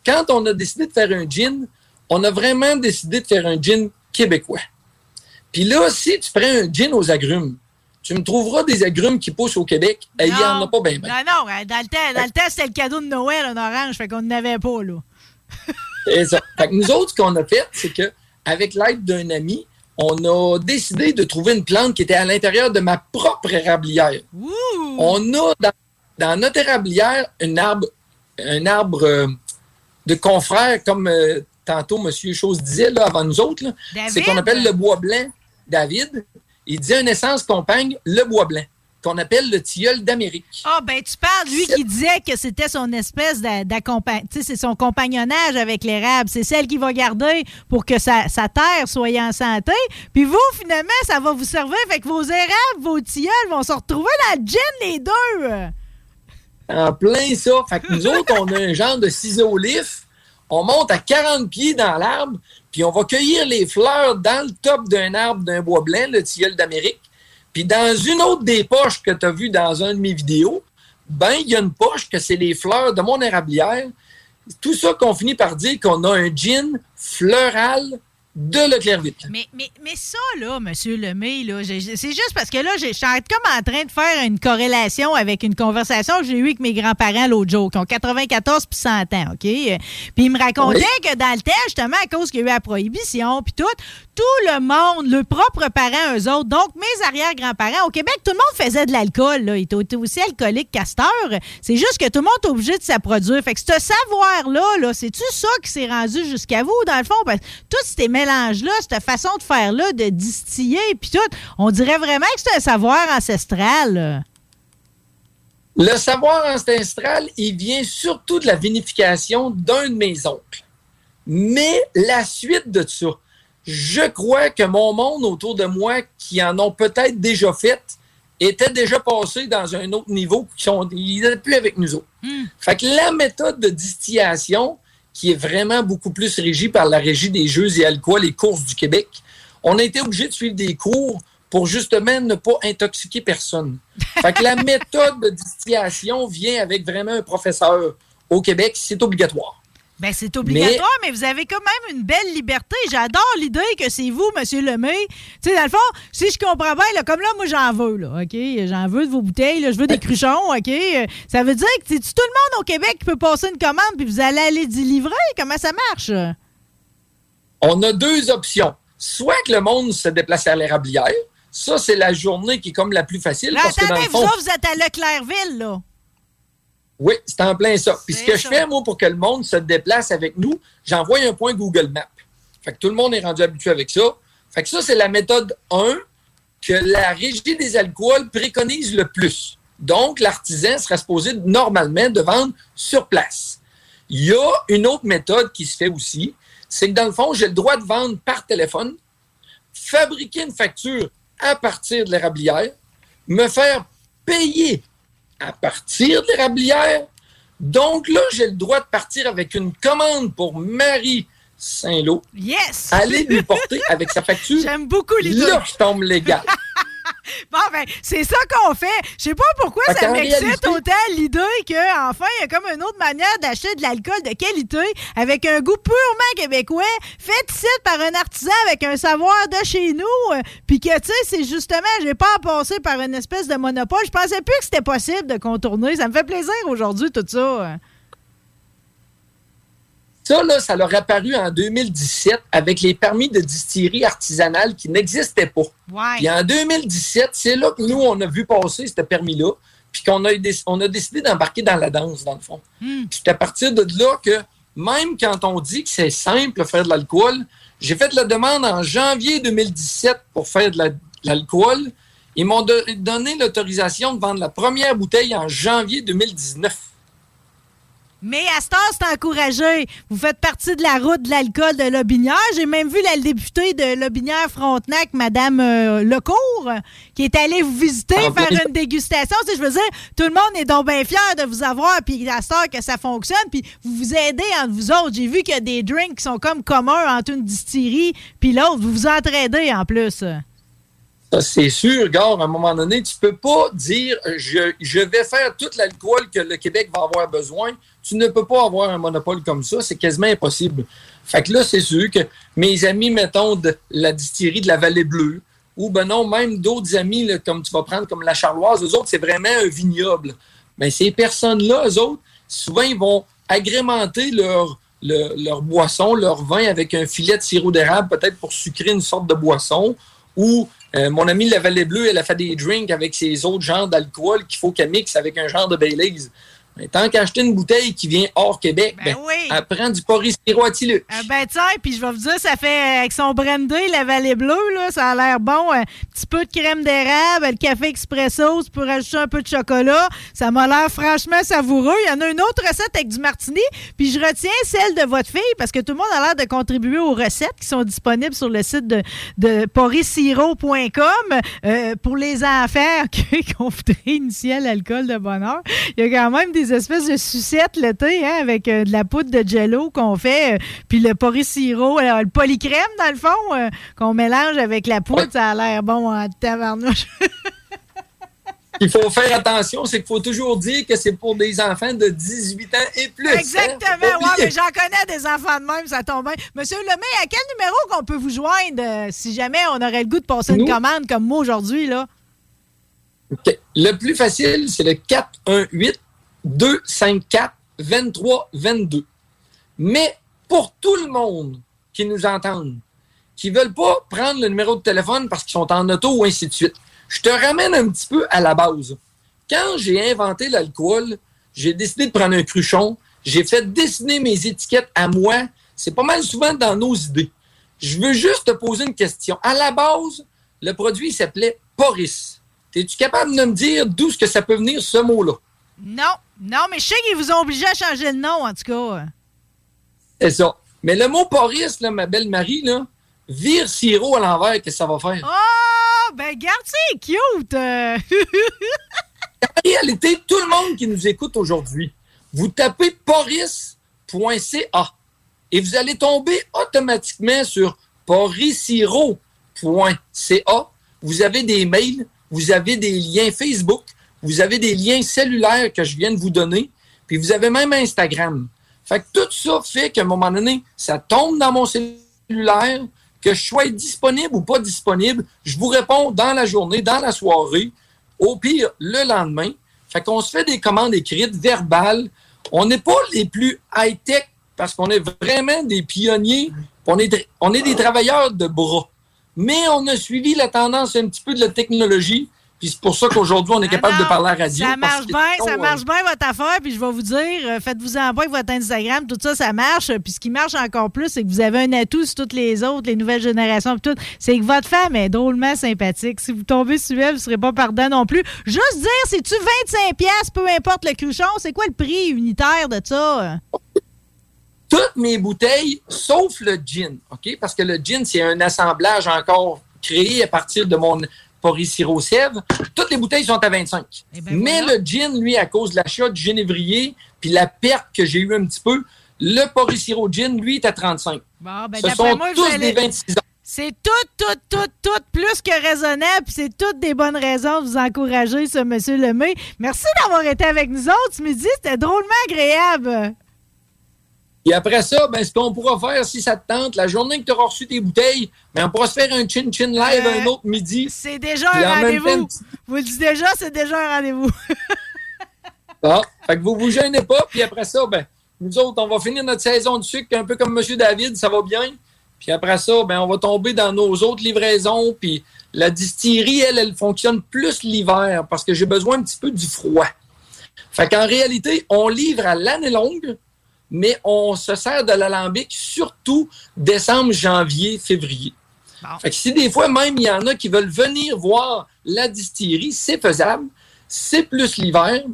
[SPEAKER 27] quand on a décidé de faire un gin, on a vraiment décidé de faire un gin québécois. Puis là, si tu prends un gin aux agrumes, tu me trouveras des agrumes qui poussent au Québec. Et il n'y en a pas bien.
[SPEAKER 3] Non, non, euh, dans le temps, dans le temps, c'était le cadeau de Noël, un orange, fait qu'on n'avait pas, là.
[SPEAKER 27] C'est ça. Fait que nous autres, ce qu'on a fait, c'est que avec l'aide d'un ami, on a décidé de trouver une plante qui était à l'intérieur de ma propre érablière. On a dans, dans notre érablière un arbre, un arbre euh, de confrères, comme euh, tantôt M. Chose disait là, avant nous autres. C'est qu'on appelle le bois blanc. David, il dit une essence compagne, le bois blanc, qu'on appelle le tilleul d'Amérique.
[SPEAKER 3] Ah, ben, tu parles, lui qui disait que c'était son espèce d'a- d'accompagn... Tu sais, c'est son compagnonnage avec l'érable. C'est celle qui va garder pour que sa, sa terre soit en santé. Puis vous, finalement, ça va vous servir. Fait que vos érables, vos tilleuls vont se retrouver dans le gin, les deux.
[SPEAKER 27] En plein ça. Fait que nous autres, on a un genre de ciseau lif. On monte à 40 pieds dans l'arbre, puis on va cueillir les fleurs dans le top d'un arbre d'un bois blanc, le tilleul d'Amérique. Puis dans une autre des poches que tu as vues dans un de mes vidéos, ben, il y a une poche que c'est les fleurs de mon érablière. Tout ça qu'on finit par dire qu'on a un gin floral de Leclerc-Vite.
[SPEAKER 3] Mais, mais, mais ça, là, M. Lemay, là, c'est juste parce que là, je suis en- comme en train de faire une corrélation avec une conversation que j'ai eue avec mes grands-parents l'autre jour, qui ont 94 puis 100 ans, OK? Puis ils me racontaient
[SPEAKER 28] Oui.
[SPEAKER 3] que dans le temps, justement, à cause qu'il y a eu la prohibition, puis tout, tout le monde, le propre parents, eux autres, donc mes arrière-grands-parents, au Québec, tout le monde faisait de l'alcool, là. Ils étaient aussi alcooliques casteur. C'est juste que tout le monde est obligé de s'approduire. Fait que ce savoir-là, là, c'est-tu ça qui s'est rendu jusqu'à vous, dans le fond? Parce que tout mélange-là, cette façon de faire-là, de distiller, puis tout, on dirait vraiment que c'est un savoir ancestral.
[SPEAKER 27] Le savoir ancestral, il vient surtout de la vinification d'un de mes oncles. Mais la suite de ça, je crois que mon monde autour de moi, qui en ont peut-être déjà fait, était déjà passé dans un autre niveau, qui sont, ils n'étaient plus avec nous autres. Fait que la méthode de distillation, qui est vraiment beaucoup plus régie par la Régie des jeux et alcools et courses du Québec, on a été obligé de suivre des cours pour justement ne pas intoxiquer personne. Fait que la méthode de distillation vient avec vraiment un professeur au Québec, c'est obligatoire.
[SPEAKER 3] Ben, c'est obligatoire, mais... vous avez quand même une belle liberté. J'adore l'idée que c'est vous, M. Lemay. Tu sais, dans le fond, si je comprends bien, là, comme là, moi, j'en veux, là, OK? J'en veux de vos bouteilles, là, je veux des cruchons, OK? Ça veut dire que c'est tout le monde au Québec qui peut passer une commande puis vous allez aller délivrer? Comment ça marche?
[SPEAKER 27] On a deux options. Soit que le monde se déplace à l'érablière. Ça, c'est la journée qui est comme la plus facile.
[SPEAKER 3] Là,
[SPEAKER 27] parce que dans
[SPEAKER 3] attendez,
[SPEAKER 27] le
[SPEAKER 3] vous autres, vous êtes à Leclercville, là.
[SPEAKER 27] Oui, c'est en plein ça. Puis ce que je fais, moi, pour que le monde se déplace avec nous, j'envoie un point Google Maps. Fait que tout le monde est rendu habitué avec ça. Fait que ça, c'est la méthode 1 que la Régie des alcools préconise le plus. Donc, l'artisan serait supposé normalement de vendre sur place. Il y a une autre méthode qui se fait aussi, c'est que dans le fond, j'ai le droit de vendre par téléphone, fabriquer une facture à partir de l'érablière, me faire payer à partir de l'érablière. Donc là, j'ai le droit de partir avec une commande pour Marie Saint-Lô.
[SPEAKER 3] Yes!
[SPEAKER 27] Aller lui porter avec sa facture.
[SPEAKER 3] J'aime beaucoup l'idée.
[SPEAKER 27] Là, je tombe légal.
[SPEAKER 3] Bon, ben, c'est ça qu'on fait. Je sais pas pourquoi ça m'excite autant l'idée qu'enfin, il y a comme une autre manière d'acheter de l'alcool de qualité avec un goût purement québécois, fait ici par un artisan avec un savoir de chez nous. euh, Puis que, tu sais, c'est justement, j'ai pas à passer par une espèce de monopole. Je pensais plus que c'était possible de contourner. Ça me fait plaisir aujourd'hui, tout ça.
[SPEAKER 27] Ça, là, ça leur a apparu en 2017 avec les permis de distillerie artisanale qui n'existaient pas.
[SPEAKER 3] Ouais.
[SPEAKER 27] Puis en 2017, c'est là que nous, on a vu passer ce permis-là, puis qu'on a, on a décidé d'embarquer dans la danse, dans le fond.
[SPEAKER 3] Hmm.
[SPEAKER 27] Puis c'est à partir de là que, même quand on dit que c'est simple de faire de l'alcool, j'ai fait la demande en janvier 2017 pour faire de la- de l'alcool. Ils m'ont do- donné l'autorisation de vendre la première bouteille en janvier 2019.
[SPEAKER 3] Mais à heure, c'est encouragé. Vous faites partie de la route de l'alcool de Lobinière. J'ai même vu la députée de Lobinière Frontenac, Mme euh, Lecourt, qui est allée vous visiter,
[SPEAKER 27] Ah,
[SPEAKER 3] faire une dégustation. Tu sais, je veux dire, tout le monde est donc bien fier de vous avoir, puis à heure que ça fonctionne, puis vous vous aidez entre vous autres. J'ai vu qu'il y a des drinks qui sont comme communs entre une distillerie puis l'autre. Vous vous entraidez en plus.
[SPEAKER 27] Ça, c'est sûr, gars, à un moment donné, tu peux pas dire je, vais faire tout l'alcool que le Québec va avoir besoin. Tu ne peux pas avoir un monopole comme ça, c'est quasiment impossible. Fait que là, c'est sûr que mes amis, mettons, de la distillerie de la Vallée Bleue, ou ben non, même d'autres amis, comme tu vas prendre comme la Charloise, eux autres, c'est vraiment un vignoble. Mais ces personnes-là, eux autres, souvent, ils vont agrémenter leur, le- leur boisson, leur vin avec un filet de sirop d'érable, peut-être pour sucrer une sorte de boisson. Ou euh, mon ami de la Vallée Bleue, elle a fait des drinks avec ses autres genres d'alcool qu'il faut qu'elle mixe avec un genre de Baileys. Mais tant qu'acheter une bouteille qui vient hors Québec, ben, elle prend du Porris Sirop Attilus.
[SPEAKER 3] Ah ben tiens, puis je vais vous dire, ça fait avec son brandy, la vallée bleue, là, ça a l'air bon. Un petit peu de crème d'érable, le café expresso, tu peux rajouter un peu de chocolat. Ça m'a l'air franchement savoureux. Il y en a une autre recette avec du martini, puis je retiens celle de votre fille parce que tout le monde a l'air de contribuer aux recettes qui sont disponibles sur le site de, de porrissiro.com euh, pour les enfants qui initier à l'alcool de bonheur. Il y a quand même des espèces de sucettes l'été hein, avec euh, de la poudre de jello qu'on fait, euh, puis le porrissiro, euh, le polycrème dans le fond, qu'on mélange avec la poudre, ça a l'air bon en tabarnouche.
[SPEAKER 27] Il faut faire attention, c'est qu'il faut toujours dire que c'est pour des enfants de 18 ans et plus. hein.
[SPEAKER 3] Exactement,
[SPEAKER 27] oublier.
[SPEAKER 3] mais j'en connais des enfants de même, ça tombe bien. Monsieur Lemay, à quel numéro qu'on peut vous joindre euh, si jamais on aurait le goût de passer une commande comme moi aujourd'hui, là?
[SPEAKER 27] Le plus facile, c'est le 418-254-2322. Mais pour tout le monde qui nous entend, qui ne veulent pas prendre le numéro de téléphone parce qu'ils sont en auto ou ainsi de suite, je te ramène un petit peu à la base. Quand j'ai inventé l'alcool, j'ai décidé de prendre un cruchon, j'ai fait dessiner mes étiquettes à moi. C'est pas mal souvent dans nos idées. Je veux juste te poser une question. À la base, le produit s'appelait Poris. Es-tu capable de me dire d'où ce que ça peut venir, ce mot-là?
[SPEAKER 3] Non, non, mais je sais qu'ils vous ont obligé à changer le nom, en tout cas.
[SPEAKER 27] C'est ça. Mais le mot Poris, là, ma belle Marie, là, vire sirop à l'envers, qu'est-ce que ça va faire?
[SPEAKER 3] Oh, ben garde, c'est cute! euh.
[SPEAKER 27] En réalité, tout le monde qui nous écoute aujourd'hui, vous tapez poris.ca et vous allez tomber automatiquement sur porisiro.ca. Vous avez des mails, vous avez des liens Facebook, vous avez des liens cellulaires que je viens de vous donner, puis vous avez même Instagram. Fait que tout ça fait qu'à un moment donné, ça tombe dans mon cellulaire, que je sois disponible ou pas disponible, je vous réponds dans la journée, dans la soirée, au pire le lendemain. Fait qu'on se fait des commandes écrites, verbales. On n'est pas les plus high-tech parce qu'on est vraiment des pionniers. On est, on est des travailleurs de bras. Mais on a suivi la tendance un petit peu de la technologie. Puis c'est pour ça qu'aujourd'hui, on est capable de parler à la radio.
[SPEAKER 3] Ça marche bien,
[SPEAKER 27] sinon,
[SPEAKER 3] ça
[SPEAKER 27] euh,
[SPEAKER 3] marche bien votre affaire, puis je vais vous dire, euh, faites-vous en pas avec votre Instagram, tout ça, ça marche. Puis ce qui marche encore plus, c'est que vous avez un atout sur toutes les autres, les nouvelles générations, puis tout. C'est que votre femme est drôlement sympathique. Si vous tombez sur elle, vous ne serez pas pardon non plus. Juste dire, c'est-tu 25$, piastres, peu importe le cruchon, c'est quoi le prix unitaire de ça?
[SPEAKER 27] toutes mes bouteilles, sauf le gin, OK? Parce que le gin, c'est un assemblage encore créé à partir de mon Poriciro Sèvres. Toutes les bouteilles sont à 25. Mais le gin, lui, à cause de l'achat du génévrier, puis la perte que j'ai eue un petit peu, le Poriciro Gin, lui, est à 35.
[SPEAKER 3] Bon, ben,
[SPEAKER 27] Ce sont
[SPEAKER 3] moi,
[SPEAKER 27] tous des 26 ans.
[SPEAKER 3] C'est tout, tout, tout, tout plus que raisonnable, c'est toutes des bonnes raisons de vous encourager, ce monsieur Lemay. Merci d'avoir été avec nous autres ce midi, c'était drôlement agréable.
[SPEAKER 27] Et après ça, ben, ce qu'on pourra faire, si ça te tente, la journée que tu auras reçu tes bouteilles, ben, on pourra se faire un chin-chin live un autre midi.
[SPEAKER 3] C'est déjà un rendez-vous. Vous le dites déjà, c'est déjà un rendez-vous.
[SPEAKER 27] Ah, fait que vous vous gênez pas, puis après ça, ben, nous autres, on va finir notre saison de sucre un peu comme M. David, ça va bien. Puis après ça, ben, on va tomber dans nos autres livraisons, puis la distillerie, elle, elle fonctionne plus l'hiver parce que j'ai besoin un petit peu du froid. Fait qu'en réalité, on livre à l'année longue, mais on se sert de l'alambic surtout décembre, janvier, février. Fait que si des fois même il y en a qui veulent venir voir la distillerie, c'est faisable. C'est plus l'hiver.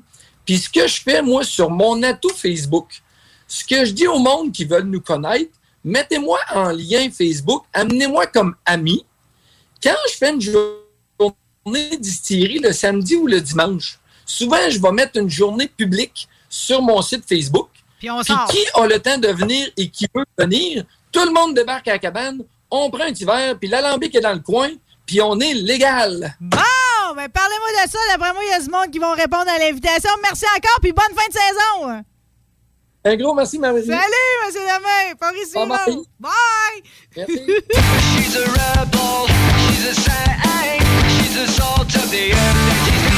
[SPEAKER 27] Puis ce que je fais, moi, sur mon atout Facebook, ce que je dis au monde qui veulent nous connaître, mettez-moi en lien Facebook, amenez-moi comme ami. Quand je fais une journée distillerie le samedi ou le dimanche, souvent je vais mettre une journée publique sur mon site Facebook.
[SPEAKER 3] Puis on
[SPEAKER 27] Puis
[SPEAKER 3] sort.
[SPEAKER 27] qui a le temps de venir et qui veut venir, tout le monde débarque à la cabane, on prend un petit verre, puis l'alambic est dans le coin, puis on est légal.
[SPEAKER 3] Bon, ben parlez-moi de ça. D'après moi, il y a du monde qui vont répondre à l'invitation. Merci encore, puis bonne fin de saison.
[SPEAKER 27] Un gros merci, Marie.
[SPEAKER 3] Salut, monsieur Lemay. Paris
[SPEAKER 27] Bye bye.
[SPEAKER 3] Bye.
[SPEAKER 27] Merci.
[SPEAKER 25] She's a rebel, she's a saint, she's a salt of the earth,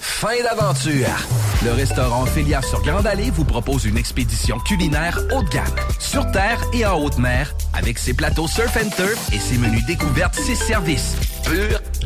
[SPEAKER 7] Fin d'aventure. Le restaurant Félia sur Grande Allée vous propose une expédition culinaire haut de gamme, sur terre et en haute mer, avec ses plateaux surf and turf et ses menus découvertes, ses services. Pur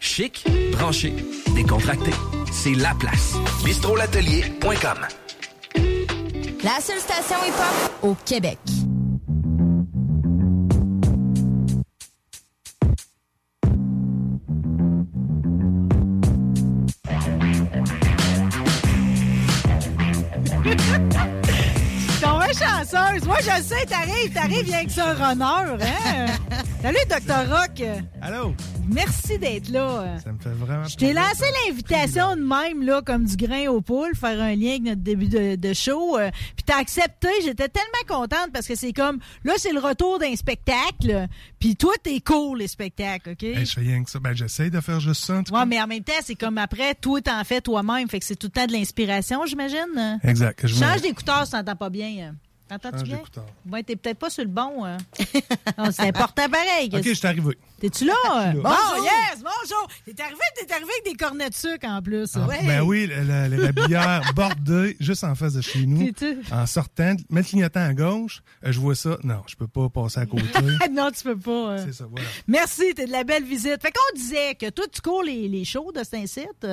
[SPEAKER 7] Chic, branché, décontracté. C'est la place. bistrolatelier.com.
[SPEAKER 29] La seule station hip-hop au Québec.
[SPEAKER 3] Chanceuse. Moi, je sais, t'arrives, t'arrives bien que ça, runner, hein? Salut, Dr. Rock.
[SPEAKER 30] Allô?
[SPEAKER 3] Merci d'être là.
[SPEAKER 30] Ça me fait vraiment
[SPEAKER 3] Je t'ai lancé l'invitation de même, là, comme du grain au poule, faire un lien avec notre début de, de show. euh, Puis t'as accepté. J'étais tellement contente parce que c'est comme, là, c'est le retour d'un spectacle. Puis toi, t'es cool, les spectacles, OK?
[SPEAKER 30] Hey, je fais rien que ça. Ben, j'essaie de faire juste ça, en tout
[SPEAKER 3] Ouais,
[SPEAKER 30] cas.
[SPEAKER 3] mais en même temps, c'est comme après, toi, t'en fais toi-même. Fait que c'est tout le temps de l'inspiration, j'imagine.
[SPEAKER 30] Exact, je me-
[SPEAKER 3] Change d'écouteur si t'entends pas bien. Euh. T'entends-tu bien? Ouais, t'es peut-être pas sur le bon. euh. Non, c'est important pareil.
[SPEAKER 30] OK, je suis arrivé.
[SPEAKER 3] T'es-tu là?
[SPEAKER 30] Là.
[SPEAKER 3] Bon,
[SPEAKER 30] Bonjour.
[SPEAKER 3] yes, bonjour. T'es arrivé, t'es arrivé avec des cornets de sucre en plus.
[SPEAKER 30] Ah,
[SPEAKER 3] Ouais.
[SPEAKER 30] Ben oui, la, la, la bière bordée, juste en face de chez nous. En sortant, mettre le clignotant à gauche, euh, je vois ça. Non, je peux pas passer à côté.
[SPEAKER 3] non, tu peux pas. euh.
[SPEAKER 30] C'est ça, voilà.
[SPEAKER 3] Merci, t'es de la belle visite. Fait qu'on disait que toi, tu cours les, les shows de Saint-Cyte.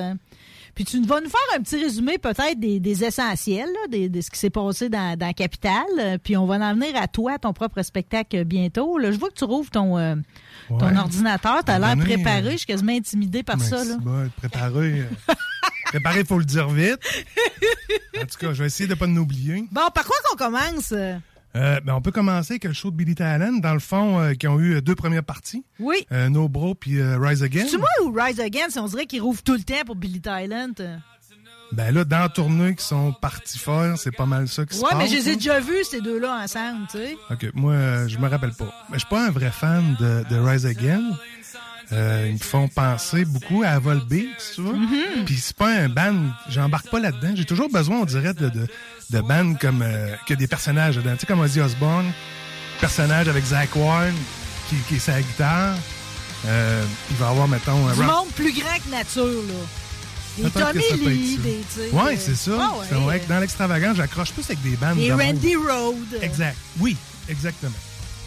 [SPEAKER 3] Euh, Puis tu vas nous faire un petit résumé peut-être des, des essentiels, là, des- de ce qui s'est passé dans, dans la capitale. Euh, Puis on va en venir à toi, ton propre spectacle bientôt. Là, je vois que tu rouvres ton, euh, ton ordinateur. Tu as l'air préparé.
[SPEAKER 30] euh,
[SPEAKER 3] Je suis quasiment intimidé par ça. Là.
[SPEAKER 30] bon, préparé. euh, préparé, il faut le dire vite. En tout cas, je vais essayer de ne pas nous oublier.
[SPEAKER 3] Bon, par quoi qu'on commence? Euh?
[SPEAKER 30] Ben, on peut commencer avec le show de Billy Talent, dans le fond, euh, qui ont eu euh, deux premières parties.
[SPEAKER 3] Oui.
[SPEAKER 30] Euh, no Bro puis Rise Again.
[SPEAKER 3] C'est moi ou Rise Against? On dirait qu'il rouvre tout le temps pour Billy Talent?
[SPEAKER 30] Ben là, dans la tournée qu'ils sont partis faire, c'est pas mal ça qui se
[SPEAKER 3] Ouais, mais je les ai
[SPEAKER 30] là.
[SPEAKER 3] déjà vus, ces deux-là, ensemble, tu sais.
[SPEAKER 30] OK, moi, je me rappelle pas. Mais je suis pas un vrai fan de, de Rise Again. Euh, ils me font penser beaucoup à Volbeat, tu vois.
[SPEAKER 3] Mm-hmm.
[SPEAKER 30] Puis c'est pas un band, j'embarque pas là-dedans. J'ai toujours besoin, on dirait, de, de, de bands comme, euh, que des personnages dedans. Tu sais, comme Ozzy Osbourne, personnage avec Zach Ward, qui, qui est sa guitare. Euh, il va avoir, mettons, un
[SPEAKER 3] Du
[SPEAKER 30] rock-
[SPEAKER 3] monde plus grand que nature, là. Des Tommy Lee, des.
[SPEAKER 30] Ouais,
[SPEAKER 3] euh,
[SPEAKER 30] c'est ça.
[SPEAKER 3] ah ouais,
[SPEAKER 30] c'est vrai que dans l'extravagance, j'accroche plus avec des bandes.
[SPEAKER 3] Des. Randy Road.
[SPEAKER 30] Exact. Oui, exactement.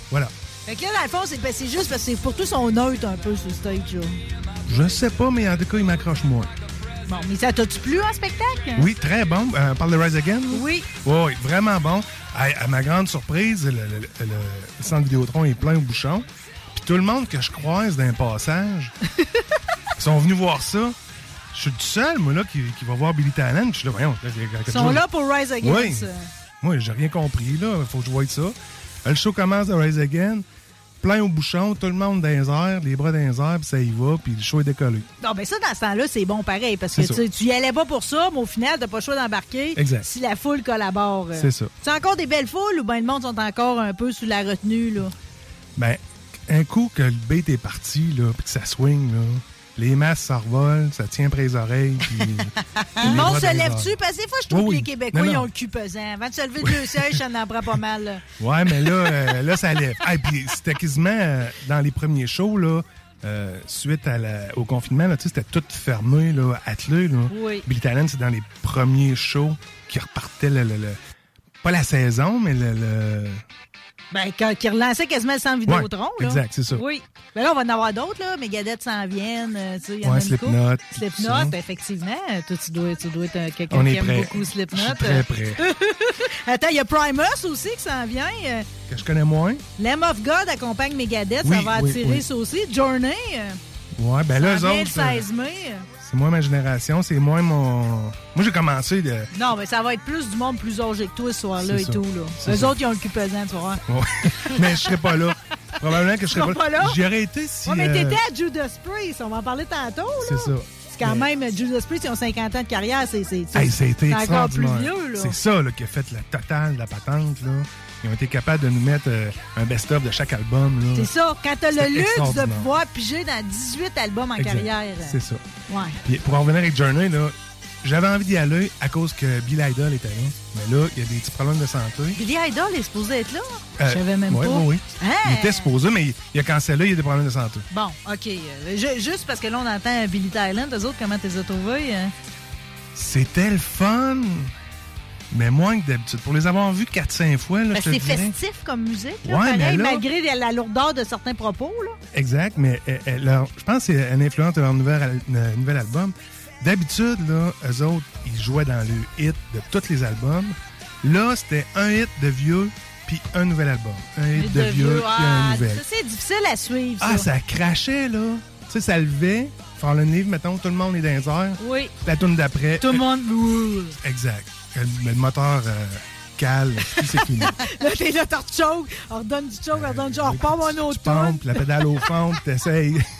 [SPEAKER 30] Voilà.
[SPEAKER 3] Fait que là, dans le fond, c'est ben, juste parce que c'est pour tout son neutre un peu sur le stage, là.
[SPEAKER 30] Je sais pas, mais en tout cas, il m'accroche moins.
[SPEAKER 3] Bon, mais ça t'as-tu plu en spectacle?
[SPEAKER 30] Oui, très bon. Euh, on parle de Rise Again?
[SPEAKER 3] Oui.
[SPEAKER 30] Oui, oui, vraiment bon. À, à ma grande surprise, le, le- le- le centre Vidéotron est plein au bouchon. Puis tout le monde que je croise d'un passage, ils sont venus voir ça. Je suis le seul, moi, là, qui, qui va voir Billy Talent. Je suis là, voyons. il
[SPEAKER 3] Ils sont là pour Rise
[SPEAKER 30] Oui.
[SPEAKER 3] Against. euh.
[SPEAKER 30] Moi, j'ai rien compris, là. Faut que je voie ça. Euh, Le show commence de Rise Again. Plein au bouchon, tout le monde dans les airs, les bras dans les airs, puis ça y va, puis le show est décollé.
[SPEAKER 3] Non, ben ça, dans ce temps-là, c'est bon pareil, parce que tu tu y allais pas pour ça, mais au final, t'as pas le choix d'embarquer si la foule collabore. euh.
[SPEAKER 30] C'est ça.
[SPEAKER 3] C'est encore des belles foules ou ben le monde sont encore un peu sous la retenue, là?
[SPEAKER 30] Ben, un coup que le beat est parti, là, puis que ça swing, là, les masses s'envolent, ça tient près les oreilles, puis...
[SPEAKER 3] Le monde se lève-tu? Parce que des fois, je trouve
[SPEAKER 30] Oui,
[SPEAKER 3] que les. Québécois,
[SPEAKER 30] Non,
[SPEAKER 3] ils ont le cul pesant. Avant de se lever de deux sièges, ça en prend pas mal. là?
[SPEAKER 30] Ouais, mais là, euh, là, ça lève. Ah, puis c'était quasiment euh, dans les premiers shows, là, euh, suite à la- au confinement, là, c'était tout fermé, là, attelé, là.
[SPEAKER 3] Oui.
[SPEAKER 30] Billy Talent, c'est dans les premiers shows qui repartaient le, le- le- pas la saison, mais le, le-
[SPEAKER 3] Ben, qui relançait quasiment le centre Vidéotron,
[SPEAKER 30] Ouais,
[SPEAKER 3] là.
[SPEAKER 30] exact, c'est ça.
[SPEAKER 3] Oui. Ben là, on va en avoir d'autres, là. Megadeth s'en viennent. euh, tu sais, il y en
[SPEAKER 30] Ouais. Slipknot,
[SPEAKER 3] Slipknot, ben, effectivement. Toi, tu dois, tu dois être euh, quelqu'un qui aime
[SPEAKER 30] prêt.
[SPEAKER 3] beaucoup Slipknot.
[SPEAKER 30] Je suis très prêt.
[SPEAKER 3] Attends, il y a Primus aussi qui s'en vient. euh,
[SPEAKER 30] que je connais moins.
[SPEAKER 3] Lamb of God accompagne Megadeth.
[SPEAKER 30] Oui,
[SPEAKER 3] ça va
[SPEAKER 30] oui,
[SPEAKER 3] attirer
[SPEAKER 30] oui.
[SPEAKER 3] ça aussi. Journey. Euh,
[SPEAKER 30] Ouais, ben là, eux autres, euh,
[SPEAKER 3] 16 mai.
[SPEAKER 30] c'est moins ma génération, c'est moins mon... Moi, j'ai commencé de...
[SPEAKER 3] Non, mais ça va être plus du monde plus âgé que toi ce soir-là et
[SPEAKER 30] ça.
[SPEAKER 3] tout. Là. Eux
[SPEAKER 30] ça.
[SPEAKER 3] autres, ils ont le cul pesant, tu vois.
[SPEAKER 30] Ouais. mais je serais pas là. Probablement que je serais
[SPEAKER 3] seras pas là?
[SPEAKER 30] J'y aurais été si...
[SPEAKER 3] ouais, mais
[SPEAKER 30] euh,
[SPEAKER 3] t'étais à Judas Priest. On va en parler tantôt. là.
[SPEAKER 30] C'est ça.
[SPEAKER 3] Quand même, Judas Priest, ils ont 50 ans de carrière. C'est c'est- c'est-
[SPEAKER 30] Hey,
[SPEAKER 3] encore plus vieux. Là.
[SPEAKER 30] C'est ça là, qui a fait la totale de la patente. Là. Ils ont été capables de nous mettre euh, un best-of de chaque album. là.
[SPEAKER 3] C'est ça. Quand t'as le
[SPEAKER 30] C'était
[SPEAKER 3] luxe de pouvoir piger dans 18 albums en
[SPEAKER 30] Exact.
[SPEAKER 3] carrière.
[SPEAKER 30] C'est ça.
[SPEAKER 3] Ouais.
[SPEAKER 30] Puis pour en revenir avec Journey, là, j'avais envie d'y aller à cause que Bill Idol était là. Mais là, il y a des petits problèmes de santé.
[SPEAKER 3] Billy Idol est supposé être là?
[SPEAKER 30] Euh,
[SPEAKER 3] Je savais même
[SPEAKER 30] ouais,
[SPEAKER 3] pas.
[SPEAKER 30] Oui, oui.
[SPEAKER 3] Hein?
[SPEAKER 30] Il était supposé, mais il, a cancellé, il y a des problèmes de santé.
[SPEAKER 3] Bon, OK. Euh, ju- juste parce que là, on entend Billy Talent. Eux autres, comment t'es trouvés? hein?
[SPEAKER 30] C'était le fun, mais moins que d'habitude. Pour les avoir vus 4-5 fois, là,
[SPEAKER 3] Ben,
[SPEAKER 30] je te
[SPEAKER 3] c'est
[SPEAKER 30] dirais.
[SPEAKER 3] festif comme musique. Là,
[SPEAKER 30] Ouais,
[SPEAKER 3] pareil,
[SPEAKER 30] mais là-
[SPEAKER 3] malgré la, la lourdeur de certains propos. Là.
[SPEAKER 30] Exact, mais euh, euh, leur- je pense que c'est une influence de leur nouvel, al- euh, nouvel album. D'habitude, là, eux autres, ils jouaient dans le hit de tous les albums. Là, c'était un hit de vieux, puis un nouvel album. Un hit de, vieux, puis
[SPEAKER 3] ah,
[SPEAKER 30] un nouvel.
[SPEAKER 3] ça, c'est difficile à suivre.
[SPEAKER 30] Ah,
[SPEAKER 3] ça.
[SPEAKER 30] ça crachait, là. Tu sais, ça levait. Fallen Leave, mettons, tout le monde est dans les airs.
[SPEAKER 3] Oui.
[SPEAKER 30] La tune d'après.
[SPEAKER 3] Tout le monde.
[SPEAKER 30] Exact. Le, le moteur euh, cale, puis c'est fini.
[SPEAKER 3] là, t'es là, t'en choke. On redonne du choke, on redonne du choke. On repart mon autre
[SPEAKER 30] pompe, la pédale au fond, puis t'essayes.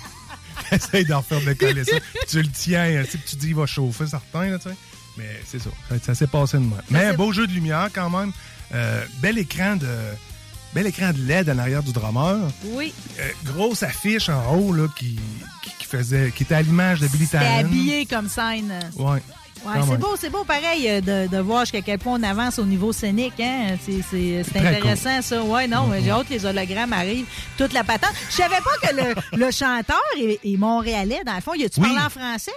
[SPEAKER 30] t'essayes d'en faire décoller ça. Puis tu le tiens, tu tu dis, il va chauffer, certain, là, tu sais. Mais c'est ça. Ça, s'est passé de moi. Mais un beau jeu de lumière, quand même. Euh, bel écran de. Bel écran de LED en arrière du drummer.
[SPEAKER 3] Oui.
[SPEAKER 30] Euh, grosse affiche en haut, là, qui, qui, qui faisait, qui était à l'image de Billy Talent.
[SPEAKER 3] habillé comme scène.
[SPEAKER 30] Ouais.
[SPEAKER 3] Ouais, c'est beau, c'est beau pareil euh, de, de voir jusqu'à quel point on avance au niveau scénique. Hein? C'est, intéressant, ça. Ouais, non, mais j'ai hâte que les hologrammes arrivent. Toute la patente. Je savais pas que le, le chanteur est, est montréalais, dans le fond. Il a-tu
[SPEAKER 30] Oui.
[SPEAKER 3] parlé en français?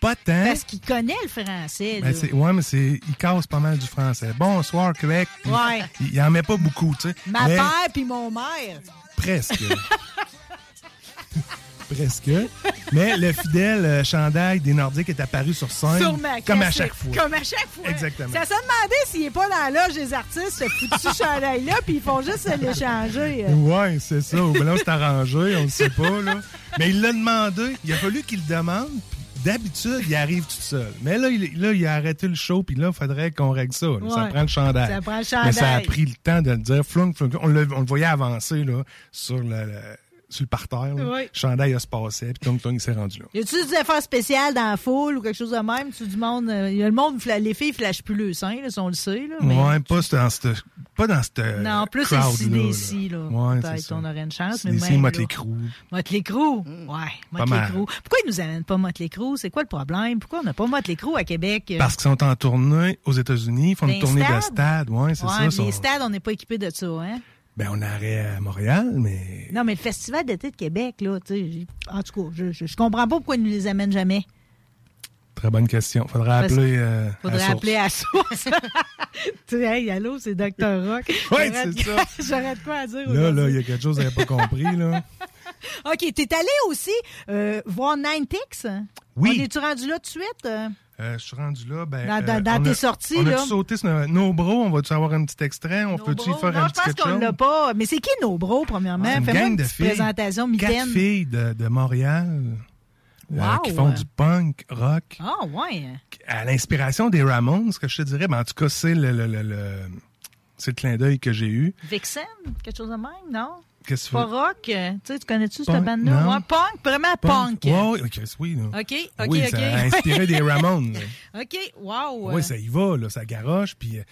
[SPEAKER 30] Pas tant.
[SPEAKER 3] Parce qu'il connaît le français.
[SPEAKER 30] Ben, ouais, mais c'est, il casse pas mal du français. Bonsoir, Québec.
[SPEAKER 3] Ouais.
[SPEAKER 30] Il, il en met pas beaucoup, tu sais.
[SPEAKER 3] Ma
[SPEAKER 30] Mais
[SPEAKER 3] mère puis mon mère.
[SPEAKER 30] Presque. Presque. Mais le fidèle euh, chandail des Nordiques est apparu sur scène.
[SPEAKER 3] Sûrement,
[SPEAKER 30] comme à chaque fois.
[SPEAKER 3] Comme à chaque fois.
[SPEAKER 30] Exactement.
[SPEAKER 3] Ça se demandait s'il n'est pas dans la loge des artistes, ce foutu chandail-là, puis ils font juste l'échanger. euh.
[SPEAKER 30] Ouais, c'est ça. Ou bien là, c'est arrangé, on ne sait pas. Là. Mais il l'a demandé. Il a fallu qu'il le demande. D'habitude, il arrive tout seul. Mais là, il, là, il a arrêté le show, puis là, il faudrait qu'on règle ça. là. Ça prend le chandail.
[SPEAKER 3] Ça prend le
[SPEAKER 30] Mais ça a
[SPEAKER 3] chandail.
[SPEAKER 30] pris le temps de le dire. Flung, flung. On, le, on le voyait avancer là, sur, le, le- sur le parterre. là.
[SPEAKER 3] Oui.
[SPEAKER 30] Le chandail a se passé, puis tung, tung, il s'est rendu là.
[SPEAKER 3] Y a-tu des affaires spéciales dans la foule ou quelque chose de même? Tu du monde. euh, y a le monde, les filles flashent plus le sein, là, si on le sait. Là, mais-
[SPEAKER 30] Ouais, pas dans cette, pas dans cette
[SPEAKER 3] Non, plus
[SPEAKER 30] crowd
[SPEAKER 3] ici,
[SPEAKER 30] là, là. Ouais, c'est
[SPEAKER 3] Peut-être
[SPEAKER 30] ça.
[SPEAKER 3] on aurait une chance.
[SPEAKER 30] C'est
[SPEAKER 3] Mais même,
[SPEAKER 30] Motley
[SPEAKER 3] là.
[SPEAKER 30] Crue.
[SPEAKER 3] Motley Crue? Ouais, Motley
[SPEAKER 30] mal.
[SPEAKER 3] Crue. Pourquoi ils nous amènent pas Motley Crue? C'est quoi le problème? Pourquoi on n'a pas Motley Crue à Québec? euh?
[SPEAKER 30] Parce qu'ils sont en tournée aux États-Unis, ils font une tournée de
[SPEAKER 3] stades?
[SPEAKER 30] stade. Ouais, c'est
[SPEAKER 3] Ouais,
[SPEAKER 30] ça.
[SPEAKER 3] mais
[SPEAKER 30] sont-
[SPEAKER 3] les stades, on n'est pas équipés de ça, hein?
[SPEAKER 30] Ben, on arrête à Montréal, mais
[SPEAKER 3] Non, mais le Festival d'été de Québec, là, tu sais, en tout cas, je, je, je comprends pas pourquoi ils nous les amènent jamais.
[SPEAKER 30] très bonne question. Faudrait
[SPEAKER 3] Parce-
[SPEAKER 30] appeler. euh,
[SPEAKER 3] Faudrait
[SPEAKER 30] à source.
[SPEAKER 3] appeler à source. tu sais, hey, allô, c'est Dr. Rock. J'aurais
[SPEAKER 30] c'est ça.
[SPEAKER 3] De quoi à dire
[SPEAKER 30] Là, là, il y a quelque chose que j'avais pas compris, là.
[SPEAKER 3] OK, t'es allé aussi euh, voir Ninetix?
[SPEAKER 30] Oui.
[SPEAKER 3] On est-tu rendu là tout de suite? Euh?
[SPEAKER 30] Je suis rendu là. Ben,
[SPEAKER 3] Dans- dans-
[SPEAKER 30] euh,
[SPEAKER 3] dans tes
[SPEAKER 30] a-
[SPEAKER 3] sorties,
[SPEAKER 30] on
[SPEAKER 3] là.
[SPEAKER 30] a-tu sauté sur nos- bros? On va-tu avoir un petit extrait? On peut-tu y faire
[SPEAKER 3] non,
[SPEAKER 30] un
[SPEAKER 3] je
[SPEAKER 30] petit
[SPEAKER 3] pense
[SPEAKER 30] quelque
[SPEAKER 3] qu'on
[SPEAKER 30] chose?
[SPEAKER 3] l'a pas. Mais c'est qui nos bros, premièrement?
[SPEAKER 30] Une
[SPEAKER 3] Fais-moi
[SPEAKER 30] gang
[SPEAKER 3] une
[SPEAKER 30] de filles.
[SPEAKER 3] présentation
[SPEAKER 30] Quatre
[SPEAKER 3] mitaine.
[SPEAKER 30] filles de, de Montréal euh,
[SPEAKER 3] Wow.
[SPEAKER 30] qui font du punk, rock.
[SPEAKER 3] Ah, ouais.
[SPEAKER 30] À l'inspiration des Ramones, ce que je te dirais, ben, en tout cas, c'est le, le, le, le- c'est le clin d'œil que j'ai eu.
[SPEAKER 3] Vixen? Quelque chose de même, non?
[SPEAKER 30] Qu'est-ce que
[SPEAKER 3] Pas rock? Tu sais, tu connais-tu cette bande-là? Ouais, punk, vraiment punk.
[SPEAKER 30] Ouais, ok, oui. là.
[SPEAKER 3] OK, OK,
[SPEAKER 30] oui,
[SPEAKER 3] OK.
[SPEAKER 30] ça a inspiré des Ramones. là.
[SPEAKER 3] OK, wow.
[SPEAKER 30] Oui, ça y va, là, ça garoche. Puis, euh,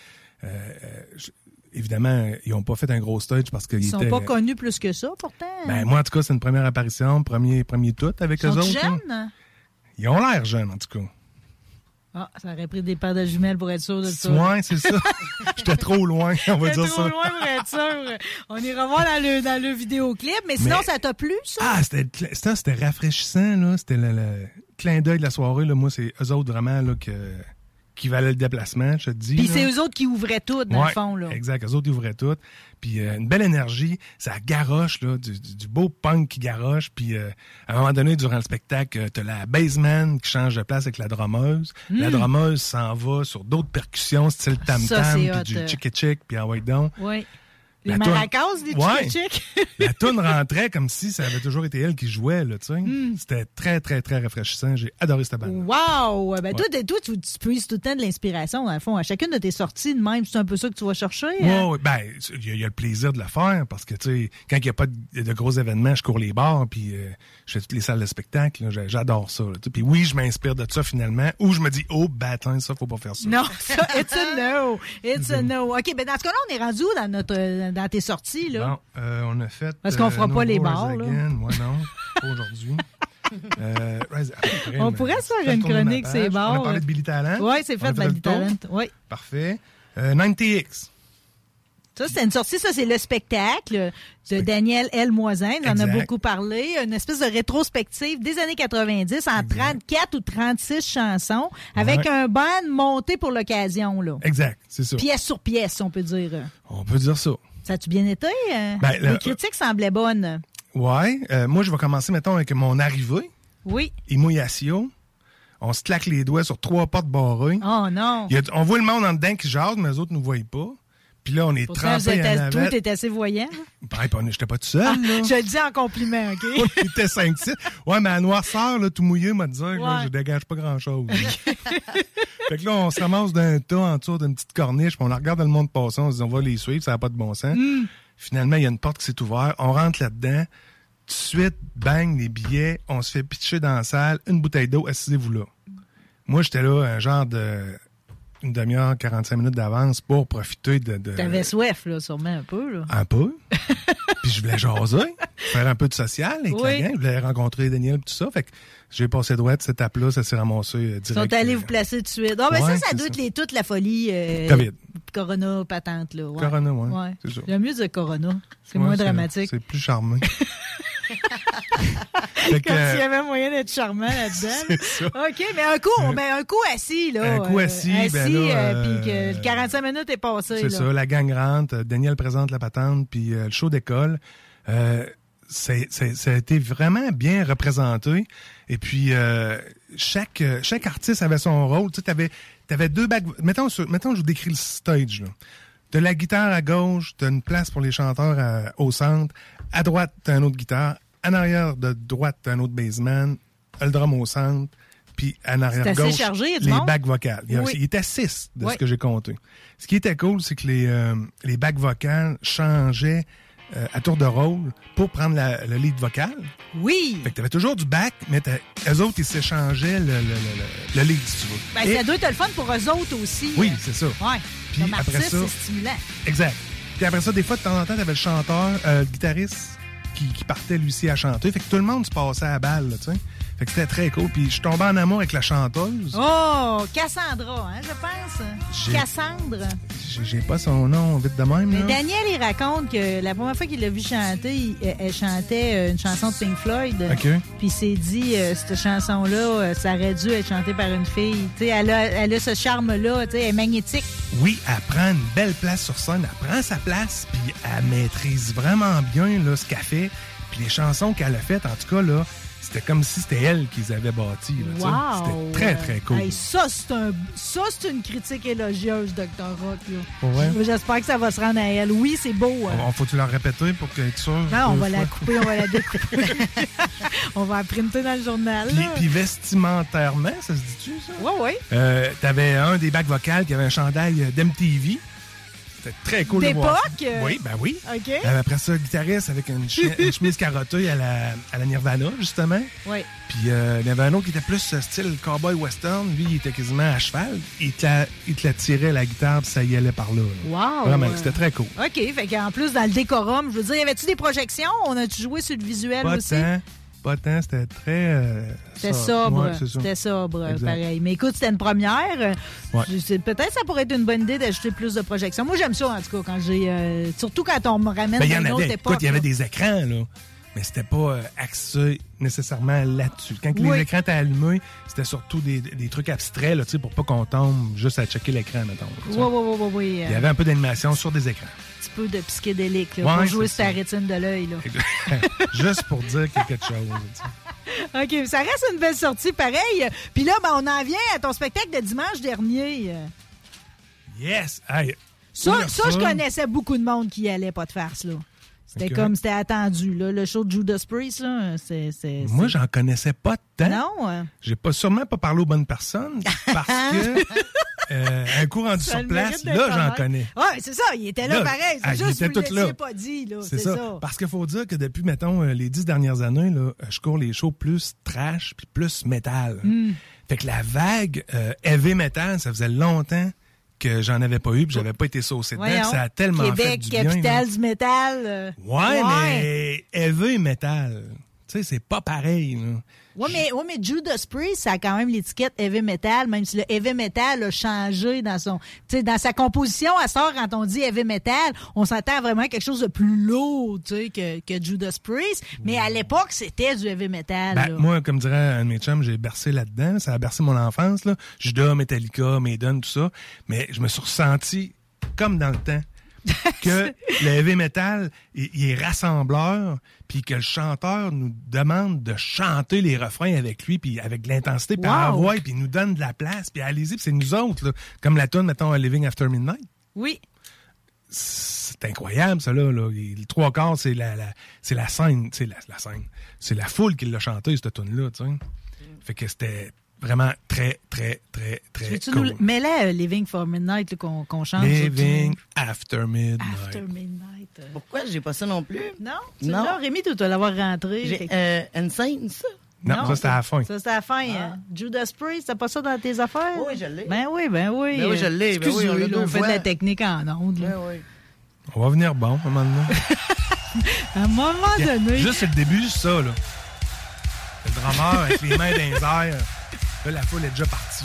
[SPEAKER 30] euh, je- évidemment, ils n'ont pas fait un gros stage parce qu'ils
[SPEAKER 3] Ils sont
[SPEAKER 30] étaient.
[SPEAKER 3] pas connus plus que ça, pourtant.
[SPEAKER 30] Ben, moi, en tout cas, c'est une première apparition, premier, premier tout avec eux
[SPEAKER 3] Sont
[SPEAKER 30] autres.
[SPEAKER 3] jeunes?
[SPEAKER 30] là. Ils ont l'air jeunes, en tout cas.
[SPEAKER 3] Ah, ça aurait pris des paires de jumelles pour être sûr de ça.
[SPEAKER 30] Ouais, c'est ça. J'étais trop loin, on va dire
[SPEAKER 3] trop
[SPEAKER 30] ça.
[SPEAKER 3] loin pour être sûr. On ira voir dans le, dans le vidéoclip, mais sinon,
[SPEAKER 30] Mais-
[SPEAKER 3] ça t'a plu, ça?
[SPEAKER 30] Ah, c'était rafraîchissant, là. C'était le, le clin d'œil de la soirée, là. Moi, c'est eux autres vraiment, là, que, qui valaient le déplacement, je te dis.
[SPEAKER 3] Puis c'est eux autres qui ouvraient tout, dans
[SPEAKER 30] Ouais,
[SPEAKER 3] le fond, là.
[SPEAKER 30] Exact, eux autres, ils ouvraient tout. Puis euh, une belle énergie, ça garoche, là, du, beau punk qui garoche. Puis euh, à un moment donné, durant le spectacle, euh, t'as la bassman qui change de place avec la drummeuse. La
[SPEAKER 3] Mm.
[SPEAKER 30] drummeuse s'en va sur d'autres percussions, style tam-tam, puis du
[SPEAKER 3] euh.
[SPEAKER 30] chick-chick, puis en white down.
[SPEAKER 3] Oui. Les maracas, les
[SPEAKER 30] Ouais.
[SPEAKER 3] chick
[SPEAKER 30] La toune rentrait comme si ça avait toujours été elle qui jouait, là, tu sais.
[SPEAKER 3] Mm.
[SPEAKER 30] C'était très, très, très rafraîchissant. J'ai adoré cette bande.
[SPEAKER 3] Wow! Ben, toi,
[SPEAKER 30] Ouais.
[SPEAKER 3] t'es- toi, tu, tu puises tout le temps de l'inspiration, dans le fond. À chacune de tes sorties, de même, c'est un peu ça que tu vas chercher. Hein?
[SPEAKER 30] ouais, ben, il y, a- il y a le plaisir de le faire parce que, tu sais, quand il n'y a pas de, de gros événements, je cours les bars puis euh, je fais toutes les salles de spectacle. J'adore ça. Puis oui, je m'inspire de ça finalement ou je me dis, oh, attends, ça, faut pas faire ça.
[SPEAKER 3] Non, ça, it's a no. It's a no. OK, ben dans ce cas-là, on est rendu dans, notre, euh, dans tes sorties, là?
[SPEAKER 30] Bon, euh, on a fait.
[SPEAKER 3] Parce qu'on fera
[SPEAKER 30] No
[SPEAKER 3] pas les bars, là.
[SPEAKER 30] Moi, non, pas aujourd'hui. Euh,
[SPEAKER 3] On pourrait se faire une chronique, c'est
[SPEAKER 30] On a
[SPEAKER 3] bon.
[SPEAKER 30] parlé de Billy Talent.
[SPEAKER 3] Oui, c'est fait,
[SPEAKER 30] a
[SPEAKER 3] Billy. Talent. Oui.
[SPEAKER 30] Parfait. Euh, 90X.
[SPEAKER 3] Ça, c'est une sortie. Ça, c'est le spectacle de Daniel L. Moisin. On en a beaucoup parlé. Une espèce de rétrospective des années 90 en 34 ou 36 chansons avec
[SPEAKER 30] Ouais.
[SPEAKER 3] un band monté pour l'occasion, là.
[SPEAKER 30] Exact, c'est ça.
[SPEAKER 3] Pièce sur pièce, on peut dire.
[SPEAKER 30] On peut dire ça.
[SPEAKER 3] Ça a-tu bien été? euh?
[SPEAKER 30] Ben, le-
[SPEAKER 3] Les critiques semblaient bonnes.
[SPEAKER 30] Ouais. euh, moi, je vais commencer, mettons, avec mon arrivée.
[SPEAKER 3] Oui.
[SPEAKER 30] Imouillation. On se claque les doigts sur trois portes barrées.
[SPEAKER 3] Oh non.
[SPEAKER 30] Il y a- on voit le monde en dedans qui jase, mais les autres ne nous voient pas. Puis là, on est
[SPEAKER 3] Pourtant, j'étais-
[SPEAKER 30] en
[SPEAKER 3] toi,
[SPEAKER 30] avant.
[SPEAKER 3] t'es assez voyant.
[SPEAKER 30] Ben, puis on- j'étais pas tout seul,
[SPEAKER 3] Ah,
[SPEAKER 30] là.
[SPEAKER 3] je le dis en compliment, OK?
[SPEAKER 30] On était 5-6. Ouais, mais à noirceur, là, tout mouillé, m'a dit, là,
[SPEAKER 3] Ouais.
[SPEAKER 30] je dégage pas grand-chose. fait que là, on se ramasse d'un tas en dessous d'une petite corniche, puis on la regarde dans le monde passer, on se dit, on va les suivre, ça n'a pas de bon sens.
[SPEAKER 3] Mm.
[SPEAKER 30] Finalement, il y a une porte qui s'est ouverte, on rentre là-dedans, tout de suite, bang, les billets, on se fait pitcher dans la salle, une bouteille d'eau, assisez-vous là. Moi, j'étais là, un genre de une demi-heure, 45 minutes d'avance pour profiter de... de
[SPEAKER 3] T'avais soif, là, sûrement un peu, là.
[SPEAKER 30] un peu. puis je voulais jaser, faire un peu de social avec la
[SPEAKER 3] Oui.
[SPEAKER 30] gang. Je voulais rencontrer Daniel et tout ça. Fait que j'ai passé droit de cette étape-là, ça s'est ramassé euh,
[SPEAKER 3] Ils
[SPEAKER 30] direct.
[SPEAKER 3] sont allés
[SPEAKER 30] euh,
[SPEAKER 3] vous placer tout de suite. Ah, ben
[SPEAKER 30] Ouais,
[SPEAKER 3] ça, ça être les, toute la folie. euh,
[SPEAKER 30] COVID.
[SPEAKER 3] Corona patente, là. ouais.
[SPEAKER 30] Corona, ouais, c'est ça.
[SPEAKER 3] J'aime mieux dire Corona. C'est moins dramatique.
[SPEAKER 30] C'est plus charmant.
[SPEAKER 3] Comme
[SPEAKER 30] euh,
[SPEAKER 3] s'il y avait moyen d'être charmant là-dedans. OK, mais un coup, ben, un coup assis, là.
[SPEAKER 30] Un coup
[SPEAKER 3] euh,
[SPEAKER 30] assis, ben là,
[SPEAKER 3] euh,
[SPEAKER 30] euh,
[SPEAKER 3] puis que le 45 minutes est passé,
[SPEAKER 30] C'est ça, la gang rentre, euh, Daniel présente la patente, puis euh, le show d'école. Euh, c'est- c'est- ça a été vraiment bien représenté. Et puis, euh, chaque, euh, chaque artiste avait son rôle. Tu avais, avais deux bacs. Mettons, sur- mettons, je vous décris le stage. Là. T'as la guitare à gauche, t'as une place pour les chanteurs à- au centre. À droite, t'as une autre guitare. En arrière de droite, un autre bassman. Le drum au centre. Puis en arrière
[SPEAKER 3] C'est assez
[SPEAKER 30] gauche,
[SPEAKER 3] chargé, il y a du
[SPEAKER 30] les
[SPEAKER 3] monde?
[SPEAKER 30] bacs vocales. Il,
[SPEAKER 3] Oui.
[SPEAKER 30] il était six de
[SPEAKER 3] Oui.
[SPEAKER 30] ce que j'ai compté. Ce qui était cool, c'est que les, euh, les bacs vocales changeaient euh, à tour de rôle pour prendre la- le lead vocal.
[SPEAKER 3] Oui.
[SPEAKER 30] Fait que t'avais toujours du bac, mais t'as- eux autres, ils s'échangeaient le, le, le, le- le lead, si tu veux.
[SPEAKER 3] Ben,
[SPEAKER 30] Et-
[SPEAKER 3] ça doit être le fun pour eux autres aussi.
[SPEAKER 30] Oui, c'est ça.
[SPEAKER 3] Ouais.
[SPEAKER 30] Puis
[SPEAKER 3] Comme
[SPEAKER 30] après
[SPEAKER 3] artiste,
[SPEAKER 30] ça-
[SPEAKER 3] c'est stimulant.
[SPEAKER 30] Exact. Puis après ça, des fois, de temps en temps, t'avais le chanteur, euh, le guitariste qui, qui partait lui aussi à chanter. Fait que tout le monde se passait à balle, tu sais. Fait que c'était très cool. Puis je suis tombé en amour avec la chanteuse.
[SPEAKER 3] Oh, Cassandra, hein, je pense. Cassandre.
[SPEAKER 30] J'ai- pas son nom vite de même,
[SPEAKER 3] Mais
[SPEAKER 30] là.
[SPEAKER 3] Daniel, il raconte que la première fois qu'il l'a vu chanter, il- elle, chantait euh, une chanson de Pink Floyd.
[SPEAKER 30] OK.
[SPEAKER 3] Puis il s'est dit, euh, cette chanson-là, euh, ça aurait dû être chantée par une fille. Tu sais, elle a, elle a ce charme-là, tu sais, elle est magnétique.
[SPEAKER 30] Oui, elle prend une belle place sur scène, elle prend sa place, puis elle maîtrise vraiment bien là, ce qu'elle fait. Puis les chansons qu'elle a faites, en tout cas, là, c'était comme si c'était elle qui les avait bâties. là, tu sais.
[SPEAKER 3] Wow!
[SPEAKER 30] C'était très, très cool.
[SPEAKER 3] Hey, ça, c'est un, ça, c'est une critique élogieuse, Dr. Rock. J'espère que ça va se rendre à elle. Oui, c'est beau. hein.
[SPEAKER 30] On- Faut-tu leur répéter pour être sûr?
[SPEAKER 3] Non, on va la couper, on va la découper. on va la printer dans le journal.
[SPEAKER 30] Puis, puis vestimentairement, ça se dit-tu, ça?
[SPEAKER 3] Ouais, ouais.
[SPEAKER 30] Euh, T'avais un des bacs vocales qui avait un chandail euh, d'MTV. C'était très cool de voir.
[SPEAKER 3] D'époque?
[SPEAKER 30] Oui, ben oui.
[SPEAKER 3] OK.
[SPEAKER 30] Euh, après ça, guitariste avec une, chemise carottée à la, à la Nirvana, justement.
[SPEAKER 3] Oui.
[SPEAKER 30] Puis euh, un autre qui était plus euh, style cowboy western. Lui, il était quasiment à cheval. Il te la, il te la tirait la guitare, puis ça y allait par là. là.
[SPEAKER 3] Wow.
[SPEAKER 30] Vraiment, c'était très cool.
[SPEAKER 3] OK, fait qu'en plus, dans le décorum, je veux dire, y avait-tu des projections? On a-tu joué sur le visuel
[SPEAKER 30] Pas
[SPEAKER 3] aussi?
[SPEAKER 30] tant, pas tant, c'était très... euh,
[SPEAKER 3] C'était
[SPEAKER 30] sobre. Ouais.
[SPEAKER 3] C'était sobre,
[SPEAKER 30] Exact.
[SPEAKER 3] pareil. Mais écoute, c'était une première.
[SPEAKER 30] Ouais.
[SPEAKER 3] Peut-être ça pourrait être une bonne idée d'ajouter plus de projections. Moi, j'aime ça, en tout cas, quand j'ai. euh, surtout quand on me ramène
[SPEAKER 30] Ben, il y
[SPEAKER 3] dans autre
[SPEAKER 30] avait.
[SPEAKER 3] époque.
[SPEAKER 30] Écoute, il y avait des écrans, là. Mais c'était pas euh, axé nécessairement là-dessus. Quand
[SPEAKER 3] Oui.
[SPEAKER 30] les écrans étaient allumés, c'était surtout des, des trucs abstraits, là, pour pas qu'on tombe juste à checker l'écran, mettons. là, sais.
[SPEAKER 3] Oui, oui, oui, oui.
[SPEAKER 30] Il y avait un peu d'animation sur des écrans.
[SPEAKER 3] Petit peu de psychédélique, là,
[SPEAKER 30] Ouais,
[SPEAKER 3] pour jouer sur ta rétine de l'œil.
[SPEAKER 30] juste pour dire quelque chose.
[SPEAKER 3] OK, ça reste une belle sortie, pareil. Puis là, ben, on en vient à ton spectacle de dimanche dernier.
[SPEAKER 30] Yes! Hey,
[SPEAKER 3] Ça, ça, je connaissais beaucoup de monde qui y allait, pas de farce, là. C'était comme, c'était attendu, là. Le show de Judas Priest, là, c'est... c'est-
[SPEAKER 30] Moi, j'en connaissais pas tant.
[SPEAKER 3] Non? hein?
[SPEAKER 30] J'ai pas sûrement pas parlé aux bonnes personnes parce que euh, un coup rendu sur place, là, j'en connais.
[SPEAKER 3] Ouais, c'est ça, il était là,
[SPEAKER 30] Là,
[SPEAKER 3] pareil. C'est
[SPEAKER 30] ah,
[SPEAKER 3] juste que vous
[SPEAKER 30] tout
[SPEAKER 3] ne pas dit, là.
[SPEAKER 30] C'est ça. Parce qu'il faut dire que depuis, mettons, euh, les dix dernières années, là, euh, je cours les shows plus trash puis plus métal.
[SPEAKER 3] Hmm.
[SPEAKER 30] Fait que la vague euh, heavy metal, ça faisait longtemps que j'en avais pas eu puis j'avais pas été saucé dedans.
[SPEAKER 3] Voyons.
[SPEAKER 30] Ça a tellement
[SPEAKER 3] Québec,
[SPEAKER 30] fait du bien.
[SPEAKER 3] capitale
[SPEAKER 30] là.
[SPEAKER 3] du métal. euh,
[SPEAKER 30] Ouais, mais heavy metal, tu sais, c'est pas pareil. là.
[SPEAKER 3] Ouais, mais, ouais, mais Judas Priest, ça a quand même l'étiquette heavy metal, même si le heavy metal a changé dans son, tu sais, dans sa composition. À sort, quand on dit heavy metal, on s'attend vraiment à quelque chose de plus lourd, tu sais, que, que Judas Priest. Mais à l'époque, c'était du heavy metal.
[SPEAKER 30] Ben,
[SPEAKER 3] là.
[SPEAKER 30] moi, comme dirait un de mes chums, j'ai bercé là-dedans. Ça a bercé mon enfance. Là. Judas, Metallica, Maiden, tout ça. Mais je me suis ressenti comme dans le temps que le heavy metal, il, est rassembleur, puis que le chanteur nous demande de chanter les refrains avec lui, puis avec de l'intensité, puis
[SPEAKER 3] Wow.
[SPEAKER 30] puis il nous donne de la place, puis allez-y, c'est nous autres. Là. Comme la tune, mettons, Living After Midnight.
[SPEAKER 3] Oui.
[SPEAKER 30] C'est incroyable, ça, là. là. Le trois quarts, c'est la, la- c'est la scène. C'est la, la scène. C'est la foule qui l'a chanté, cette tune-là, tu sais. Fait que c'était vraiment très, très, très, très
[SPEAKER 3] Veux-tu
[SPEAKER 30] cool.
[SPEAKER 3] nous... Mais là, Living for Midnight, là, qu'on qu'on chante.
[SPEAKER 30] Living. After Midnight.
[SPEAKER 3] After Midnight. euh.
[SPEAKER 26] Pourquoi j'ai pas ça non plus?
[SPEAKER 3] Non?
[SPEAKER 26] Non.
[SPEAKER 3] Non. Rémi, tu dois l'avoir rentré.
[SPEAKER 26] J'ai euh, Insane, ça?
[SPEAKER 30] Non, ça, c'était à la fin.
[SPEAKER 3] Ça, c'était à la fin. euh. Judas Priest, t'as pas ça dans tes affaires?
[SPEAKER 26] Oui, je l'ai.
[SPEAKER 3] Ben oui, ben oui.
[SPEAKER 26] Ben oui, je l'ai. Ben oui, on
[SPEAKER 3] là, on fait de la technique en ondes. là.
[SPEAKER 26] Ben oui.
[SPEAKER 30] On va venir bon, à un moment donné.
[SPEAKER 3] À un moment donné.
[SPEAKER 30] Juste c'est le début, juste ça, là. Le drummer avec les mains dans les airs. Là, la foule est déjà partie.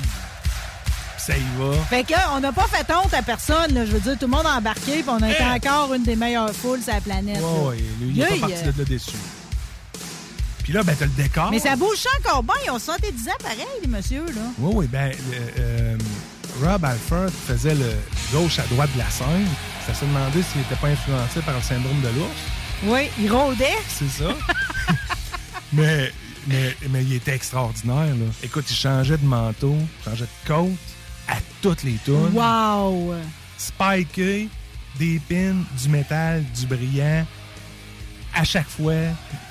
[SPEAKER 30] ça y va.
[SPEAKER 3] Fait que, on n'a pas fait honte à personne. là. Je veux dire, tout le monde a embarqué, puis on a été encore une des meilleures foules sur la planète. là.
[SPEAKER 30] Ouais, ouais, lui, il est pas parti de là déçu. Puis là, ben, t'as le décor.
[SPEAKER 3] Mais ça bouge encore bien. On se sentait 10 ans pareil, les messieurs. Là.
[SPEAKER 30] Oui, oui, ben, euh, euh, Rob Alford faisait le gauche à droite de la scène. Ça se demandait s'il n'était pas influencé par le syndrome de l'ours.
[SPEAKER 3] Oui, il rôdait.
[SPEAKER 30] C'est ça. mais, mais, mais il était extraordinaire. Là. Écoute, il changeait de manteau, changeait de côte à toutes les tunes.
[SPEAKER 3] Wow!
[SPEAKER 30] Spiké, des pins, du métal, du brillant, à chaque fois.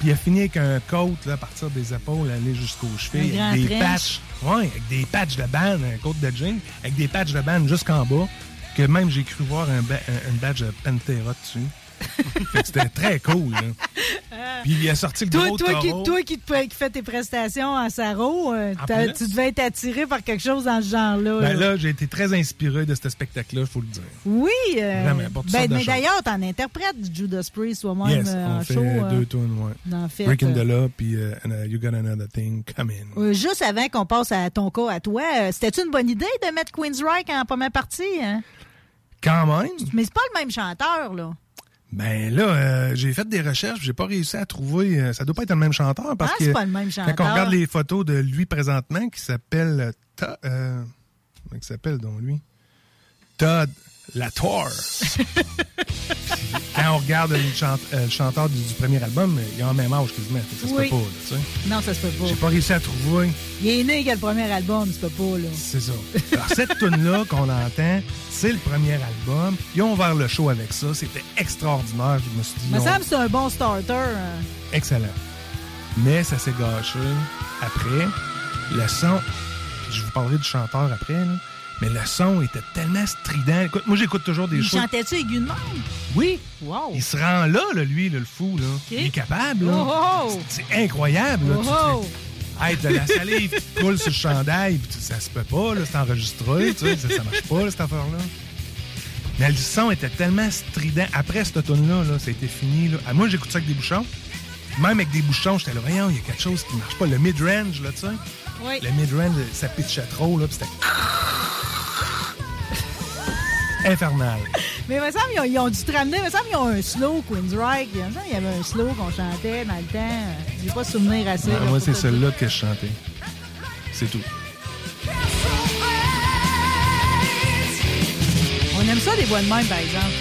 [SPEAKER 30] Puis il a fini avec un coat là, à partir des épaules, aller jusqu'aux chevilles, avec des patchs. Ouais, avec des patchs de bande, un coat de jean, avec des patchs de bande jusqu'en bas, que même j'ai cru voir un, ba- un- badge de Pantera dessus. C'était très cool. Là. Puis il a sorti le
[SPEAKER 3] Toi,
[SPEAKER 30] gros
[SPEAKER 3] toi, qui,
[SPEAKER 30] taureau.
[SPEAKER 3] toi qui, te- qui fais tes prestations en Saro, euh, tu devais être attiré par quelque chose dans ce genre-là.
[SPEAKER 30] Ben
[SPEAKER 3] là.
[SPEAKER 30] là, j'ai été très inspiré de ce spectacle-là, il faut le dire.
[SPEAKER 3] Oui. euh,
[SPEAKER 30] Vraiment, pour toutes
[SPEAKER 3] ben, mais d'ailleurs, t'en interprètes du Judas Priest toi-même
[SPEAKER 30] yes,
[SPEAKER 3] euh,
[SPEAKER 30] on
[SPEAKER 3] en
[SPEAKER 30] fait
[SPEAKER 3] show.
[SPEAKER 30] deux tunes, ouais. Breaking the Law, puis uh, You Got Another Thing Coming.
[SPEAKER 3] euh, juste avant qu'on passe à ton cas à toi, c'était-tu une bonne idée de mettre Queensryche en première partie? Hein?
[SPEAKER 30] Quand même,
[SPEAKER 3] Mais c'est pas le même chanteur, là.
[SPEAKER 30] Ben là, euh, j'ai fait des recherches, j'ai pas réussi à trouver. euh, ça doit pas être le même chanteur parce
[SPEAKER 3] Ah,
[SPEAKER 30] que
[SPEAKER 3] c'est pas le même
[SPEAKER 30] quand
[SPEAKER 3] chanteur.
[SPEAKER 30] on regarde les photos de lui présentement, qui s'appelle euh, Todd, euh, comment il s'appelle donc lui? Todd Latour. quand on regarde le, chante- euh, le chanteur du, du premier album, il a le même âge quasiment. Ça se
[SPEAKER 3] Oui.
[SPEAKER 30] peut pas, là, tu sais.
[SPEAKER 3] Non, ça se peut pas.
[SPEAKER 30] J'ai pas réussi à trouver.
[SPEAKER 3] Il est né avec le premier album, tu peux pas, là.
[SPEAKER 30] C'est ça. Alors, cette tune-là qu'on entend, c'est le premier album. Ils ont ouvert le show avec ça. C'était extraordinaire. Je me suis dit,
[SPEAKER 3] me
[SPEAKER 30] ont-
[SPEAKER 3] semble c'est un bon starter. hein.
[SPEAKER 30] excellent. Mais ça s'est gâché après. Le son, je vous parlerai du chanteur après, là, mais le son était tellement strident. Écoute, moi, j'écoute toujours des
[SPEAKER 3] Il
[SPEAKER 30] choses.
[SPEAKER 3] chantait-tu aigu de même?
[SPEAKER 30] Oui.
[SPEAKER 3] Wow.
[SPEAKER 30] Il se rend là, là, lui, là, le fou. Là. Il est capable. Là.
[SPEAKER 3] Oh, oh.
[SPEAKER 30] C'est incroyable. Là.
[SPEAKER 3] Oh, oh.
[SPEAKER 30] Hey, de la salive qui coule sur le chandail, puis tu- ça se peut pas, là, c'est enregistré, tu sais, ça, ça marche pas, là, cette affaire-là. Mais le son était tellement strident. Après cette automne-là, là, ça a été fini. Là. Ah, moi, j'écoute ça avec des bouchons. Même avec des bouchons, j'étais là, voyons, il y a quelque chose qui marche pas. Le mid-range, là, tu sais.
[SPEAKER 3] Oui.
[SPEAKER 30] Le mid-range, ça pitchait trop, là, puis c'était... Infernal.
[SPEAKER 3] Mais il me semble ont, ils ont dû te ramener. Il me semble qu'ils ont un slow. Il me semble qu'il y avait un slow qu'on chantait dans le temps. J'ai pas souvenir assez.
[SPEAKER 30] Moi, c'est
[SPEAKER 3] te
[SPEAKER 30] celle-là que je chantais. C'est tout.
[SPEAKER 3] On aime ça, des voix de même, par exemple.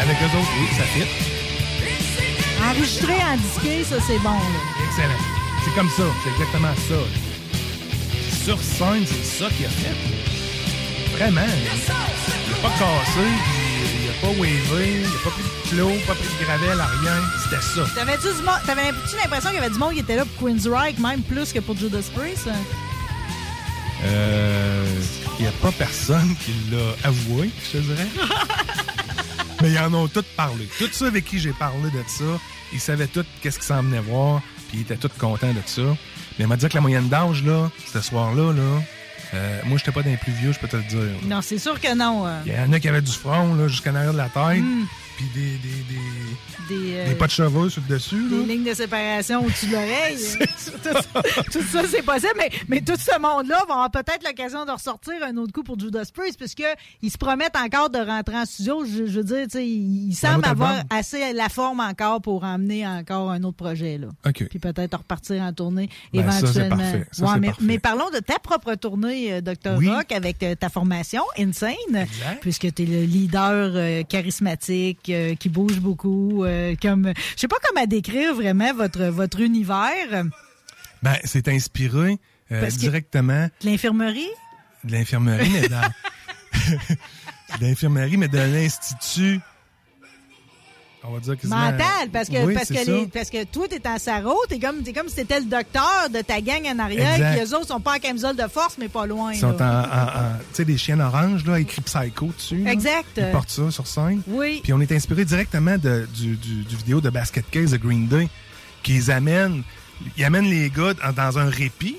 [SPEAKER 30] Avec eux autres, oui, ça fit.
[SPEAKER 3] Enregistré en disqué, ça, c'est bon. là.
[SPEAKER 30] Excellent. C'est comme ça. C'est exactement ça. Sur scène, c'est ça qu'il a fait. Vraiment. Il n'a pas cassé, puis il n'a pas wavé, il n'a pas pris de clos, pas pris de gravel, rien. C'était ça.
[SPEAKER 3] T'avais-tu l'impression qu'il y avait du monde qui était là pour Queensryche, même plus que pour Judas Priest? hein?
[SPEAKER 30] Euh, Il n'y a pas personne qui l'a avoué, je te dirais. Mais ils en ont tous parlé. Tous ceux avec qui j'ai parlé de ça, ils savaient tous qu'est-ce qu'ils s'en venaient voir, puis ils étaient tous contents de ça. Mais il m'a dit que la moyenne d'âge, là, ce soir-là, là, euh, moi, j'étais pas d'un plus vieux, je peux te le dire.
[SPEAKER 3] Non, c'est sûr que non. euh.
[SPEAKER 30] Il y en a qui avaient du front, là, jusqu'en arrière de la tête,
[SPEAKER 3] Mm.
[SPEAKER 30] Puis des, des, des,
[SPEAKER 3] Des, euh,
[SPEAKER 30] des pas de cheveux sur le dessus.
[SPEAKER 3] des
[SPEAKER 30] là.
[SPEAKER 3] lignes de séparation au-dessus de l'oreille. tout, tout ça, c'est possible, mais, mais tout ce monde-là va avoir peut-être l'occasion de ressortir un autre coup pour Judas Priest, puisqu'ils se promettent encore de rentrer en studio. Je, je veux dire, tu sais, ils, ils semblent avoir
[SPEAKER 30] album?
[SPEAKER 3] assez la forme encore pour emmener encore un autre projet. Là.
[SPEAKER 30] OK.
[SPEAKER 3] Puis peut-être repartir en tournée
[SPEAKER 30] Ben, ça,
[SPEAKER 3] éventuellement.
[SPEAKER 30] parfait. Ça,
[SPEAKER 3] Ouais, mais,
[SPEAKER 30] parfait.
[SPEAKER 3] mais parlons de ta propre tournée, euh, Dr.
[SPEAKER 30] Oui.
[SPEAKER 3] Rock, avec euh, ta formation Insane, puisque tu es le leader euh, charismatique euh, qui bouge beaucoup. euh, comme Je sais pas comment décrire vraiment votre, votre univers.
[SPEAKER 30] Ben, c'est inspiré euh, directement
[SPEAKER 3] De L'infirmerie?
[SPEAKER 30] de l'infirmerie, mais dans... de l'infirmerie, mais de l'Institut... On va dire.
[SPEAKER 3] Mental, parce que,
[SPEAKER 30] Oui,
[SPEAKER 3] parce, que les- parce que toi, t'es en sarreau, t'es comme, t'es comme si t'étais le docteur de ta gang en arrière,
[SPEAKER 30] Exact.
[SPEAKER 3] puis les autres sont pas en camisole de force, mais pas loin.
[SPEAKER 30] Ils sont en,
[SPEAKER 3] là.
[SPEAKER 30] en- en- tu sais, des chiens oranges, là, écrit Psycho dessus. là.
[SPEAKER 3] Exact.
[SPEAKER 30] Ils portent ça sur scène.
[SPEAKER 3] Oui.
[SPEAKER 30] Puis on est inspiré directement de- du, du- du vidéo de Basket Case de Green Day, qui les amène, ils amènent les gars dans, un répit.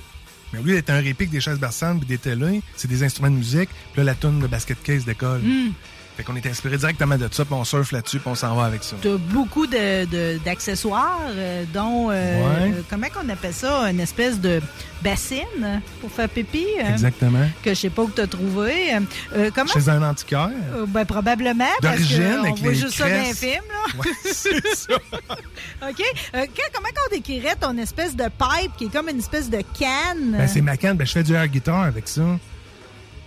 [SPEAKER 30] Mais au lieu d'être un répit avec des chaises berçantes et des télés, c'est des instruments de musique. Puis là, la tune de Basket Case décolle.
[SPEAKER 3] Mm.
[SPEAKER 30] Fait qu'on est inspiré directement de ça, puis on surfe là-dessus, puis on s'en va avec ça.
[SPEAKER 3] T'as beaucoup de, de- d'accessoires, euh, dont, euh,
[SPEAKER 30] Ouais.
[SPEAKER 3] comment qu'on appelle ça, une espèce de bassine pour faire pipi. euh,
[SPEAKER 30] Exactement.
[SPEAKER 3] Que je sais pas où t'as trouvé. Euh, comment?
[SPEAKER 30] Chez un antiquaire.
[SPEAKER 3] Euh, ben, probablement. parce
[SPEAKER 30] D'origine,
[SPEAKER 3] que
[SPEAKER 30] avec
[SPEAKER 3] On voit
[SPEAKER 30] les
[SPEAKER 3] juste ça dans les films, là.
[SPEAKER 30] Ouais, c'est ça.
[SPEAKER 3] OK. Que- comment qu'on décrirait ton espèce de pipe qui est comme une espèce de canne?
[SPEAKER 30] Ben, c'est ma canne. Ben, je fais du air guitar avec ça.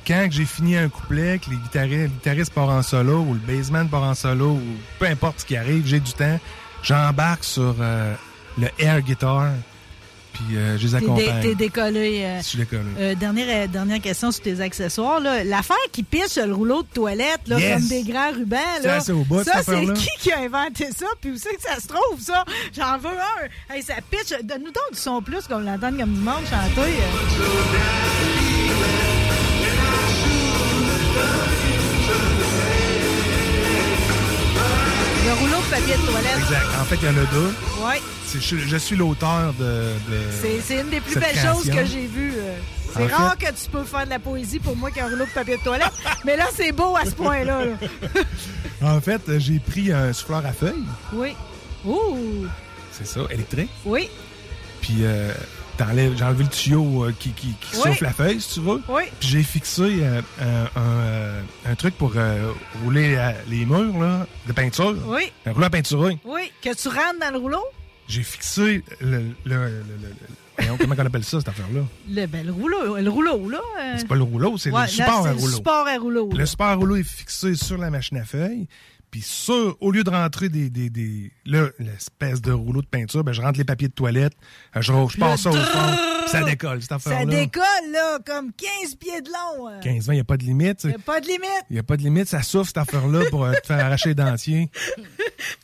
[SPEAKER 30] Quand j'ai fini un couplet, que les guitaristes, le guitariste part en solo ou le bassman part en solo ou peu importe ce qui arrive, j'ai du temps, j'embarque sur euh, le air guitar, puis euh, je les accompagne.
[SPEAKER 3] T'es décollé. euh,
[SPEAKER 30] Je suis décollé.
[SPEAKER 3] euh, dernière, dernière question sur tes accessoires. L'affaire qui pisse le rouleau de toilette, là,
[SPEAKER 30] Yes.
[SPEAKER 3] comme des grands rubans. Là,
[SPEAKER 30] Ça, c'est au bout,
[SPEAKER 3] ça, c'est qui qui a inventé ça? Puis où c'est que ça se trouve, ça? J'en veux un. Hey, ça pitch. Donne-nous donc du son plus qu'on l'entende comme du monde chanter. Le rouleau de papier de toilette.
[SPEAKER 30] Exact. En fait, il y en a deux. C'est- Je, je suis l'auteur de, de
[SPEAKER 3] C'est, une des plus belles choses que j'ai vues. euh. C'est
[SPEAKER 30] fait-
[SPEAKER 3] rare que tu peux faire de la poésie pour moi qu'un rouleau de papier de toilette. mais là, c'est beau à ce point-là. là.
[SPEAKER 30] En fait, euh, j'ai pris un souffleur à feuilles.
[SPEAKER 3] Oui. Ouh.
[SPEAKER 30] C'est ça, électrique.
[SPEAKER 3] Oui.
[SPEAKER 30] Puis euh, t'enlèves- j'ai enlevé le tuyau euh, qui, qui, qui
[SPEAKER 3] Oui.
[SPEAKER 30] souffle la feuille, si tu veux.
[SPEAKER 3] Oui.
[SPEAKER 30] Puis j'ai fixé euh, un, un, euh, un truc pour rouler les murs là, de peinture.
[SPEAKER 3] Oui.
[SPEAKER 30] Un rouleau à peinturer.
[SPEAKER 3] Oui. Que tu rentres dans le rouleau?
[SPEAKER 30] J'ai fixé le. le, le, le- le- comment on appelle ça, cette affaire-là?
[SPEAKER 3] Le, ben, le rouleau, le rouleau, là. euh.
[SPEAKER 30] C'est pas le rouleau, c'est
[SPEAKER 3] Ouais,
[SPEAKER 30] le support à
[SPEAKER 3] le
[SPEAKER 30] rouleau.
[SPEAKER 3] support à rouleau. là.
[SPEAKER 30] Le support à rouleau est fixé sur la machine à feuilles. Puis sur, au lieu de rentrer des, des, des là, l'espèce de rouleau de peinture, ben, je rentre les papiers de toilette, euh, je, je passe ça au fond, ça décolle, cette
[SPEAKER 3] Ça
[SPEAKER 30] affaire-là.
[SPEAKER 3] décolle, là, comme 15 pieds de long. euh.
[SPEAKER 30] 15 20 il n'y a pas de limite.
[SPEAKER 3] Y a pas de limite.
[SPEAKER 30] Il n'y a pas de limite, ça souffle cette affaire-là pour euh, te faire arracher les dentiers.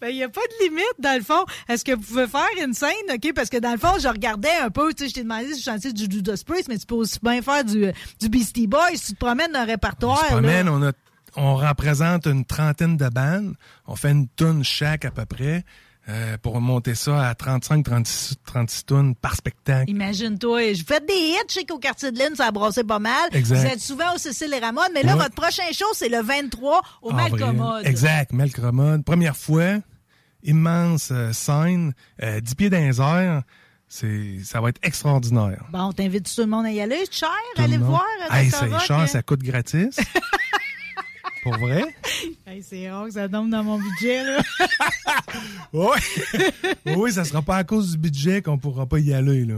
[SPEAKER 3] Ben, il n'y a pas de limite, dans le fond. Est-ce que vous pouvez faire une scène, OK? Parce que dans le fond, je regardais un peu, tu sais, je t'ai demandé si je chantais du Judas Priest, mais tu peux aussi bien faire du, du Beastie Boys si tu te promènes dans un répertoire.
[SPEAKER 30] On se
[SPEAKER 3] là.
[SPEAKER 30] promène, on, a, on représente une trentaine de bandes. On fait une tonne chaque à peu près euh, pour monter ça à 35, 36, 36 tonnes par spectacle.
[SPEAKER 3] Imagine-toi, je fais des hits, je sais qu'au quartier de Lune, ça a brassé pas mal.
[SPEAKER 30] Exact.
[SPEAKER 3] Vous êtes souvent au Cécile et Ramon, mais là,
[SPEAKER 30] Ouais.
[SPEAKER 3] votre prochain show, c'est le 23 au
[SPEAKER 30] Avril.
[SPEAKER 3] Malcommode.
[SPEAKER 30] Exact, Malcommode. Première fois, immense euh, scène, euh, 10 pieds dans les airs. C'est, ça va être extraordinaire.
[SPEAKER 3] Bon, on t'invite tout le monde à y aller. Cher, allez voir. euh,
[SPEAKER 30] Hey, c'est cher,
[SPEAKER 3] euh.
[SPEAKER 30] ça coûte gratis. Pour vrai?
[SPEAKER 3] Hey, c'est rare que ça tombe dans mon budget, là.
[SPEAKER 30] Oui. oui, ça sera pas à cause du budget qu'on pourra pas y aller, là.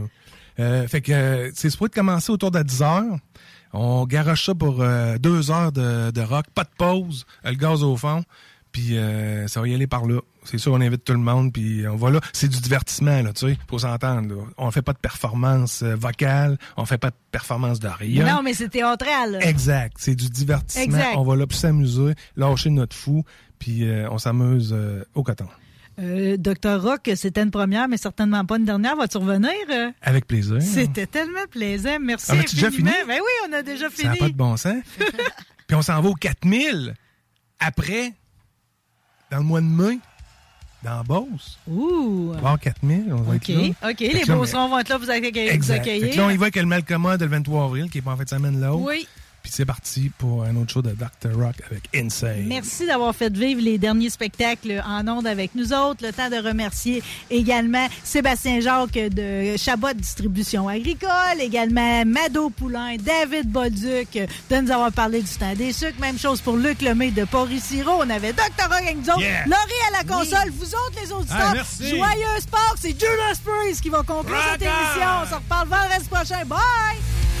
[SPEAKER 30] Euh, fait que euh, c'est supposé commencer autour de 10 heures. On garoche ça pour euh, deux heures de, de rock, pas de pause, le gaz au fond. Puis euh, ça va y aller par là. C'est sûr, on invite tout le monde, puis on va là. C'est du divertissement, là, tu sais, faut s'entendre. là. On fait pas de performance euh, vocale, on fait pas de performance de rien.
[SPEAKER 3] Non, mais c'est théâtral. là.
[SPEAKER 30] Exact, c'est du divertissement.
[SPEAKER 3] Exact.
[SPEAKER 30] On va là pour s'amuser, lâcher notre fou, puis euh, on s'amuse euh, au coton.
[SPEAKER 3] Docteur Rock, c'était une première, mais certainement pas une dernière. Vas-tu revenir?
[SPEAKER 30] Avec plaisir.
[SPEAKER 3] C'était tellement plaisant. Merci
[SPEAKER 30] Ah, as-tu déjà fini?
[SPEAKER 3] Ben oui, on a déjà
[SPEAKER 30] Ça
[SPEAKER 3] fini.
[SPEAKER 30] n'a pas de bon sens. Puis on s'en va au 4000 après, dans le mois de mai, dans Beauce.
[SPEAKER 3] Ouh.
[SPEAKER 30] Au 4000, on va
[SPEAKER 3] OK,
[SPEAKER 30] être là.
[SPEAKER 3] OK.
[SPEAKER 30] Fait
[SPEAKER 3] Les Beaucerons vont être là, vous accueillir. Vous
[SPEAKER 30] Exact.
[SPEAKER 3] accueillir.
[SPEAKER 30] Fait que là, on y va avec le Malcommode le 23 avril, qui est pas en fin de semaine là
[SPEAKER 3] Oui.
[SPEAKER 30] Puis c'est parti pour un autre show de Dr. Rock avec Insane.
[SPEAKER 3] Merci d'avoir fait vivre les derniers spectacles en ondes avec nous autres. Le temps de remercier également Sébastien Jacques de Chabot Distribution Agricole, également Mado Poulain, David Bolduc de nous avoir parlé du temps des sucres. Même chose pour Luc Lemay de Port-Siro. On avait Dr. Rock avec nous autres.
[SPEAKER 25] Yeah.
[SPEAKER 3] Laurie à la console. Vous autres, les auditeurs.
[SPEAKER 25] Ah, merci.
[SPEAKER 3] Joyeux sport. C'est Judas Priest qui va conclure cette
[SPEAKER 25] Rock
[SPEAKER 3] émission. On se reparle vendredi prochain. Bye!